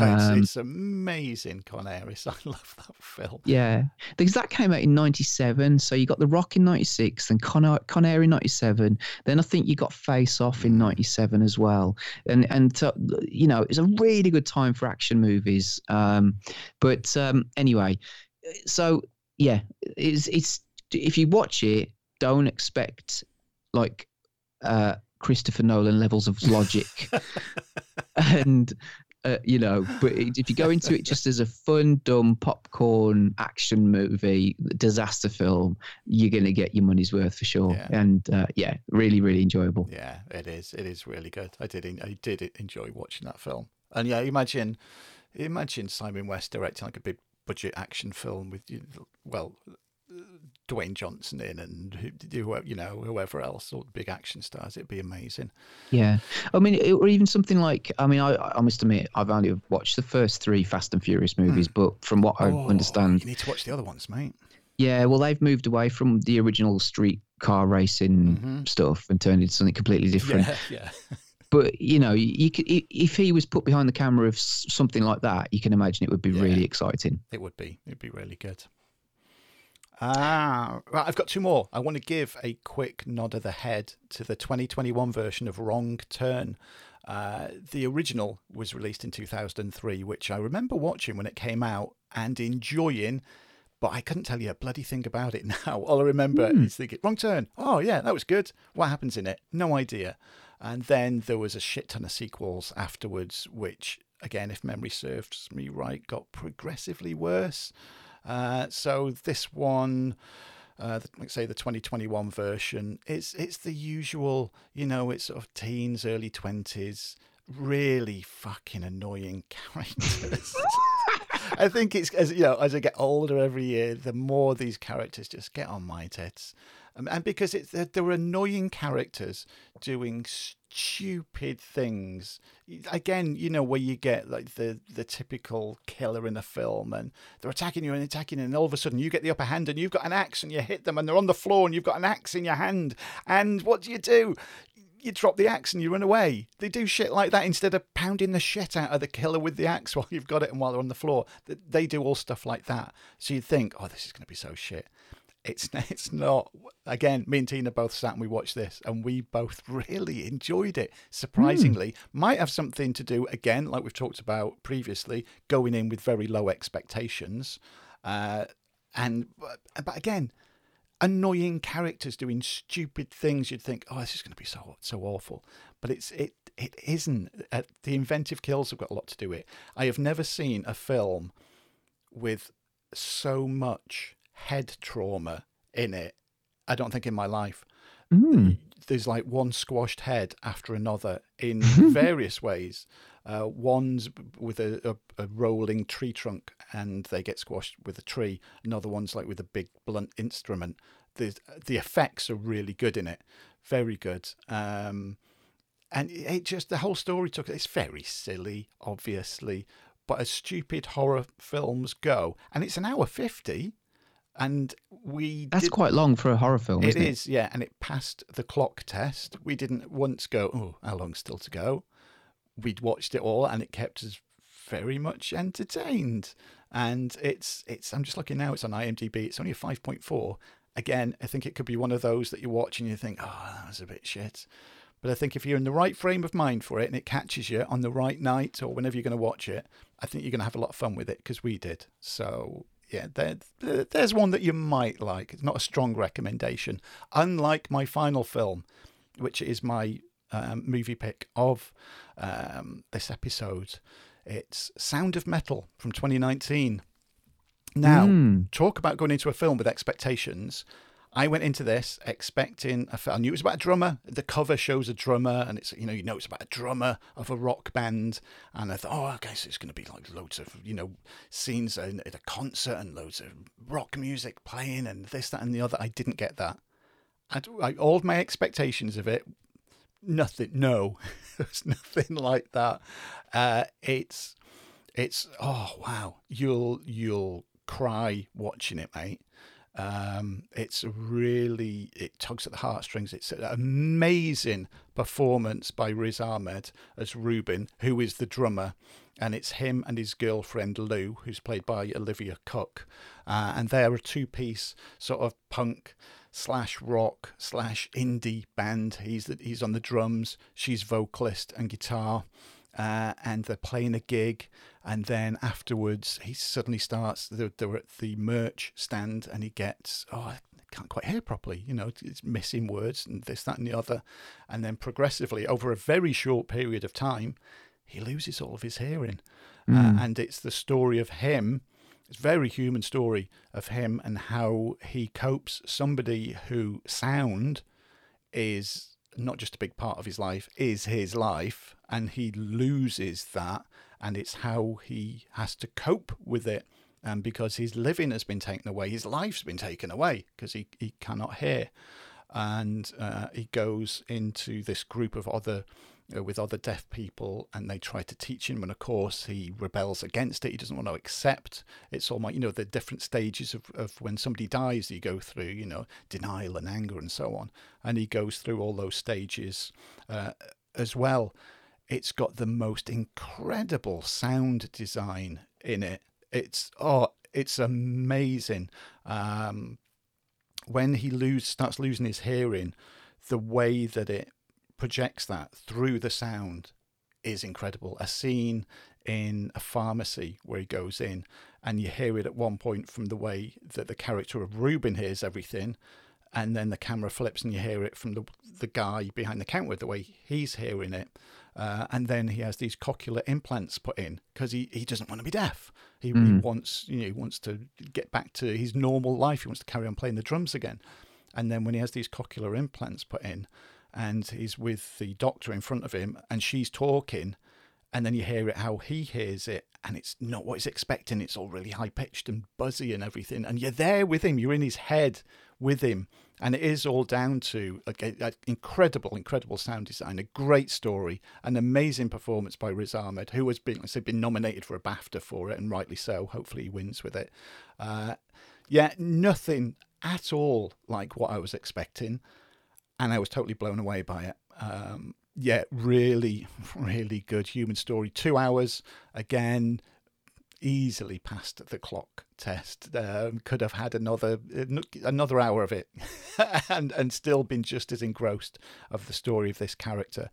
It's, um, it's amazing, Con Aris. I love that film. yeah because that came out in 97 so you got the rock in 96 then con air, con air in 97 then i think you got face off in 97 as well and and uh, you know it's a really good time for action movies um but um anyway so yeah it's it's if you watch it don't expect like uh christopher nolan levels of logic and uh, you know but if you go into it just as a fun dumb popcorn action movie disaster film you're gonna get your money's worth for sure Yeah. and uh, yeah really really enjoyable Yeah, it is. It is really good. I did. I did enjoy watching that film. And yeah, imagine, imagine Simon West directing like a big budget action film with you, well, Dwayne Johnson in and who, who- you know whoever else, all the big action stars. It'd be amazing. Yeah, I mean, it- or even something like I mean, I, I must admit, I've only watched the first three Fast and Furious movies, but from what I Hmm. Oh, understand, you need to watch the other ones, mate. yeah, well, they've moved away from the original street car racing stuff and turned into something completely different. Mm-hmm. Yeah, yeah. But you know, you could if he was put behind the camera of something like that, you can imagine it would be Yeah. really exciting. It would be. It'd be really good. Ah, right. I've got two more. I want to give a quick nod of the head to the 2021 version of Wrong Turn. Uh, the original was released in 2003, which I remember watching when it came out and enjoying, but I couldn't tell you a bloody thing about it now. All I remember is thinking, Wrong Turn. Oh, yeah, that was good. What happens in it? No idea. And then there was a shit ton of sequels afterwards, which, again, if memory serves me right, got progressively worse. Uh, so this one, uh, like say the 2021 version, it's it's the usual, you know, it's sort of teens, early 20s, really fucking annoying characters. I think it's as you know, as I get older every year, the more these characters just get on my tits. Um, and because it's there, there were annoying characters doing stupid things. Again, you know where you get like the the typical killer in a film, and they're attacking you and attacking, you, and all of a sudden you get the upper hand, and you've got an axe, and you hit them, and they're on the floor, and you've got an axe in your hand, and what do you do? you drop the axe and you run away. They do shit like that instead of pounding the shit out of the killer with the axe while you've got it and while they're on the floor. They do all stuff like that. So you think, oh, this is going to be so shit. It's it's not. Again, me and Tina both sat and we watched this, and we both really enjoyed it. Surprisingly, mm. might have something to do again, like we've talked about previously, going in with very low expectations, uh, and but again, annoying characters doing stupid things. You'd think, oh, this is going to be so so awful, but it's it it isn't. Uh, the inventive kills have got a lot to do with it. I have never seen a film with so much head trauma in it. I don't think in my life. Mm. There's like one squashed head after another in various ways. Uh, one's with a, a, a, rolling tree trunk and they get squashed with a tree. Another one's like with a big blunt instrument. The the effects are really good in it, very good. Um, and it just the whole story took it's very silly, obviously, but as stupid horror films go, and it's an hour fifty and we that's did, quite long for a horror film it is it? yeah and it passed the clock test. We didn't once go oh how long's still to go? We'd watched it all and it kept us very much entertained. And it's it's i'm just looking now it's on imdb it's only a 5.4 again i think it could be one of those that you watch and you think oh that was a bit shit. But i think if you're in the right frame of mind for it and it catches you on the right night or whenever you're going to watch it i think you're going to have a lot of fun with it because we did. So yeah, there, there's one that you might like. It's not a strong recommendation. Unlike my final film, which is my um, movie pick of um, this episode, it's Sound of Metal from 2019. Now, mm. talk about going into a film with expectations. I went into this expecting a, I knew it was about a drummer. The cover shows a drummer, and it's you know you know it's about a drummer of a rock band. And I thought, oh, okay, so it's going to be like loads of you know scenes at a concert and loads of rock music playing and this, that, and the other. I didn't get that. I, I, all my expectations of it, nothing. No, there's nothing like that. Uh, it's it's oh wow, you'll you'll cry watching it, mate. Um, it's really it tugs at the heartstrings. It's an amazing performance by Riz Ahmed as Ruben, who is the drummer, and it's him and his girlfriend Lou, who's played by Olivia Cooke, uh, and they're a two-piece sort of punk slash rock slash indie band. He's the, he's on the drums, she's vocalist and guitar uh, and they're playing a gig. And then afterwards, he suddenly starts. They're, they're at the merch stand, and he gets oh, I can't quite hear properly. You know, it's missing words and this, that, and the other. And then progressively, over a very short period of time, he loses all of his hearing. Mm. Uh, hmm. and it's the story of him. It's a very human story of him and how he copes. Somebody who sound is not just a big part of his life, is his life, and he loses that, and it's how he has to cope with it. And because his living has been taken away, his life's been taken away because he, he cannot hear. And uh, he goes into this group of other with other deaf people and they try to teach him and of course he rebels against it. He doesn't want to accept. It's all my you know the different stages of, of when somebody dies you go through you know denial and anger and so on. And he goes through all those stages uh, as well. It's got the most incredible sound design in it. It's oh it's amazing. Um, when he lose starts losing his hearing the way that it projects that through the sound is incredible. A scene in a pharmacy where he goes in and you hear it at one point from the way that the character of Ruben hears everything and then the camera flips and you hear it from the the guy behind the counter the way he's hearing it uh, and then he has these cochlear implants put in because he, he doesn't want to be deaf he, mm. he wants you know he wants to get back to his normal life he wants to carry on playing the drums again and then when he has these cochlear implants put in and he's with the doctor in front of him and she's talking and then you hear it how he hears it, and it's not what he's expecting. It's all really high pitched and buzzy and everything, and you're there with him. You're in his head with him, and it is all down to an incredible, incredible sound design, a great story, an amazing performance by Riz Ahmed, who has been, say, been nominated for a BAFTA for it, and rightly so. Hopefully, he wins with it. Uh, yeah, nothing at all like what I was expecting, and I was totally blown away by it. Um, yeah, really, really good human story. Two hours again, easily passed the clock test. Um, could have had another another hour of it, and and still been just as engrossed of the story of this character.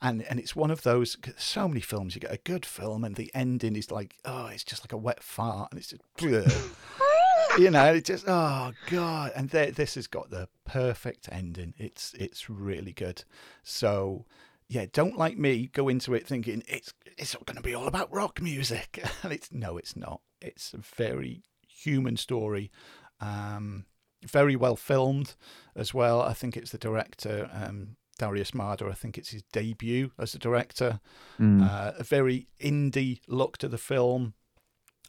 And and it's one of those. So many films you get a good film, and the ending is like, oh, it's just like a wet fart, and it's just. you know, it just oh god, and th- this has got the perfect ending. It's it's really good. So yeah, don't like me go into it thinking it's it's not going to be all about rock music, and it's no, it's not. It's a very human story, um, very well filmed as well. I think it's the director um, Darius Marder. I think it's his debut as a director. Mm. Uh, a very indie look to the film.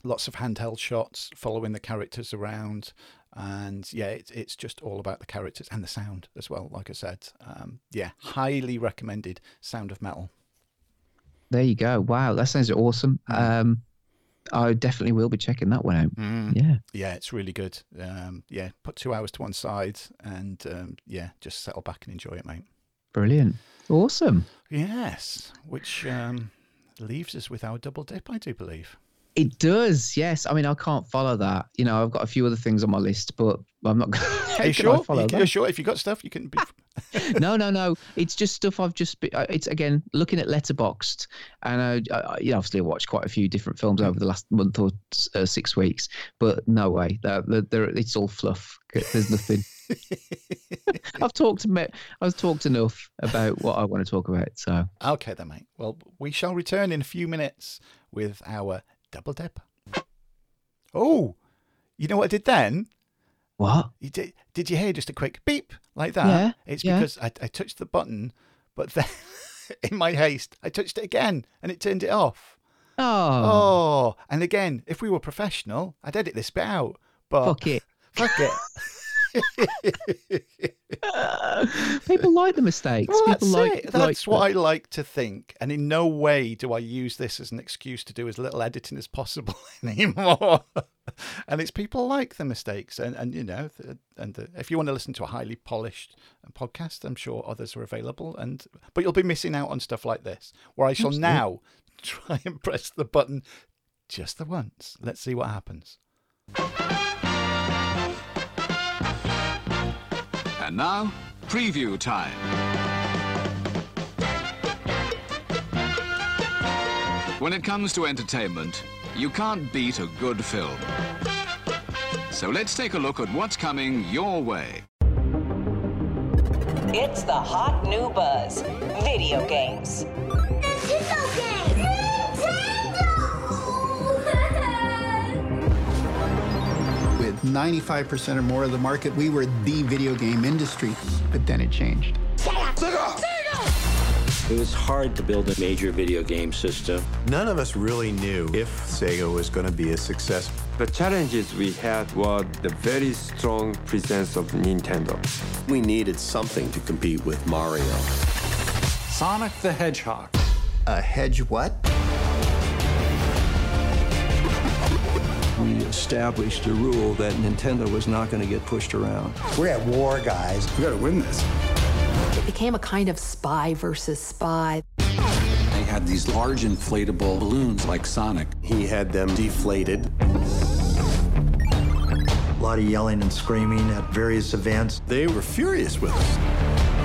Lots of handheld shots following the characters around and yeah, it's it's just all about the characters and the sound as well. Like I said, um, yeah, highly recommended. Sound of Metal. There you go. Wow, that sounds awesome. Mm. Um, I definitely will be checking that one out. Mm. Yeah, yeah, it's really good. Um, yeah, put two hours to one side and um, yeah, just settle back and enjoy it, mate. Brilliant, awesome. Yes, which um, leaves us with our double dip, I do believe. It does, yes. I mean, I can't follow that. You know, I've got a few other things on my list, but I'm not. going Are you sure? Follow you, are sure? If you got stuff, you can. Be... no, no, no. It's just stuff I've just. Be, it's again looking at Letterboxd, and I, I you know, obviously I watched quite a few different films over the last month or uh, six weeks, but no way. They're, they're, it's all fluff. There's nothing. I've talked I've talked enough about what I want to talk about. So okay, then, mate. Well, we shall return in a few minutes with our double dip. Oh, you know what I did then? What? You did? Did you hear just a quick beep like that? Yeah. It's yeah. because I, I touched the button, but then in my haste, I touched it again and it turned it off. Oh. Oh. And again, if we were professional, I'd edit this bit out. But fuck it. Fuck it. People like the mistakes. Well, People that's like, That's like what I like to think. And in no way do I use this as an excuse to do as little editing as possible anymore. and it's people like the mistakes. And, and you know, and the, if you want to listen to a highly polished podcast, I'm sure others are available. And But you'll be missing out on stuff like this, where I shall Absolutely. now try and press the button just the once. Let's see what happens. And now, preview time. When it comes to entertainment, you can't beat a good film. So let's take a look at what's coming your way. It's the hot new buzz video games. 95% or more of the market, we were the video game industry. But then it changed. It was hard to build a major video game system. None of us really knew if Sega was going to be a success. The challenges we had were the very strong presence of Nintendo. We needed something to compete with Mario. Sonic the Hedgehog. A hedge what? We established a rule that Nintendo was not going to get pushed around. We're at war, guys. We got to win this. It became a kind of spy versus spy. They had these large inflatable balloons like Sonic. He had them deflated. A lot of yelling and screaming at various events. They were furious with us.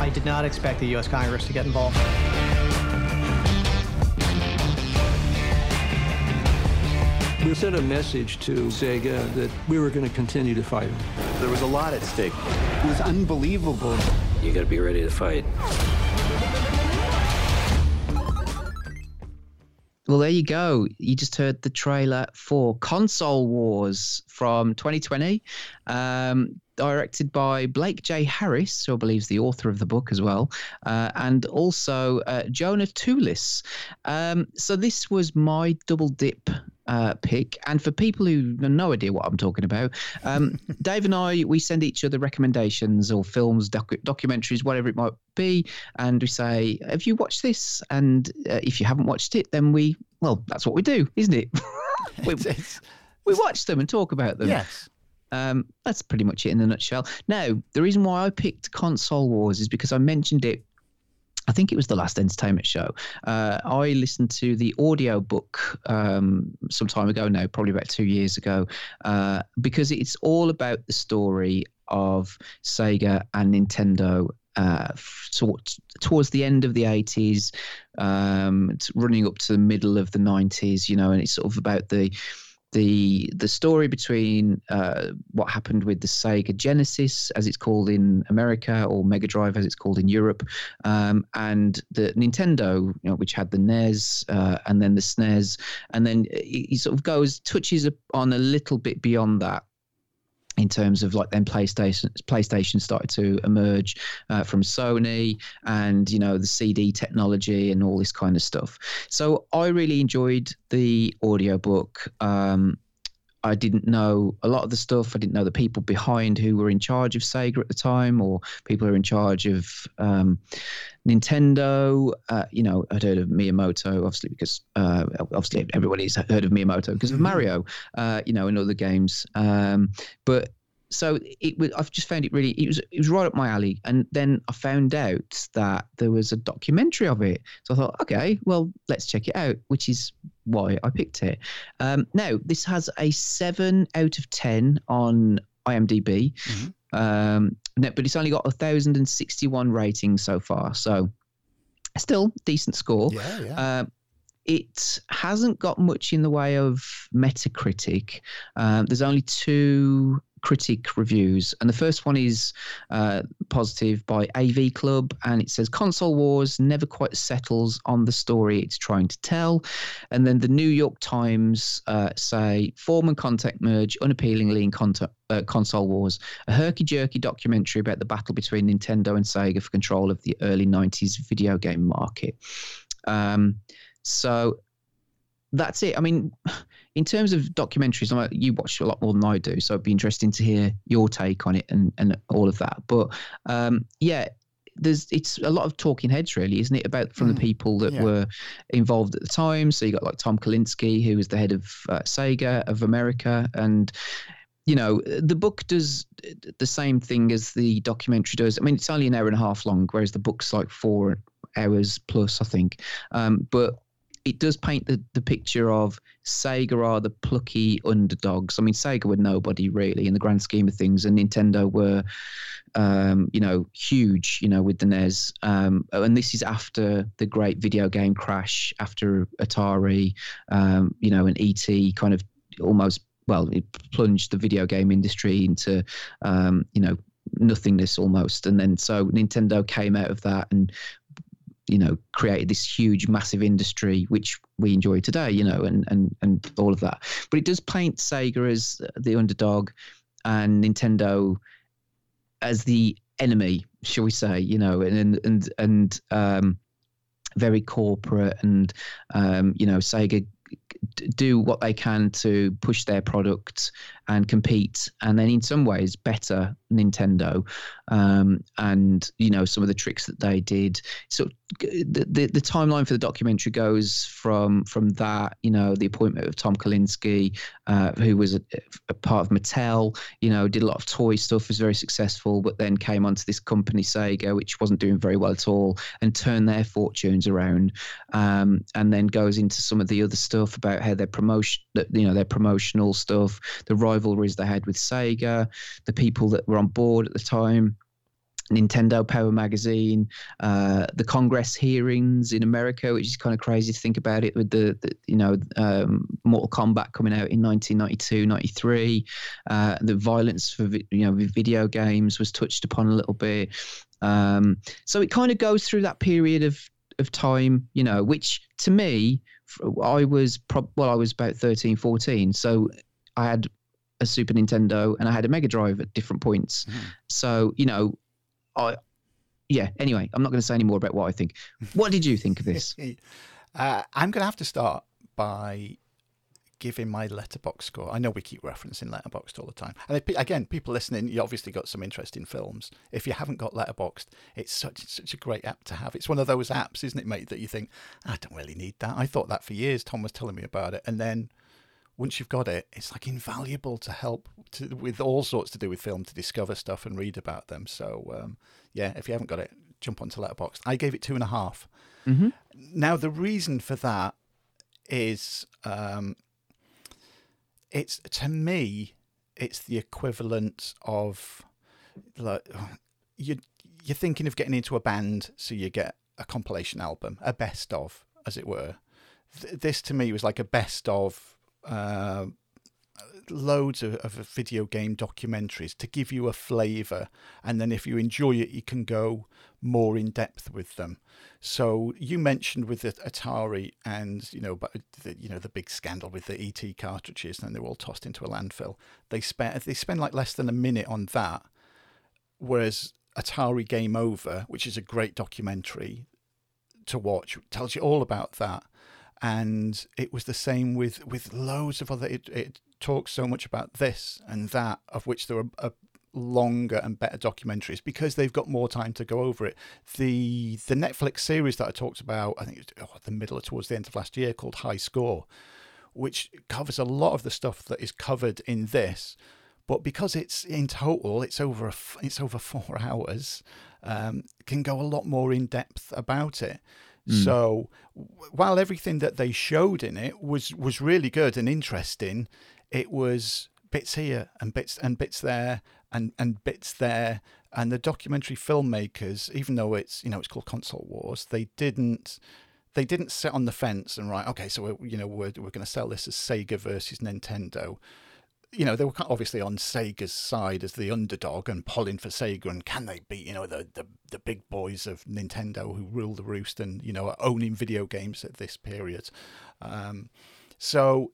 I did not expect the U.S. Congress to get involved. We sent a message to Sega that we were going to continue to fight them. There was a lot at stake. It was unbelievable. You got to be ready to fight. Well, there you go. You just heard the trailer for Console Wars from 2020. Um, directed by Blake J. Harris, who I believe is the author of the book as well, uh, and also uh, Jonah Tulis. Um, so this was my double dip uh, pick. And for people who have no idea what I'm talking about, um, Dave and I, we send each other recommendations or films, docu- documentaries, whatever it might be. And we say, Have you watched this? And uh, if you haven't watched it, then we, well, that's what we do, isn't it? we, we watch them and talk about them. Yes. Um, that's pretty much it in a nutshell. Now, the reason why I picked Console Wars is because I mentioned it I think it was the last entertainment show. Uh, I listened to the audio book um, some time ago now, probably about two years ago, uh, because it's all about the story of Sega and Nintendo uh, towards the end of the 80s, um, running up to the middle of the 90s, you know, and it's sort of about the the the story between uh, what happened with the Sega Genesis, as it's called in America, or Mega Drive, as it's called in Europe, um, and the Nintendo, you know, which had the NES uh, and then the SNES, and then he sort of goes touches on a little bit beyond that in terms of like then PlayStation PlayStation started to emerge uh, from Sony and you know the CD technology and all this kind of stuff. So I really enjoyed the audiobook. Um, I didn't know a lot of the stuff. I didn't know the people behind who were in charge of Sega at the time, or people who are in charge of um, Nintendo. Uh, you know, I'd heard of Miyamoto, obviously, because uh, obviously everybody's heard of Miyamoto because of mm-hmm. Mario. Uh, you know, and other games. Um, but so it was i've just found it really it was it was right up my alley and then i found out that there was a documentary of it so i thought okay well let's check it out which is why i picked it um, now this has a 7 out of 10 on imdb mm-hmm. um, but it's only got 1061 ratings so far so still decent score yeah, yeah. Uh, it hasn't got much in the way of Metacritic. Um, there's only two critic reviews. And the first one is uh, positive by AV Club, and it says Console Wars never quite settles on the story it's trying to tell. And then the New York Times uh, say form and content merge unappealingly in content, uh, Console Wars, a herky jerky documentary about the battle between Nintendo and Sega for control of the early 90s video game market. Um, so that's it. I mean, in terms of documentaries, like you watch a lot more than I do, so it'd be interesting to hear your take on it and, and all of that. But um, yeah, there's it's a lot of talking heads, really, isn't it? About from mm, the people that yeah. were involved at the time. So you got like Tom Kalinske, who was the head of uh, Sega of America, and you know the book does the same thing as the documentary does. I mean, it's only an hour and a half long, whereas the book's like four hours plus, I think. Um, but it does paint the, the picture of Sega are the plucky underdogs. I mean, Sega were nobody really in the grand scheme of things, and Nintendo were, um, you know, huge, you know, with the NES. Um, and this is after the great video game crash, after Atari, um, you know, and ET kind of almost, well, it plunged the video game industry into, um, you know, nothingness almost. And then so Nintendo came out of that and you know created this huge massive industry which we enjoy today you know and and and all of that. But it does paint sega as the underdog and nintendo as the enemy shall we say you know and and and um very corporate and um you know sega do what they can to push their product and compete, and then in some ways better Nintendo. Um, and you know some of the tricks that they did. So the, the, the timeline for the documentary goes from from that, you know, the appointment of Tom Kalinske, uh, who was a, a, part of Mattel. You know, did a lot of toy stuff, was very successful, but then came onto this company Sega, which wasn't doing very well at all, and turned their fortunes around. Um, and then goes into some of the other stuff about how their promotion, you know, their promotional stuff, the rivalries they had with Sega, the people that were on board at the time. Nintendo Power Magazine, uh, the Congress hearings in America, which is kind of crazy to think about it with the, the you know, um, Mortal Kombat coming out in 1992, 93. Uh, the violence for, you know, video games was touched upon a little bit. Um, so it kind of goes through that period of, of time, you know, which to me, I was, pro- well, I was about 13, 14. So I had a Super Nintendo and I had a Mega Drive at different points. Mm-hmm. So you know, I yeah. Anyway, I'm not going to say any more about what I think. What did you think of this? uh, I'm going to have to start by giving my Letterboxd score. I know we keep referencing letterboxd all the time, and if, again, people listening, you obviously got some interest in films. If you haven't got Letterboxd, it's such such a great app to have. It's one of those apps, isn't it, mate? That you think I don't really need that. I thought that for years. Tom was telling me about it, and then once you've got it, it's like invaluable to help to, with all sorts to do with film to discover stuff and read about them. So um, yeah, if you haven't got it, jump onto Letterboxd. I gave it two and a half. Mm-hmm. Now the reason for that is um, it's to me it's the equivalent of like you you're thinking of getting into a band, so you get a compilation album, a best of, as it were. Th- this to me was like a best of uh, loads of, of video game documentaries to give you a flavour, and then if you enjoy it, you can go more in depth with them. So you mentioned with the Atari and you know, but the, you know the big scandal with the ET cartridges, and they were all tossed into a landfill. They spent they spend like less than a minute on that, whereas Atari Game Over, which is a great documentary to watch, tells you all about that and it was the same with with loads of other it, it talks so much about this and that of which there are, are longer and better documentaries because they've got more time to go over it the the netflix series that i talked about i think it was oh, the middle or towards the end of last year called high score which covers a lot of the stuff that is covered in this but because it's in total it's over a, it's over four hours um, can go a lot more in depth about it Mm. So while everything that they showed in it was was really good and interesting, it was bits here and bits and bits there and and bits there and the documentary filmmakers even though it's you know it's called console wars they didn't they didn't sit on the fence and write okay so we're, you know we're, we're going to sell this as sega versus nintendo you know, they were obviously on Sega's side as the underdog and pulling for Sega. And can they beat, you know, the, the, the big boys of Nintendo who rule the roost and, you know, are owning video games at this period? Um, so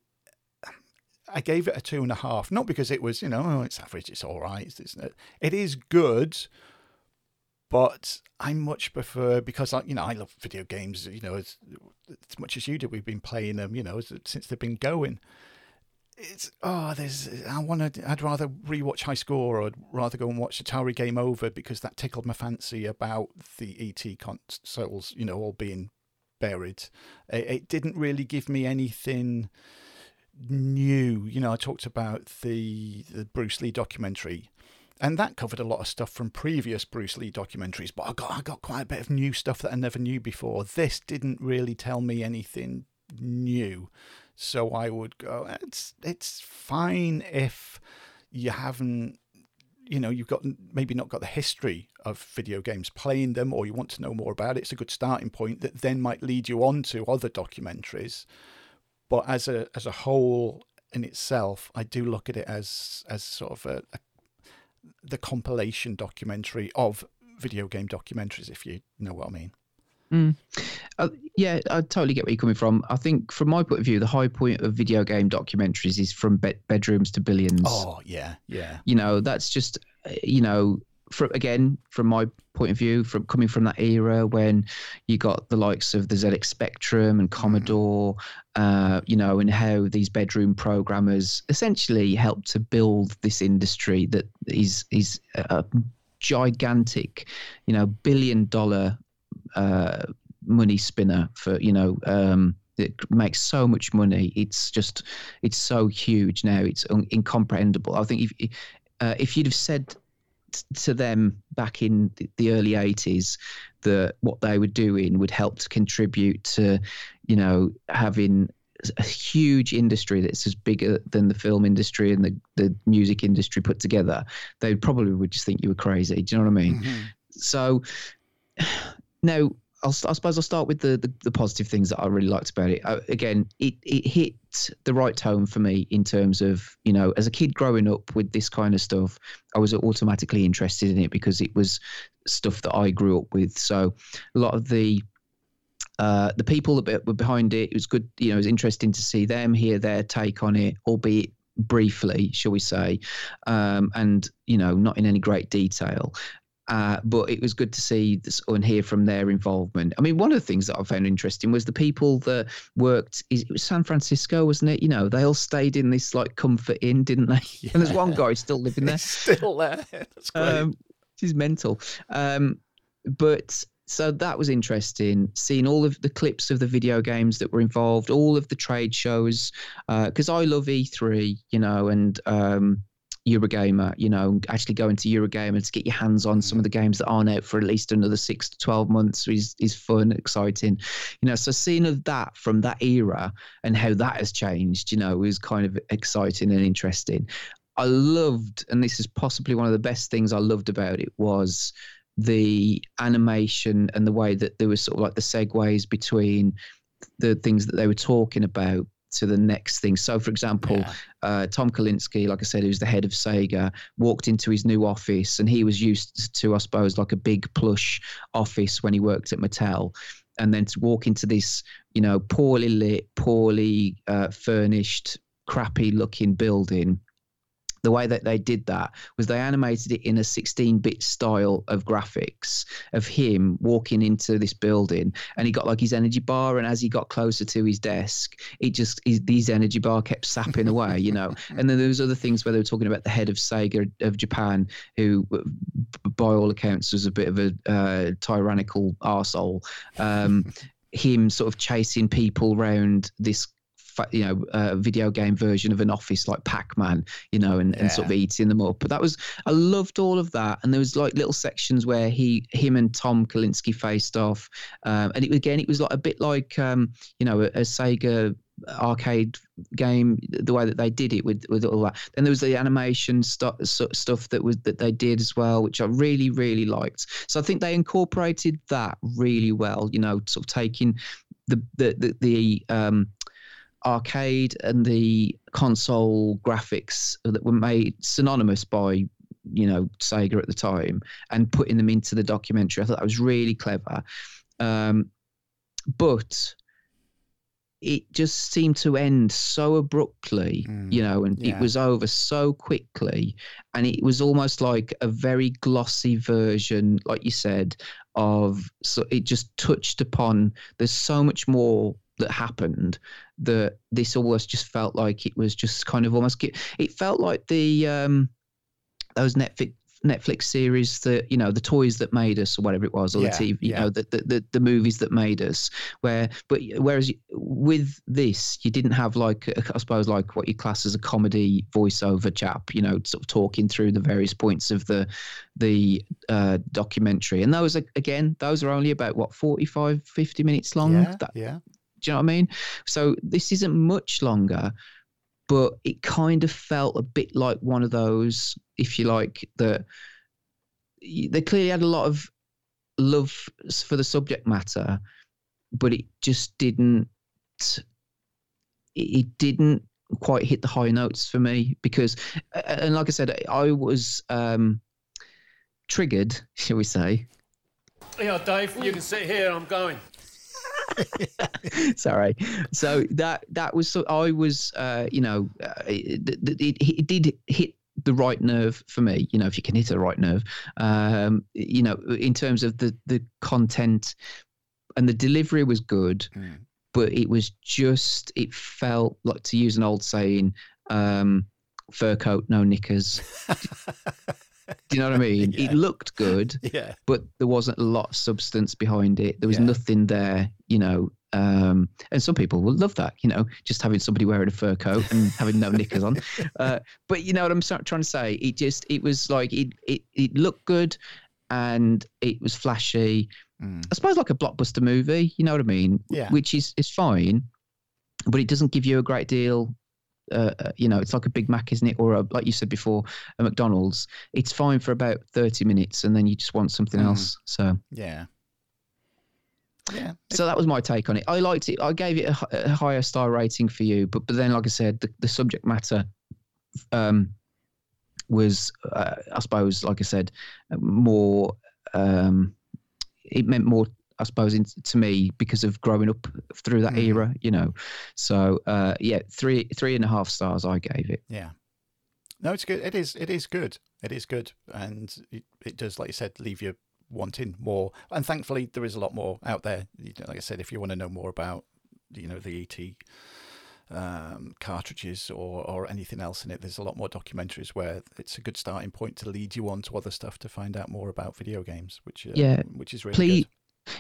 I gave it a two and a half, not because it was, you know, oh, it's average, it's all right. It's, it is good, but I much prefer because I, you know, I love video games, you know, as, as much as you do. We've been playing them, you know, since they've been going it's oh there's I want to I'd rather rewatch High Score or I'd rather go and watch Atari Game Over because that tickled my fancy about the ET consoles you know all being buried it, it didn't really give me anything new you know I talked about the the Bruce Lee documentary and that covered a lot of stuff from previous Bruce Lee documentaries but I got I got quite a bit of new stuff that I never knew before. This didn't really tell me anything new so I would go, it's it's fine if you haven't you know you've got maybe not got the history of video games playing them or you want to know more about it. It's a good starting point that then might lead you on to other documentaries but as a as a whole in itself i do look at it as as sort of a, a the compilation documentary of video game documentaries if you know what i mean Mm. Uh, yeah, I totally get where you're coming from. I think, from my point of view, the high point of video game documentaries is from be- bedrooms to billions. Oh yeah, yeah. You know, that's just uh, you know, from again from my point of view, from coming from that era when you got the likes of the ZX Spectrum and Commodore, mm. uh, you know, and how these bedroom programmers essentially helped to build this industry that is is a gigantic, you know, billion dollar uh, money spinner for you know um, it makes so much money. It's just it's so huge now. It's un- incomprehensible. I think if uh, if you'd have said to them back in the early 80s that what they were doing would help to contribute to you know having a huge industry that's as bigger than the film industry and the, the music industry put together. They probably would just think you were crazy. Do you know what i mean? Mm-hmm. so now, I'll, I suppose I'll start with the, the, the, positive things that I really liked about it. Uh, again, it, it hit the right tone for me in terms of, you know, as a kid growing up with this kind of stuff, I was automatically interested in it because it was stuff that I grew up with. So a lot of the uh, the people that were behind it, it was good, you know, it was interesting to see them, hear their take on it, albeit briefly, shall we say, um, and you know, not in any great detail. Uh, but it was good to see this and hear from their involvement. I mean, one of the things that I found interesting was the people that worked. It was San Francisco, wasn't it? You know, they all stayed in this like comfort inn, didn't they? Yeah. And there's one guy still living there. still there. That's great. Um, is mental. Um, but so that was interesting seeing all of the clips of the video games that were involved all of the trade shows because uh, i love e3 you know and um, Eurogamer, you know, actually going to Eurogamer to get your hands on some of the games that aren't out for at least another six to 12 months is, is fun, exciting. You know, so seeing of that from that era and how that has changed, you know, is kind of exciting and interesting. I loved, and this is possibly one of the best things I loved about it, was the animation and the way that there was sort of like the segues between the things that they were talking about to the next thing. So, for example, yeah. uh, Tom Kalinske, like I said, who's the head of Sega, walked into his new office, and he was used to, I suppose, like a big plush office when he worked at Mattel. And then to walk into this, you know, poorly lit, poorly uh, furnished, crappy looking building the way that they did that was they animated it in a 16-bit style of graphics of him walking into this building and he got like his energy bar and as he got closer to his desk it just his, energy bar kept sapping away you know? And then there was other things where they were talking about the head of sega of japan who by all accounts was a bit of a uh, tyrannical arsehole. Um, him sort of chasing people around this you know uh, video game version of an office like Pac-Man, you know, and, yeah. and sort of eating them up. But that was I loved all of that, and there was like little sections where he him and Tom Kalinske faced off, um, and it, again it was like a bit like um, you know a, a Sega arcade game the way that they did it with with all that then there was the animation stuff stuff that was that they did as well which i really really liked so i think they incorporated that really well you know sort of taking the the the, the um arcade and the console graphics that were made synonymous by you know Sega at the time and putting them into the documentary. I thought that was really clever, um, but it just seemed to end so abruptly, mm, you know, and yeah. it was over so quickly, and it was almost like a very glossy version, like you said, of so it just touched upon. There's so much more that happened that this almost just felt like it was just kind of almost it felt like the um those netflix Netflix series that you know the toys that made us or whatever it was or yeah, the TV you yeah. know the, the, the the movies that made us where but whereas with this you didn't have like I suppose like what you class as a comedy voiceover chap you know sort of talking through the various points of the the uh, documentary. And those are, again those are only about what 45 50 minutes long? Yeah, that, yeah do you know what I mean? So this isn't much longer, but it kind of felt a bit like one of those, if you like, that they clearly had a lot of love for the subject matter, but it just didn't. It didn't quite hit the high notes for me because, and like I said, I was um, triggered, shall we say? Yeah, Dave, you can sit here. I'm going. Sorry. So that that was so I was uh, you know uh, it, it, it, did hit the right nerve for me. You know, if you can hit a right nerve, um, you know, in terms of the the content and the delivery was good, mm. but it was just it felt like to use an old saying. Um, fur coat, no knickers. Do you know what I mean? yeah. It looked good, yeah, but there wasn't a lot of substance behind it. There was yeah. nothing there, you know. Um, and some people will love that, you know, just having somebody wearing a fur coat and having no knickers on. Uh, but you know what I'm trying to say? It just, it was like it, it, it looked good, and it was flashy. Mm. I suppose like a blockbuster movie, you know what I mean? Yeah. Which is is fine, but it doesn't give you a great deal uh, uh, you know, it's like a Big Mac, isn't it? Or a, like you said before, a McDonald's. It's fine for about thirty minutes, and then you just want something mm. else. So yeah, yeah. So that was my take on it. I liked it. I gave it a, a higher star rating for you, but but then, like I said, the, the subject matter um, was, uh, I suppose, like I said, more. Um, it meant more I suppose, in, to me because of growing up through that Mhm. era. You know, so uh, yeah, three three and a half stars I gave it. Yeah. No, it's good. It is. It is good. It is good, and it, it does, like you said, leave you wanting more. And thankfully, there is a lot more out there. You know, Like I said, if you want to know more about, you know, the ET um, cartridges or or anything else in it, there's a lot more documentaries where it's a good starting point to lead you on to other stuff to find out more about video games, which uh, yeah, which is really please, good.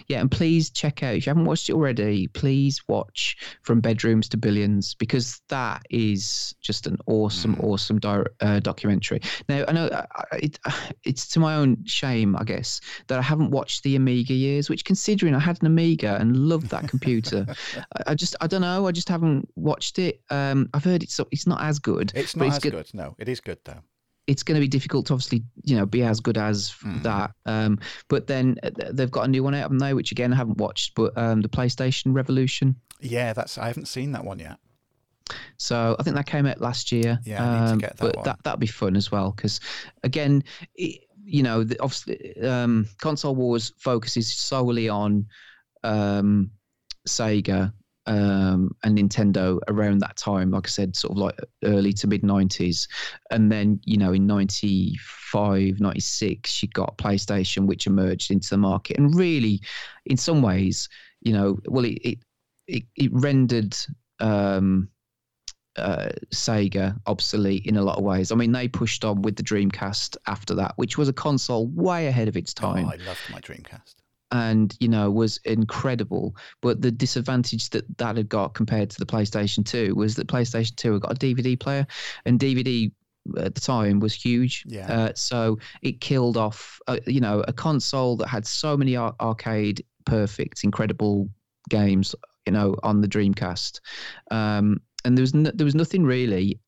Yeah, and please check out if you haven't watched it already. Please watch From Bedrooms to Billions because that is just an awesome, Mm. awesome di- uh, documentary. Now I know it, it's to my own shame, I guess, that I haven't watched the Amiga years. Which, considering I had an Amiga and loved that computer, I, just I don't know. I just haven't watched it. Um, I've heard it's it's not as good. It's not as good good. No, it is good though. It's going to be difficult to obviously you know be as good as Hmm. that um but then uh, they've got a new one out of now which again i haven't watched but um the playstation revolution Yeah, that's. I haven't seen that one yet. so i think that came out last year Yeah, I need to um, get that but one. that that'd be fun as well because again it, you know the, obviously um console wars focuses solely on um sega um, and Nintendo around that time, like I said, sort of like early to mid 90s. And then, you know, in 95, 96, you got PlayStation, which emerged into the market. And really, in some ways, you know, well, it, it, it, it rendered um, uh, Sega obsolete in a lot of ways. I mean, they pushed on with the Dreamcast after that, which was a console way ahead of its time Oh, I loved my Dreamcast. And you know was incredible. But the disadvantage that that had got compared to the playstation 2 was that playstation 2 had got a dvd player and dvd at the time was huge. Yeah. uh, so it killed off uh, you know a console that had so many ar- arcade perfect incredible games you know on the dreamcast. Um, and there was no, there was nothing really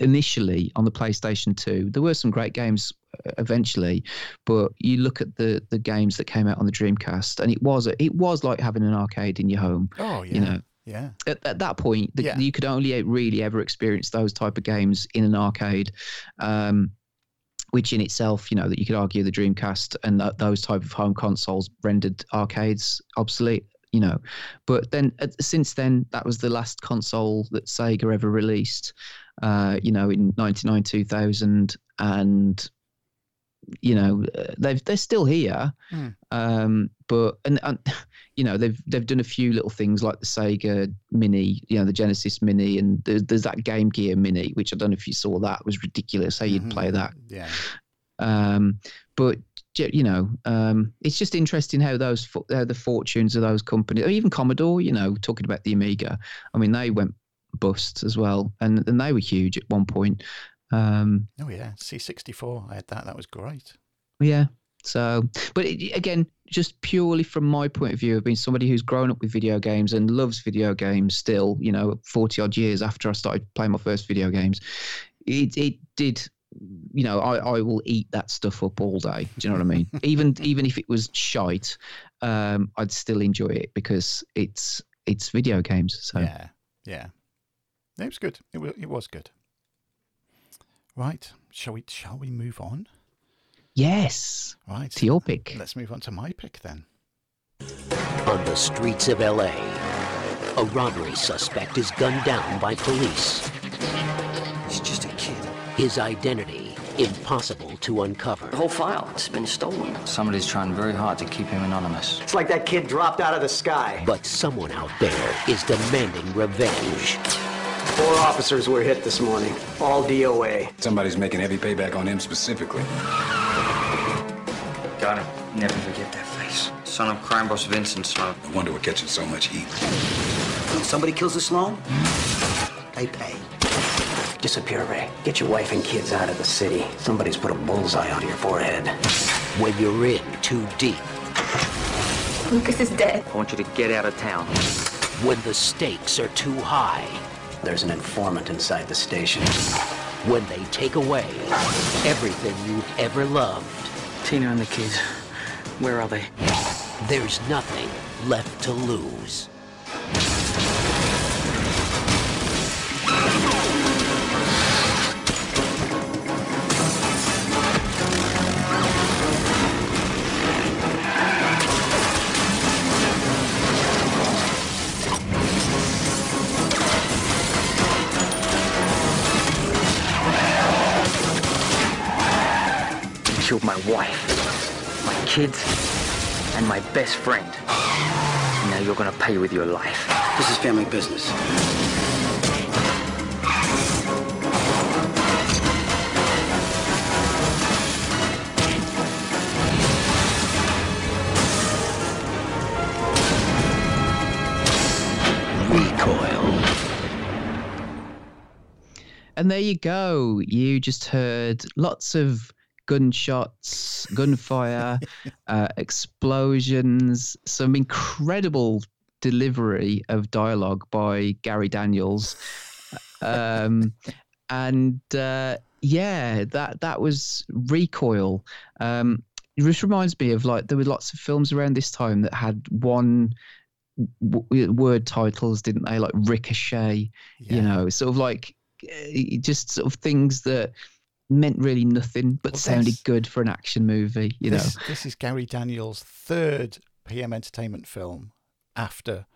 initially on the PlayStation 2. There were some great games uh, eventually, but you look at the the games that came out on the Dreamcast, and it was it was like having an arcade in your home. Oh yeah. You know, Yeah. at, at that point, the, Yeah. you could only really ever experience those type of games in an arcade. Um, which in itself, you know, that you could argue the Dreamcast and th- those type of home consoles rendered arcades obsolete, you know. But then uh, since then, that was the last console that Sega ever released, uh, you know, in 99, 2000. And, you know, uh, they've, they're still here. Hmm. Um, but, and, and, you know, they've, they've done a few little things like the Sega Mini, you know, the Genesis Mini, and there's, there's that Game Gear Mini, which I don't know if you saw that was ridiculous how you'd play that. Yeah. Um, but you know, um, it's just interesting how those fo- how the fortunes of those companies, or even Commodore, you know, talking about the Amiga. I mean, they went bust as well, and and they were huge at one point. Um, Oh yeah. C64. I had that. That was great. yeah. So, but it, again, just purely from my point of view of being somebody who's grown up with video games and loves video games still, you know, 40 odd years after I started playing my first video games, it, it did, you know, I, I will eat that stuff up all day. Do you know what I mean? even, even if it was shite, um, I'd still enjoy it because it's, it's video games. So, Yeah. Yeah. It was good. It was. It was good. Right. Shall we? Shall we move on? yes, Right. to your pick. Let's move on to my pick then. On the streets of LA, a robbery suspect is gunned down by police. He's just a kid. His identity impossible to uncover. The whole file has been stolen. Somebody's trying very hard to keep him anonymous. It's like that kid dropped out of the sky. But someone out there is demanding revenge. Four officers were hit this morning, all DOA. Somebody's making heavy payback on him specifically. Gotta never forget that face. Son of crime boss Vincent Sloan. No wonder we're catching so much heat. When somebody kills a Sloan, they pay. Disappear, Ray. Get your wife and kids out of the city. Somebody's put a bullseye on your forehead. When you're in too deep, Lucas is dead. I want you to get out of town. when the stakes are too high, There's an informant inside the station. when they take away everything you've ever loved, Tina and the kids, where are they? there's nothing left to lose. Killed my wife, my kids, and my best friend. And now you're gonna pay with your life. This is family business. Recoil. And there you go. You just heard lots of gunshots, gunfire, uh, explosions, some incredible delivery of dialogue by Gary Daniels. Um, and uh, yeah, that that was Recoil. Um, it just reminds me of like there were lots of films around this time that had one w- word titles, didn't they? Like Ricochet, yeah. you know, sort of like uh, just sort of things that meant really nothing but well, sounded good for an action movie. You this, know, this is Gary Daniels' third PM Entertainment film after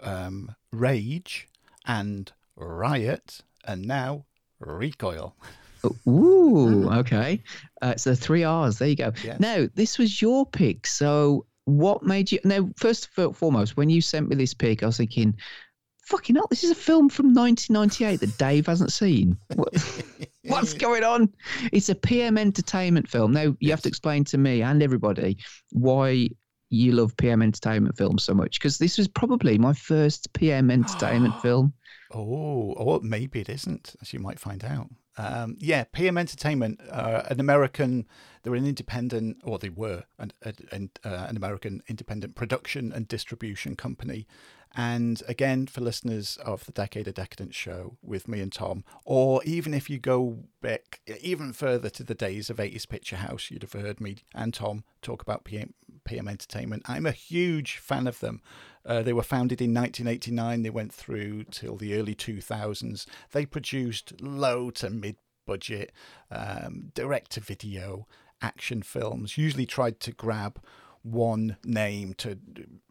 um, Rage and Riot, and now Recoil. Ooh, okay. Uh, so three R's. There you go. Yes. Now, this was your pick. So, what made you? Now, first and foremost, when you sent me this pick, I was thinking, fucking hell, this is a film from 1998 that Dave hasn't seen. What, what's going on? It's a PM Entertainment film. Now, you have to explain to me and everybody why you love PM Entertainment films so much, because this was probably my first PM Entertainment film. Oh, or maybe it isn't, as you might find out. Um, yeah, PM Entertainment, uh, an American, they're an independent, or they were an, an, uh, an American independent production and distribution company. And again, for listeners of the Decade of Decadence show with me and Tom, or even if you go back even further to the days of 80s Picture House, you'd have heard me and Tom talk about PM, PM Entertainment. I'm a huge fan of them. Uh, they were founded in 1989. They went through till the early 2000s. They produced low to mid budget, um, direct to video action films, usually tried to grab one name to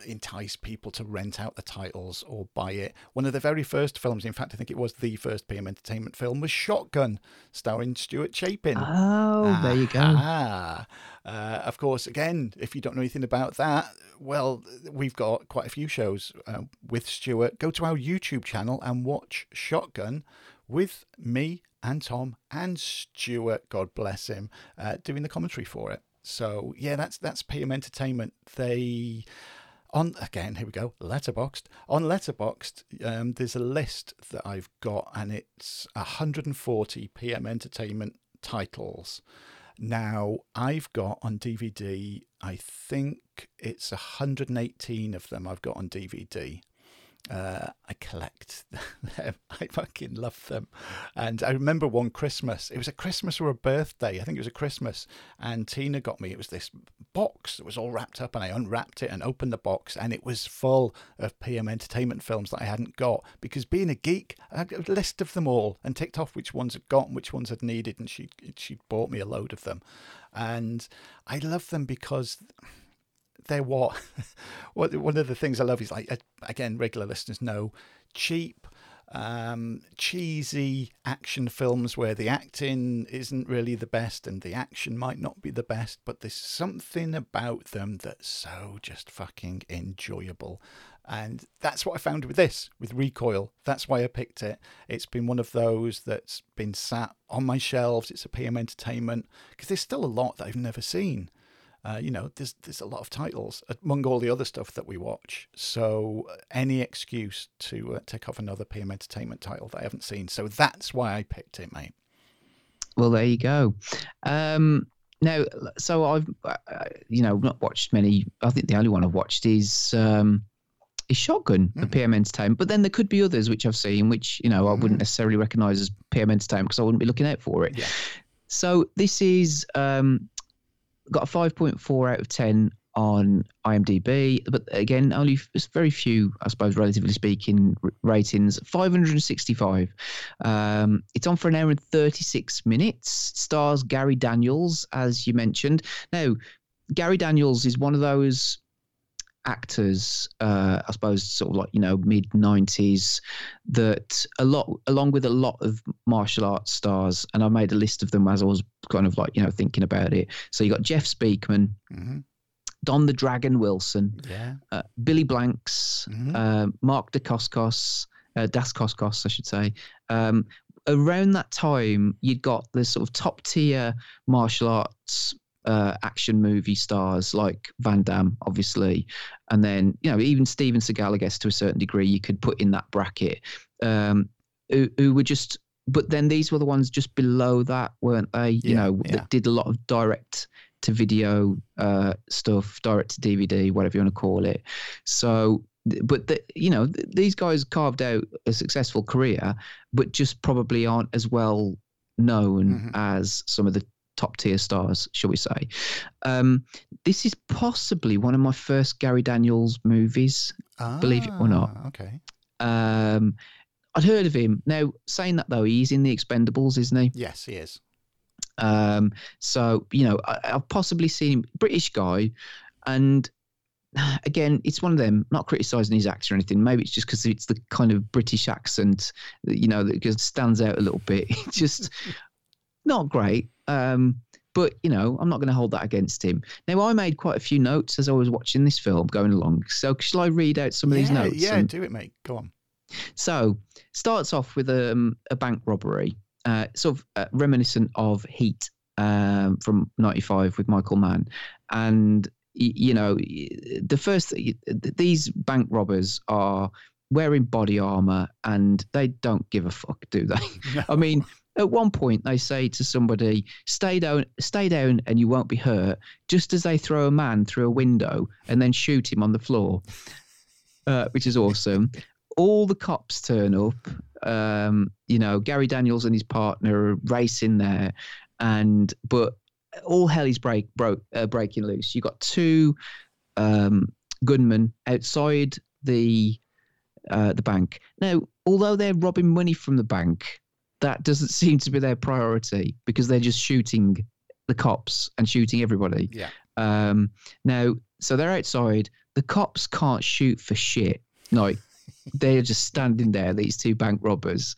entice people to rent out the titles or buy it. One of the very first films, in fact, I think it was the first PM Entertainment film, was Shotgun, starring Stuart Chapin. Oh, ah, there you go. Ah, uh, of course, again, if you don't know anything about that, well, we've got quite a few shows uh, with Stuart. Go to our YouTube channel and watch Shotgun with me and Tom and Stuart, God bless him, uh, doing the commentary for it. So yeah, that's that's PM Entertainment. They on again here we go Letterboxd. On Letterboxd um, there's a list that i've got and it's 140 pm entertainment titles. Now i've got on dvd i think it's 118 of them i've got on dvd uh, I collect them. I fucking love them. And I remember one Christmas, it was a Christmas or a birthday. I think it was a Christmas. And Tina got me, it was this box that was all wrapped up. And I unwrapped it and opened the box. And it was full of PM Entertainment films that I hadn't got. Because being a geek, I had a list of them all and ticked off which ones I'd got and which ones I'd needed. And she, she bought me a load of them. And I love them because they're what, what one of the things I love is like again regular listeners know cheap um, cheesy action films where the acting isn't really the best and the action might not be the best, but there's something about them that's so just fucking enjoyable. And that's what I found with this, with Recoil. That's why I picked it. It's been one of those that's been sat on my shelves. It's a PM Entertainment because there's still a lot that I've never seen. Uh, you know, there's there's a lot of titles among all the other stuff that we watch. So uh, any excuse to uh, take off another PM Entertainment title that I haven't seen. So that's why I picked it, mate. Well, there you go. Um, now, so I've uh, you know not watched many. I think the only one I've watched is. Um, is Shotgun mm-hmm. PM Entertainment, but then there could be others which I've seen, which you know I wouldn't mm-hmm. necessarily recognise as PM Entertainment because I wouldn't be looking out for it. Yeah. So this is um, got a 5.4 out of 10 on IMDb, but again, only very few, I suppose, relatively speaking, ratings. 565. Um, it's on for an hour and 36 minutes. Stars Gary Daniels, as you mentioned. Now, Gary Daniels is one of those actors, uh, I suppose, sort of like you know mid '90s, that a lot, along with a lot of martial arts stars, and I made a list of them as I was kind of like you know thinking about it. So you got Jeff Speakman, Mm-hmm. Don the Dragon Wilson, Yeah. uh, Billy Blanks, Mhm. uh, Mark DeCoscos, uh, Dacascos, I should say. Um, around that time, you'd got the sort of top tier martial arts uh, action movie stars like Van Damme, obviously, and then you know even Steven Seagal, I guess to a certain degree, you could put in that bracket. Um, who, who were just, but then these were the ones just below that, weren't they? You Yeah, know, yeah. that did a lot of direct to video uh, stuff, direct to DVD, whatever you want to call it. So, but the, you know, th- these guys carved out a successful career, but just probably aren't as well known as some of the top tier stars, shall we say? Um, this is possibly one of my first Gary Daniels movies, believe it or not. Ah, Okay. Um, I'd heard of him. Now, saying that though, he's in the Expendables, isn't he? Yes, he is. Um, so you know, I, I've possibly seen him, British guy, and again, it's one of them. Not criticizing his actor or anything. Maybe it's just because it's the kind of British accent, that, you know, that just stands out a little bit. It's just not great. Um, but you know, I'm not going to hold that against him. Now, I made quite a few notes as I was watching this film going along. So, shall I read out some of these notes? yeah, and- do it, mate. Go on. so starts off with um, a bank robbery, uh, sort of uh, reminiscent of Heat um, from '95 with Michael Mann, and y- you know the first th- these bank robbers are wearing body armor and they don't give a fuck, do they? I mean. At one point, they say to somebody, "Stay down, stay down, and you won't be hurt." Just as they throw a man through a window and then shoot him on the floor, uh, which is awesome. All the cops turn up. Um, you know, Gary Daniels and his partner are racing there, and but all hell is break broke uh, breaking loose. You got two um, gunmen outside the uh, the bank. Now, although they're robbing money from the bank, that doesn't seem to be their priority because they're just shooting the cops and shooting everybody. Yeah. Um, now, so they're outside. The cops can't shoot for shit. Like they're just standing there. These two bank robbers,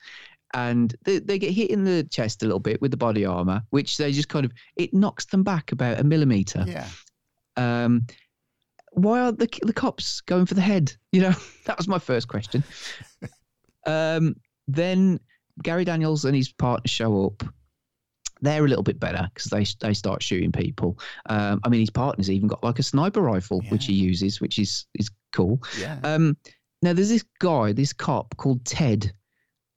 and they, they get hit in the chest a little bit with the body armor, which they just kind of it knocks them back about a millimeter. Yeah. Um, why are the the cops going for the head? You know, that was my first question. um, then Gary Daniels and his partner show up. They're a little bit better because they they start shooting people. Um, I mean, his partner's even got like a sniper rifle, which he uses, which is is cool. Yeah. Um, now there's this guy, this cop called Ted,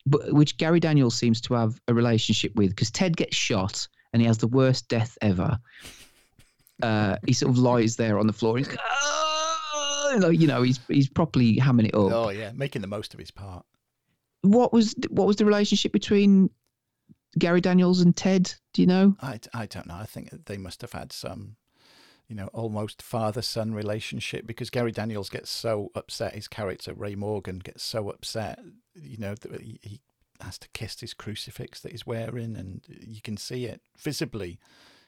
but which Gary Daniels seems to have a relationship with because Ted gets shot and he has the worst death ever. Uh, he sort of lies there on the floor. He's, like, you know, he's he's properly hamming it up. Oh yeah, making the most of his part. What was what was the relationship between Gary Daniels and Ted? Do you know? I, I don't know. I think they must have had some, you know, almost father son relationship because Gary Daniels gets so upset. His character Ray Morgan gets so upset, you know, that he, he has to kiss his crucifix that he's wearing, and you can see it visibly.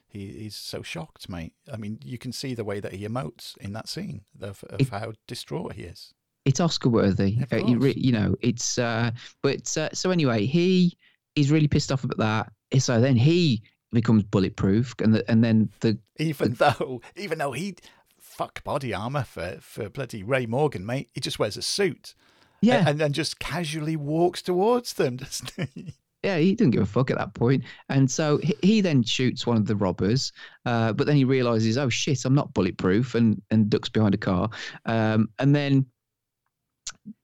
He, he's so shocked, mate. I mean, you can see the way that he emotes in that scene of, of It- how distraught he is. It's Oscar worthy. Uh, you, re- you know, it's uh, but uh, so anyway, he is really pissed off about that. So then he becomes bulletproof, and the, and then the Even though, even though he fuck body armor for for bloody Ray Morgan, mate, he just wears a suit. Yeah. and then just casually walks towards them, doesn't he? yeah, he didn't give a fuck at that point, and so he, he then shoots one of the robbers, uh, but then he realizes, oh shit, I'm not bulletproof, and and ducks behind a car, um, and then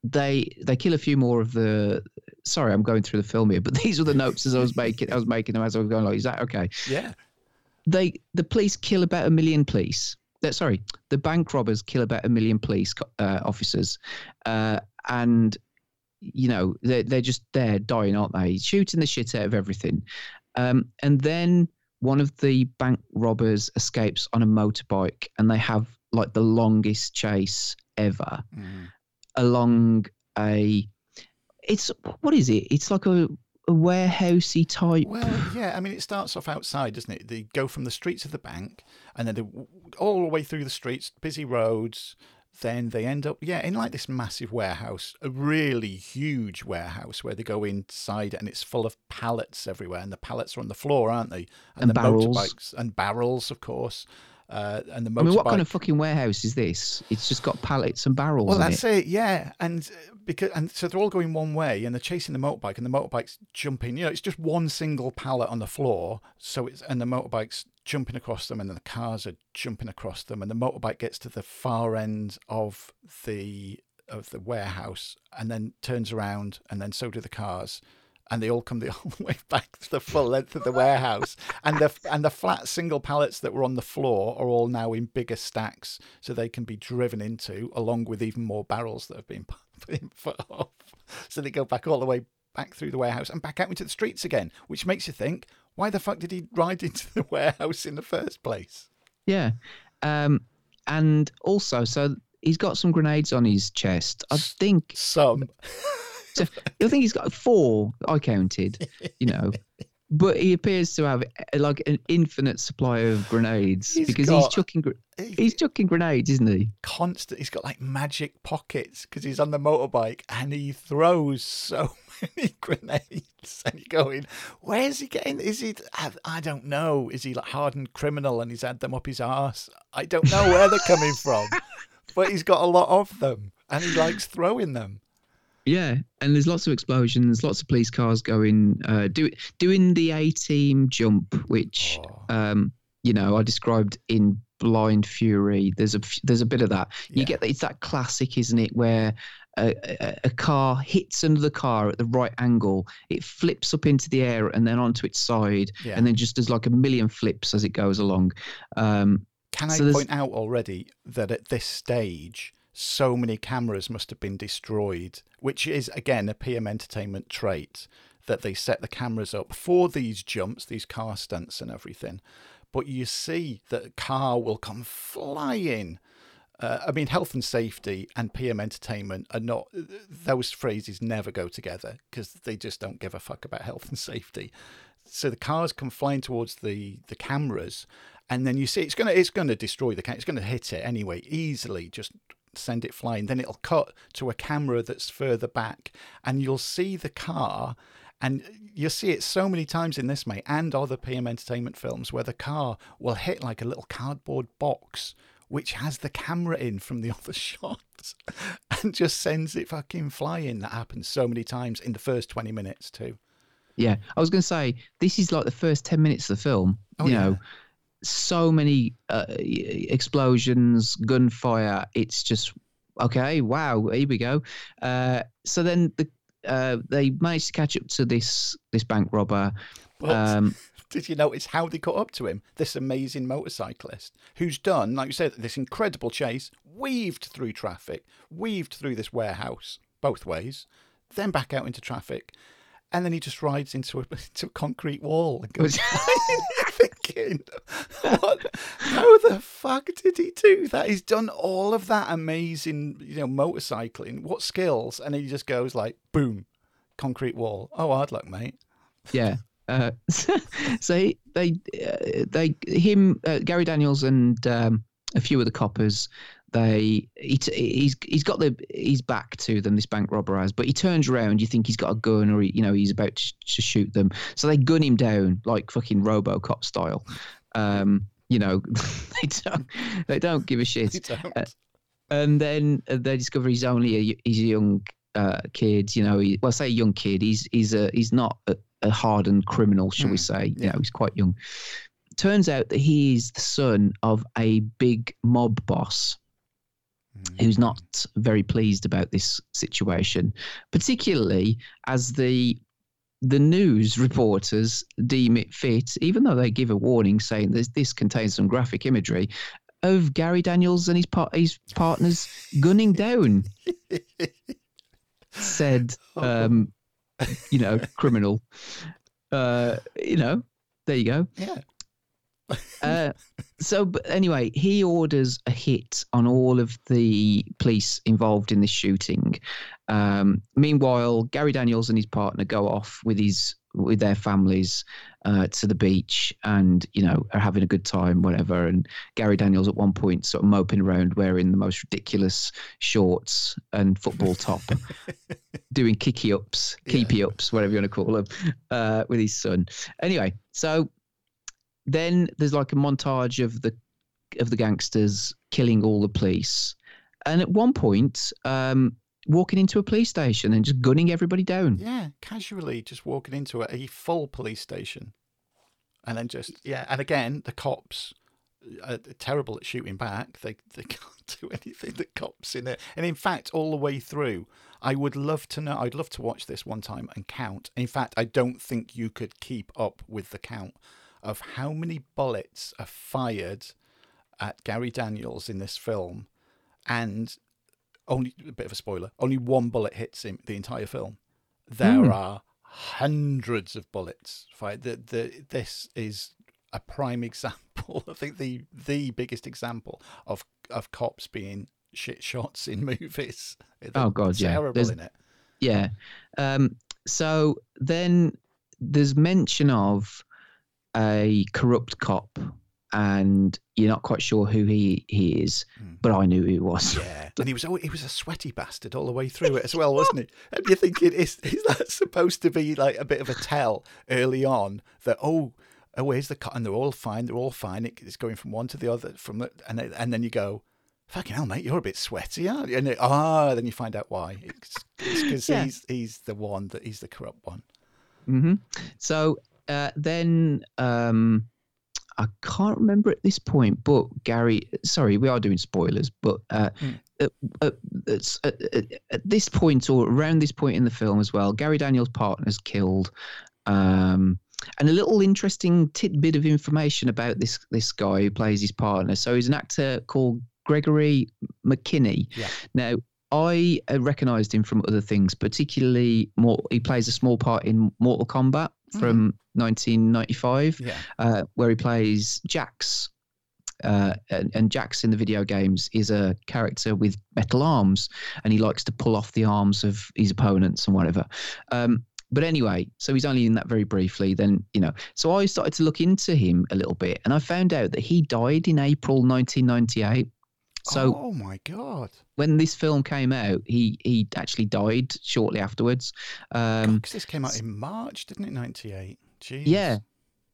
they they kill a few more of the. Sorry, I'm going through the film here, but these were the notes as I was making. I was making them as I was going. Like, is that okay? Yeah. they the police kill about a million police. Uh, sorry, the bank robbers kill about a million police uh, officers, uh, and you know they're they're just there dying, aren't they? Shooting the shit out of everything, um, and then one of the bank robbers escapes on a motorbike, and they have like the longest chase ever along a. It's what is it? It's like a a warehousey type. Well, yeah. I mean, it starts off outside, doesn't it? They go from the streets of the bank, and then they, all the way through the streets, busy roads. then they end up, yeah, in like this massive warehouse, a really huge warehouse where they go inside and it's full of pallets everywhere, and the pallets are on the floor, aren't they? And the barrels. motorbikes and barrels, of course. Uh, and the motorbike. I mean, what kind of fucking warehouse is this? It's just got pallets and barrels. Well, that's it. it. yeah. And uh, because and so they're all going one way, and they're chasing the motorbike, and the motorbike's jumping. You know, it's just one single pallet on the floor. So it's and the motorbike's jumping across them, and then the cars are jumping across them, and the motorbike gets to the far end of the of the warehouse, and then turns around, and then so do the cars. And they all come the whole way back to the full length of the warehouse, and the and the flat single pallets that were on the floor are all now in bigger stacks, so they can be driven into, along with even more barrels that have been put off. So they go back all the way back through the warehouse and back out into the streets again, which makes you think, why the fuck did he ride into the warehouse in the first place? Yeah. Um, and also, so he's got some grenades on his chest. I think some. So I think he's got four. I counted. You know. But he appears to have uh, like an infinite supply of grenades He's because he's got- chucking he's chucking grenades, isn't he? Constant. He's got like magic pockets because he's on the motorbike and he throws so many grenades. And you're going, where's he getting? Is he? I, I don't know. Is he like hardened criminal and he's had them up his arse? I don't know where they're coming from, but he's got a lot of them and he likes throwing them. Yeah, and there's lots of explosions, lots of police cars going, uh, do, doing the A team jump, which um, you know I described in Blind Fury. There's a there's a bit of that. You get that it's that classic, isn't it, where a, a, a car hits another car at the right angle, it flips up into the air and then onto its side, Yeah. and then just does like a million flips as it goes along. Um, Can I so point out already that at this stage, so many cameras must have been destroyed, which is, again, a PM Entertainment trait that they set the cameras up for these jumps, these car stunts and everything. But you see that a car will come flying. Uh, I mean, health and safety and PM entertainment are not, those phrases never go together because they just don't give a fuck about health and safety. So the cars come flying towards the, the cameras, and then you see it's gonna it's gonna destroy the camera. It's gonna hit it anyway, easily. Just send it flying. Then it'll cut to a camera that's further back, and you'll see the car. And you'll see it so many times in this, mate, and other PM Entertainment films where the car will hit like a little cardboard box which has the camera in from the other shots and just sends it fucking flying. That happens so many times in the first 20 minutes, too. Yeah, I was going to say this is like the first ten minutes of the film. Oh, you yeah. know, so many uh, explosions, gunfire. It's just okay. Wow, here we go. Uh, so then the uh, they managed to catch up to this this bank robber. Um, did you notice how they got up to him? This amazing motorcyclist who's done, like you said, this incredible chase, weaved through traffic, weaved through this warehouse both ways, then back out into traffic, and then he just rides into a, into a concrete wall and goes. thinking, what? How the fuck did he do that? He's done all of that amazing, you know, motorcycling. What skills? And he just goes like, boom, concrete wall. Oh, hard luck, mate. yeah. Uh, so he, they uh, they him uh, Gary Daniels and um, a few of the coppers. They he, t- he's he's got the he's back to them. This bank robber has, but he turns around. You think he's got a gun or he, you know he's about to, to shoot them. So they gun him down like fucking RoboCop style. Um, you know they don't they don't give a shit. Uh, and then uh, they discover he's only a he's a young uh, kid. You know, he, well, say young kid. He's he's a he's not a, a hardened criminal, shall we say? You know, he's quite young. Turns out that he is the son of a big mob boss. Who's not very pleased about this situation, particularly as the the news reporters deem it fit, even though they give a warning saying that this contains some graphic imagery of Gary Daniels and his par- his partners gunning down said, um, you know, criminal. Uh, you know, there you go. Yeah. Uh, so, but anyway, he orders a hit on all of the police involved in this shooting. Um, meanwhile, Gary Daniels and his partner go off with his with their families. uh, to the beach and you know are having a good time, whatever. And Gary Daniels at one point sort of moping around wearing the most ridiculous shorts and football top, doing kicky ups, keepy ups, whatever you want to call them, uh, with his son. Anyway, so then there's like a montage of the of the gangsters killing all the police, and at one point. Um, walking into a police station and just gunning everybody down. Yeah, casually just walking into a, a full police station. And then just, yeah. And again, the cops are terrible at shooting back. They, they can't do anything, the cops in it. And in fact, all the way through, I would love to know, I'd love to watch this one time and count. In fact, I don't think you could keep up with the count of how many bullets are fired at Gary Daniels in this film. And only a bit of a spoiler. Only one bullet hits him the entire film. There Hmm. are hundreds of bullets fired. The, the, this is a prime example. I think the the biggest example of of cops being shit shots in movies. They're Oh god, yeah. terrible There's- in it. Yeah. Um, so then there's mention of a corrupt cop, and you're not quite sure who he he is, but I knew who he was. Hmm. Yeah, and he was oh, he was a sweaty bastard all the way through it as well, wasn't he? And you're thinking, is is that supposed to be like a bit of a tell early on that oh, oh, where's the cut? And they're all fine, they're all fine. It, it's going from one to the other, from the, and then, and then you go, fucking hell, mate, you're a bit sweaty, aren't you? And ah, then you find out why. It's because Yeah. he's he's the one that he's the corrupt one. Mm-hmm. So uh, then um, I can't remember at this point, but Gary, sorry, we are doing spoilers, but uh, at, at, at, at, at this point or around this point in the film as well, Gary Daniels' partner's killed. Um, and a little interesting tidbit of information about this this guy who plays his partner. So he's an actor called Gregory McKinney. Yeah. Now, I uh, recognised him from other things, particularly more. He plays a small part in Mortal Kombat from 1995, Yeah. uh, where he plays Jax. Uh, and, and Jax in the video games is a character with metal arms, and he likes to pull off the arms of his opponents and whatever. Um, but anyway, so he's only in that very briefly. Then you know, so I started to look into him a little bit, and I found out that he died in April 1998. So oh my god, when this film came out, he he actually died shortly afterwards. Um, because this came out in March, didn't it? Ninety eight. Jeez. yeah.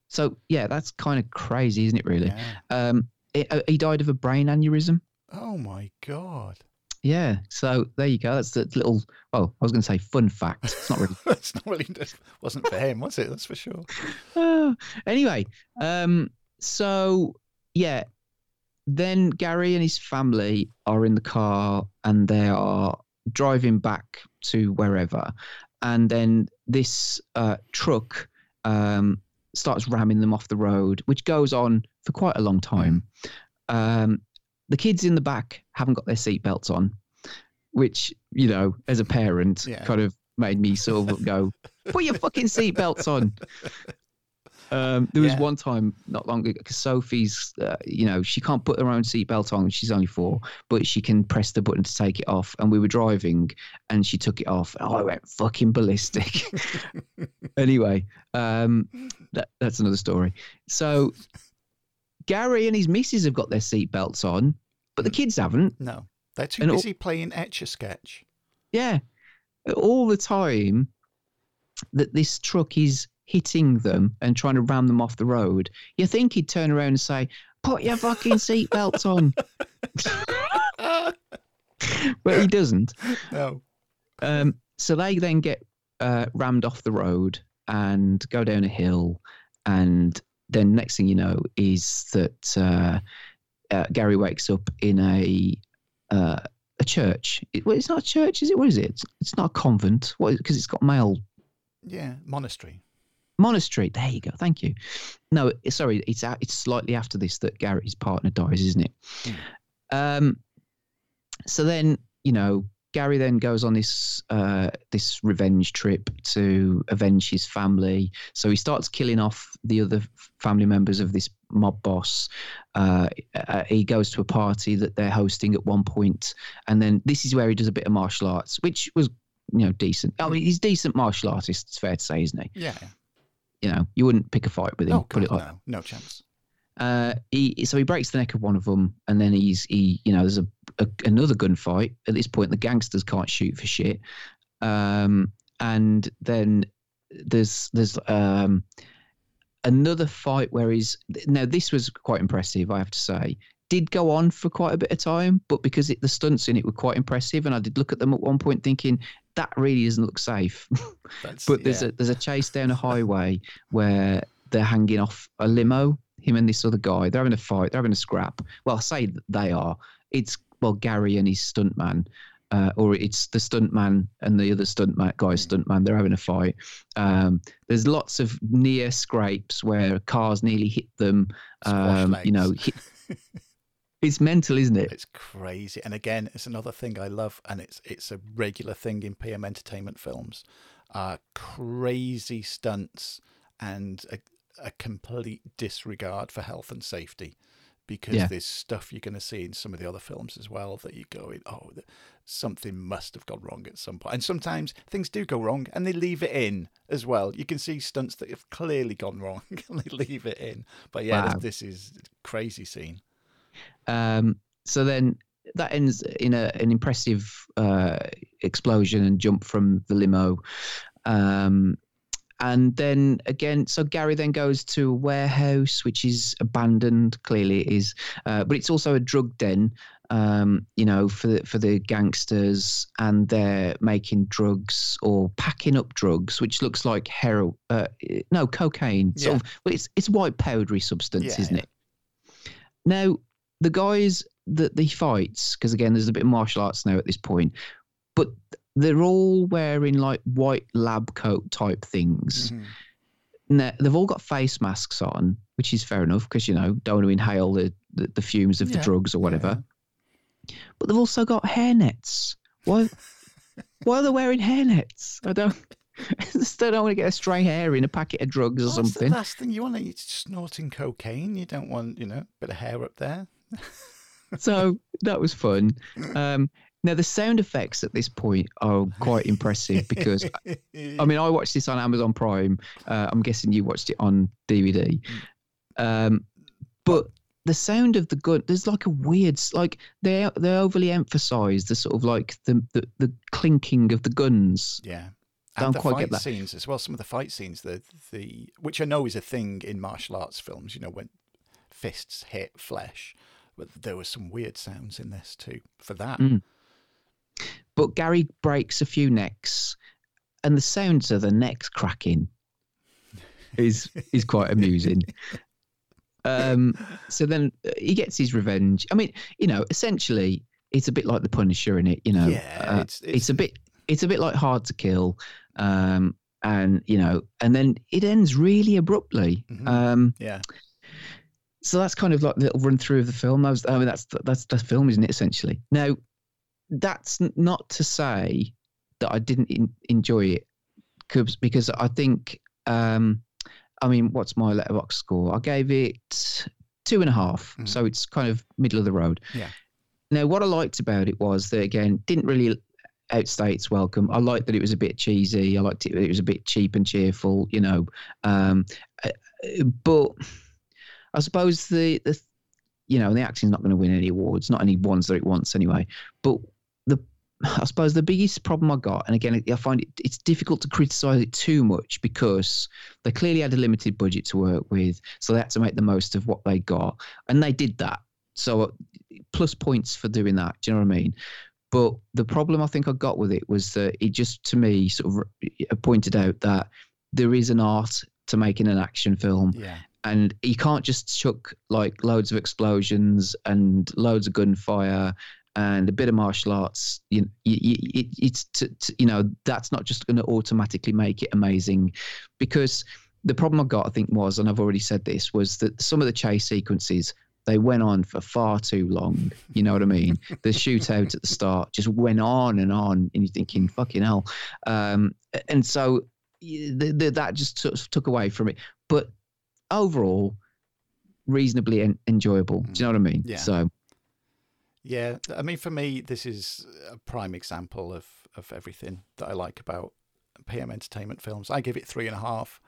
So yeah, that's kind of crazy, isn't it? Really. Um, it, uh, he died of a brain aneurysm. Oh my god. Yeah. So there you go. That's the little. Well, I was going to say fun fact. It's not really. It's not really wasn't for him, was it? That's for sure. Ah, anyway, um, so yeah, then Gary and his family are in the car and they are driving back to wherever, and then this uh, truck um, starts ramming them off the road, which goes on for quite a long time. Um, the kids in the back haven't got their seatbelts on, which you know, as a parent, Yeah. kind of made me sort of go, "Put your fucking seatbelts on." Um, there was Yeah. one time not long ago because Sophie's, uh, you know, she can't put her own seatbelt on. She's only four, but she can press the button to take it off. And we were driving, and she took it off. Oh, I went fucking ballistic. anyway, um, that, that's another story. So Gary and his missus have got their seatbelts on, but the kids haven't. No, they're too And all- busy playing Etch a Sketch. Yeah. All the time that this truck is hitting them and trying to ram them off the road, you think he'd turn around and say, Put your fucking seatbelts on. but he doesn't. No. Um, so they then get uh, rammed off the road and go down a hill. And then next thing you know is that uh, uh, Gary wakes up in a uh, a church. It, well, it's not a church, is it? What is it? It's, it's not a convent. What? Because it's got male Yeah, monastery. Monastery. There you go. Thank you. No, sorry, it's out, it's slightly after this that Gary's partner dies, isn't it? Um. So then, you know, Gary then goes on this uh, this revenge trip to avenge his family. So he starts killing off the other family members of this mob boss. Uh, uh, he goes to a party that they're hosting at one point, and then this is where he does a bit of martial arts, which was you know decent. I mean, he's a decent martial artist. It's fair to say, isn't he? Yeah. You know, you wouldn't pick a fight with him. No, put it like no, no chance. uh, he so he breaks the neck of one of them, and then he's he you know there's a, a another gunfight. At this point, the gangsters can't shoot for shit, um, and then there's there's um, another fight where he's now this was quite impressive, I have to say. Did go on for quite a bit of time, but because it, the stunts in it were quite impressive, and I did look at them at one point thinking that really doesn't look safe. but there's yeah. a there's a chase down a highway where they're hanging off a limo. Him and this other guy, they're having a fight. They're having a scrap. Well, I say they are. It's well Gary and his stuntman, uh, or it's the stuntman and the other stuntman guy's stuntman. They're having a fight. Um, there's lots of near scrapes where cars nearly hit them. Um, you know, hit, it's mental, isn't it? It's crazy. And again, it's another thing I love, and it's it's a regular thing in PM Entertainment films. Uh, crazy stunts and a, a complete disregard for health and safety. Because Yeah. there's stuff you're going to see in some of the other films as well that you go, in, oh, something must have gone wrong at some point. And sometimes things do go wrong, and they leave it in as well. You can see stunts that have clearly gone wrong, and they leave it in. But yeah, Wow. this, this is a crazy scene. Um, so then that ends in a, an impressive uh, explosion and jump from the limo. Um, and then again, so Gary then goes to a warehouse, which is abandoned. Clearly, it is, uh, but it's also a drug den. Um, you know, for the, for the gangsters, and they're making drugs or packing up drugs, which looks like heroin. Uh, no, cocaine. Sort Yeah. of. Well, it's it's white powdery substance, Yeah, isn't yeah. it? Now, the guys that he fights, because again, there's a bit of martial arts now at this point, but they're all wearing like white lab coat type things. Mhm. Now, they've all got face masks on, which is fair enough because, you know, don't want to inhale the, the, the fumes of the drugs or yeah, whatever. But they've also got hair nets. Why, why are they wearing hair nets? I don't. I just don't want to get a stray hair in a packet of drugs or Well, that's something. the last thing you want to eat snorting cocaine. You don't want, you know, a bit of hair up there. So that was fun. Um, now the sound effects at this point are quite impressive because, I mean, I watched this on Amazon Prime. Uh, I'm guessing you watched it on DVD. Um, but the sound of the gun, there's like a weird, like they they overly emphasise the sort of like the, the the clinking of the guns. Yeah. Don't the quite fight get that. scenes as well. Some of the fight scenes, the the which I know is a thing in martial arts films. You know, when fists hit flesh, but there were some weird sounds in this too for that. Mm. But Gary breaks a few necks, and the sounds of the necks cracking is is quite amusing. Um, so then uh, he gets his revenge. I mean, you know, essentially, it's a bit like the Punisher in it. You know, Yeah, Uh, it's- it's a bit it's a bit like Hard to Kill, um, and you know, and then it ends really abruptly. Mhm. Um, Yeah. So that's kind of like the little run through of the film. That was, I mean, that's that's the film, isn't it? Essentially. Now, that's not to say that I didn't in, enjoy it, 'cause- because I think, um, I mean, what's my Letterboxd score? I gave it two and a half, so it's kind of middle of the road. Yeah. Now, what I liked about it was that again, didn't really outstay its welcome. I liked that it was a bit cheesy. I liked it. It was a bit cheap and cheerful, you know. Um, uh, but I suppose the the you know the acting's not going to win any awards, not any ones that it wants anyway. But the I suppose the biggest problem I got, and again, I find it it's difficult to criticize it too much because they clearly had a limited budget to work with, so they had to make the most of what they got, and they did that. So uh, plus points for doing that. Do you know what I mean? But the problem I think I got with it was that it just to me sort of pointed out that there is an art to making an action film Yeah. And you can't just chuck like loads of explosions and loads of gunfire and a bit of martial arts you, you, you it, it's you know that's not just going to automatically make it amazing. Because the problem i got i think was and i've already said this was that some of the chase sequences they went on for far too long. You know what i mean? The shootout at the start just went on and on and you're thinking fucking hell. Um, and so the, the, that just of took away from it. But overall reasonably en- enjoyable. Do you know what I mean? Yeah. So Yeah, I mean, for me, this is a prime example of, of everything that I like about PM Entertainment films. I give it three and a half.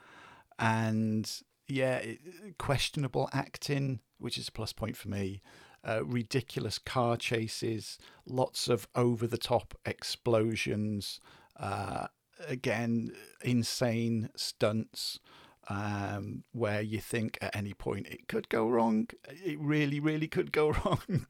and yeah, it- questionable acting, which is a plus point for me. Uh, ridiculous car chases, lots of over the top explosions. Uh, again, insane stunts um, where you think at any point it could go wrong. It really, really could go wrong,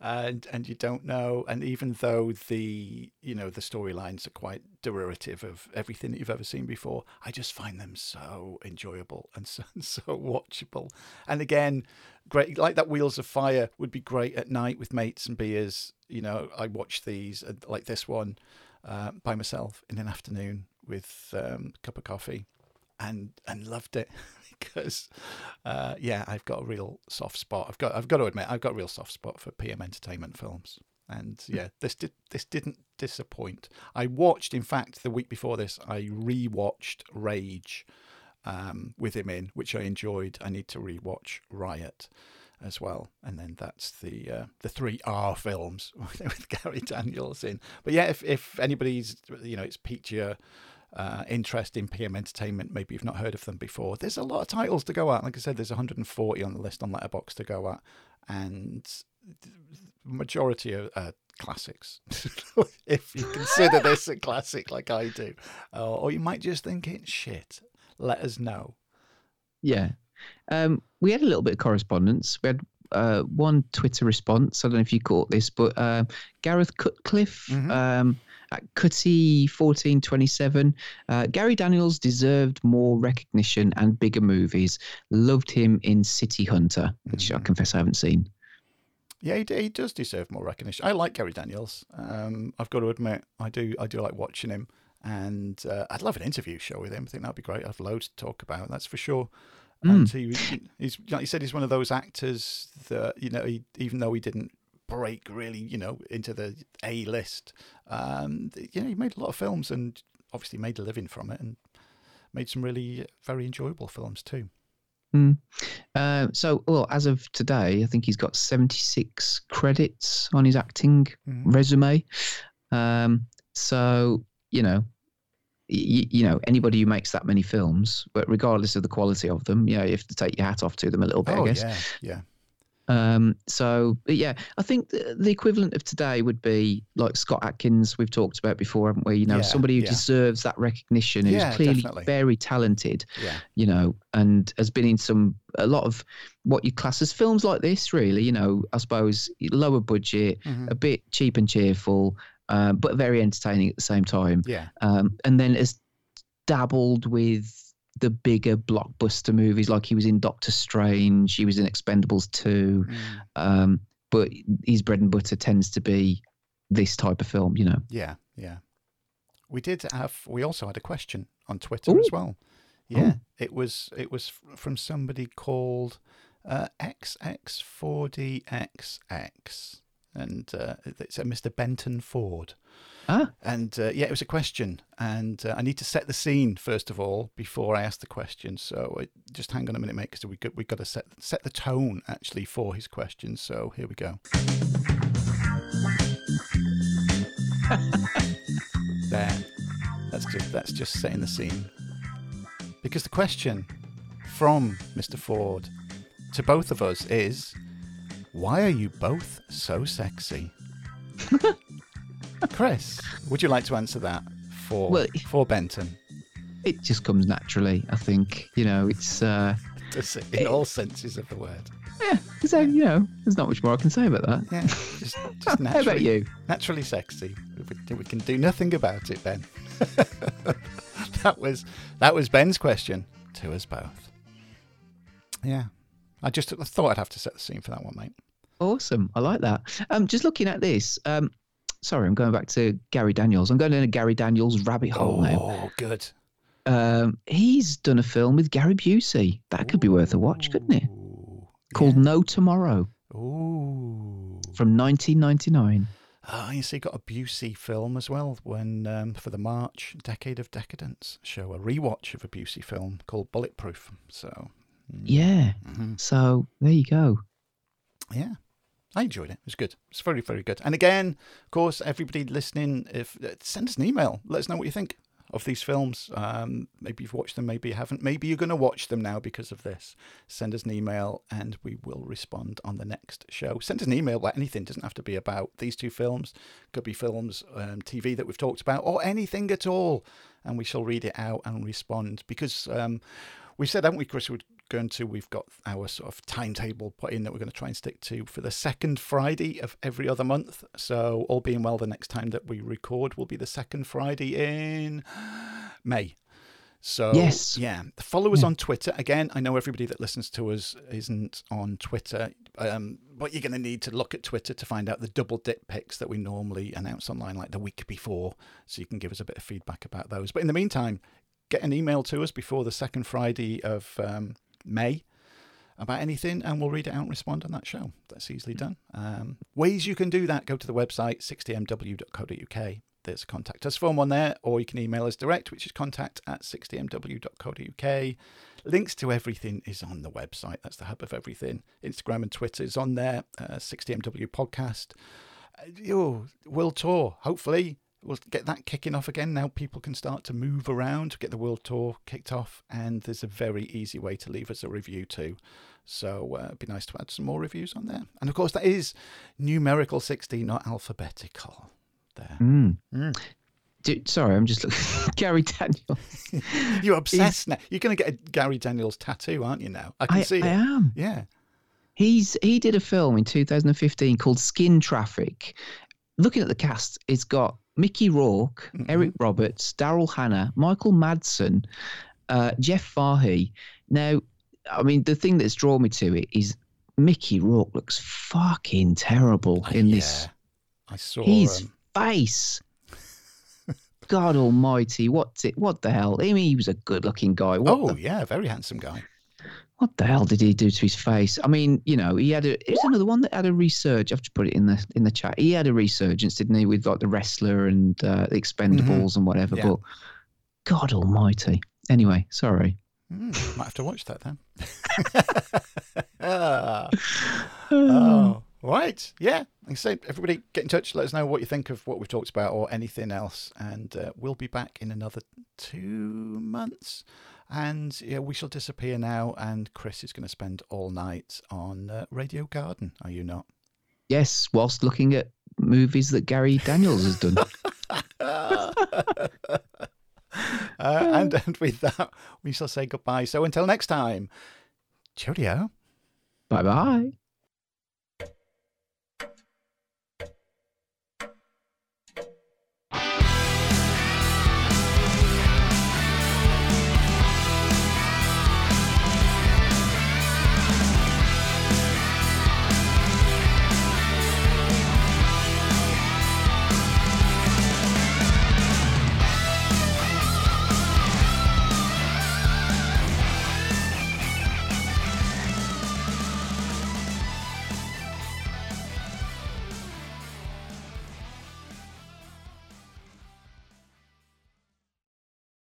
and and you don't know. And even though the you know the storylines are quite derivative of everything that you've ever seen before, I just find them so enjoyable and so so watchable. And again, great like that Wheels of Fire would be great at night with mates and beers. You know, I watch these uh, like this one uh, by myself in an afternoon with um, a cup of coffee and and loved it because uh, yeah, I've got a real soft spot. I've got I've got to admit I've got a real soft spot for PM Entertainment films. And yeah, this did this didn't disappoint. I watched, in fact, the week before this, I rewatched Rage um, with him in, which I enjoyed. I need to rewatch Riot as well, and then that's the uh, the three R films with Gary Daniels in. But yeah, if if anybody's you know it's your uh, interest in PM Entertainment, maybe you've not heard of them before. There's a lot of titles to go at. Like I said, there's 140 on the list on Letterboxd to go at, and the majority are uh, classics. if you consider this a classic, like I do, uh, or you might just think it's shit. Let us know. Yeah. Um, we had a little bit of correspondence. We had uh, one Twitter response. I don't know if you caught this, but uh, Gareth Cutcliffe um, at Cutty1427. Uh, Gary Daniels deserved more recognition and bigger movies. Loved him in City Hunter, which I confess I haven't seen. Yeah, he, he does deserve more recognition. I like Gary Daniels. Um, I've got to admit, I do. I do like watching him, and uh, I'd love an interview show with him. I think that'd be great. I'd have loads to talk about. That's for sure. And he, he's like you said, he's one of those actors that you know, he, even though he didn't break really, you know, into the A list, um, you know, he made a lot of films and obviously made a living from it, and made some really very enjoyable films too. Mm. Uh, so, well, as of today, I think he's got 76 credits on his acting resume. Um, so, you know, you know, anybody who makes that many films, but regardless of the quality of them, you know, you have to take your hat off to them a little bit, oh I guess. yeah, yeah. Um, so, but yeah, I think the, the equivalent of today would be like Scott Adkins, we've talked about before, haven't we? You know, Yeah, somebody who yeah. deserves that recognition, who's Yeah, clearly definitely. very talented, Yeah. you know, and has been in some, a lot of what you class as films like this, really, you know, I suppose lower budget, Mhm. a bit cheap and cheerful, um, but very entertaining at the same time. Yeah. Um, and then has dabbled with the bigger blockbuster movies, like he was in Doctor Strange, he was in Expendables 2. Mm. Um, but his bread and butter tends to be this type of film, you know. Yeah, yeah. We did have. We also had a question on Twitter as well. Yeah, it was it was from somebody called uh, XX4DXX, and uh, it's a Mr. Benton Ford. Ah. And uh, yeah, it was a question, and uh, I need to set the scene first of all before I ask the question. So uh, just hang on a minute, mate, because we got we got to set set the tone actually for his question. So here we go. there, that's just that's just setting the scene. Because the question from Mr. Ford to both of us is, why are you both so sexy? Chris, would you like to answer that for Well- for Benton? It just comes naturally, I think. You know, it's uh Does it, in all senses of the word. yeah, so you know, there's not much more I can say about that. Yeah, just, naturally. How about naturally, you? naturally sexy. We, we can do nothing about it, Ben. that was that was Ben's question to us both. Yeah, I just thought I'd have to set the scene for that one, mate. Awesome. I like that. Um just looking at this, um sorry, I'm going back to Gary Daniels. I'm going in a Gary Daniels rabbit hole now. Oh, good. Um he's done a film with Gary Busey. That could be worth a watch, couldn't it? Called No Tomorrow. Ooh. From 1999. Ah, you see, got a Busey film as well. When um, for the March Decade of Decadence show, a rewatch of a Busey film called Bulletproof. So Yeah. Mm-hmm. So there you go. yeah, I enjoyed it. It was good. It's very, very good. And again, of course, everybody listening, if uh, send us an email, let us know what you think of these films. Um, maybe you've watched them, maybe you haven't. Maybe you're going to watch them now because of this. Send us an email and we will respond on the next show. Send us an email about anything. It doesn't have to be about these two films. Could be films, um, TV that we've talked about, or anything at all. And we shall read it out and respond because um, we said, haven't we, Chris? We're going to, we've got our sort of timetable put in that we're going to try and stick to for the second Friday of every other month. So, all being well, the next time that we record will be the second Friday in May. So Yes. yeah, follow us on Twitter. Again, I know everybody that listens to us isn't on Twitter, um, but you're going to need to look at Twitter to find out the double dip picks that we normally announce online, like the week before, so you can give us a bit of feedback about those. But in the meantime, get an email to us before the second Friday of um, May about anything, and we'll read it out and respond on that show. That's easily done. Um, ways you can do that: go to the website 60mw.co.uk. There's a contact us form on there, or you can email us direct, which is contact at 60mw.co.uk. Links to everything is on the website. That's the hub of everything. Instagram and Twitter is on there. Uh, 60mw podcast. Uh, World Tour. Hopefully, we'll get that kicking off again. Now people can start to move around, get the World Tour kicked off, and there's a very easy way to leave us a review too. So uh, it'd be nice to add some more reviews on there. And of course, that is numerical 60, not alphabetical. There. Mm. Mm. Dude, sorry, I'm just looking. Gary Daniels. You're obsessed now. You're going to get a Gary Daniels tattoo, aren't you? Now I can I, see it. I am. Yeah. He's he did a film in 2015 called Skin Traffic. Looking at the cast, it's got Mickey Rourke, Mm-hmm. Eric Roberts, Daryl Hannah, Michael Madsen, uh, Jeff Fahey. Now, I mean, the thing that's drawn me to it is Mickey Rourke looks fucking terrible in this. I saw. His face. God Almighty, what's it? What the hell? I mean, he was a good-looking guy. What oh the yeah, very handsome guy. What the hell did he do to his face? I mean, you know, he had a. It was another one that had a resurgence. I've to put it in the in the chat. He had a resurgence, didn't he, with like the wrestler and uh, the Expendables and whatever. Mm-hmm. Yeah. But God Almighty. Anyway, sorry. Mm, might have to watch that then. Oh, right. Yeah. Like I said, everybody get in touch. Let us know what you think of what we've talked about or anything else. And uh, we'll be back in another two months. And yeah, we shall disappear now. And Chris is going to spend all night on uh, Radio Garden. Are you not? Yes, whilst looking at movies that Gary Daniels has done. Uh, and, and with that, we shall say goodbye. So until next time, cheerio. bye bye.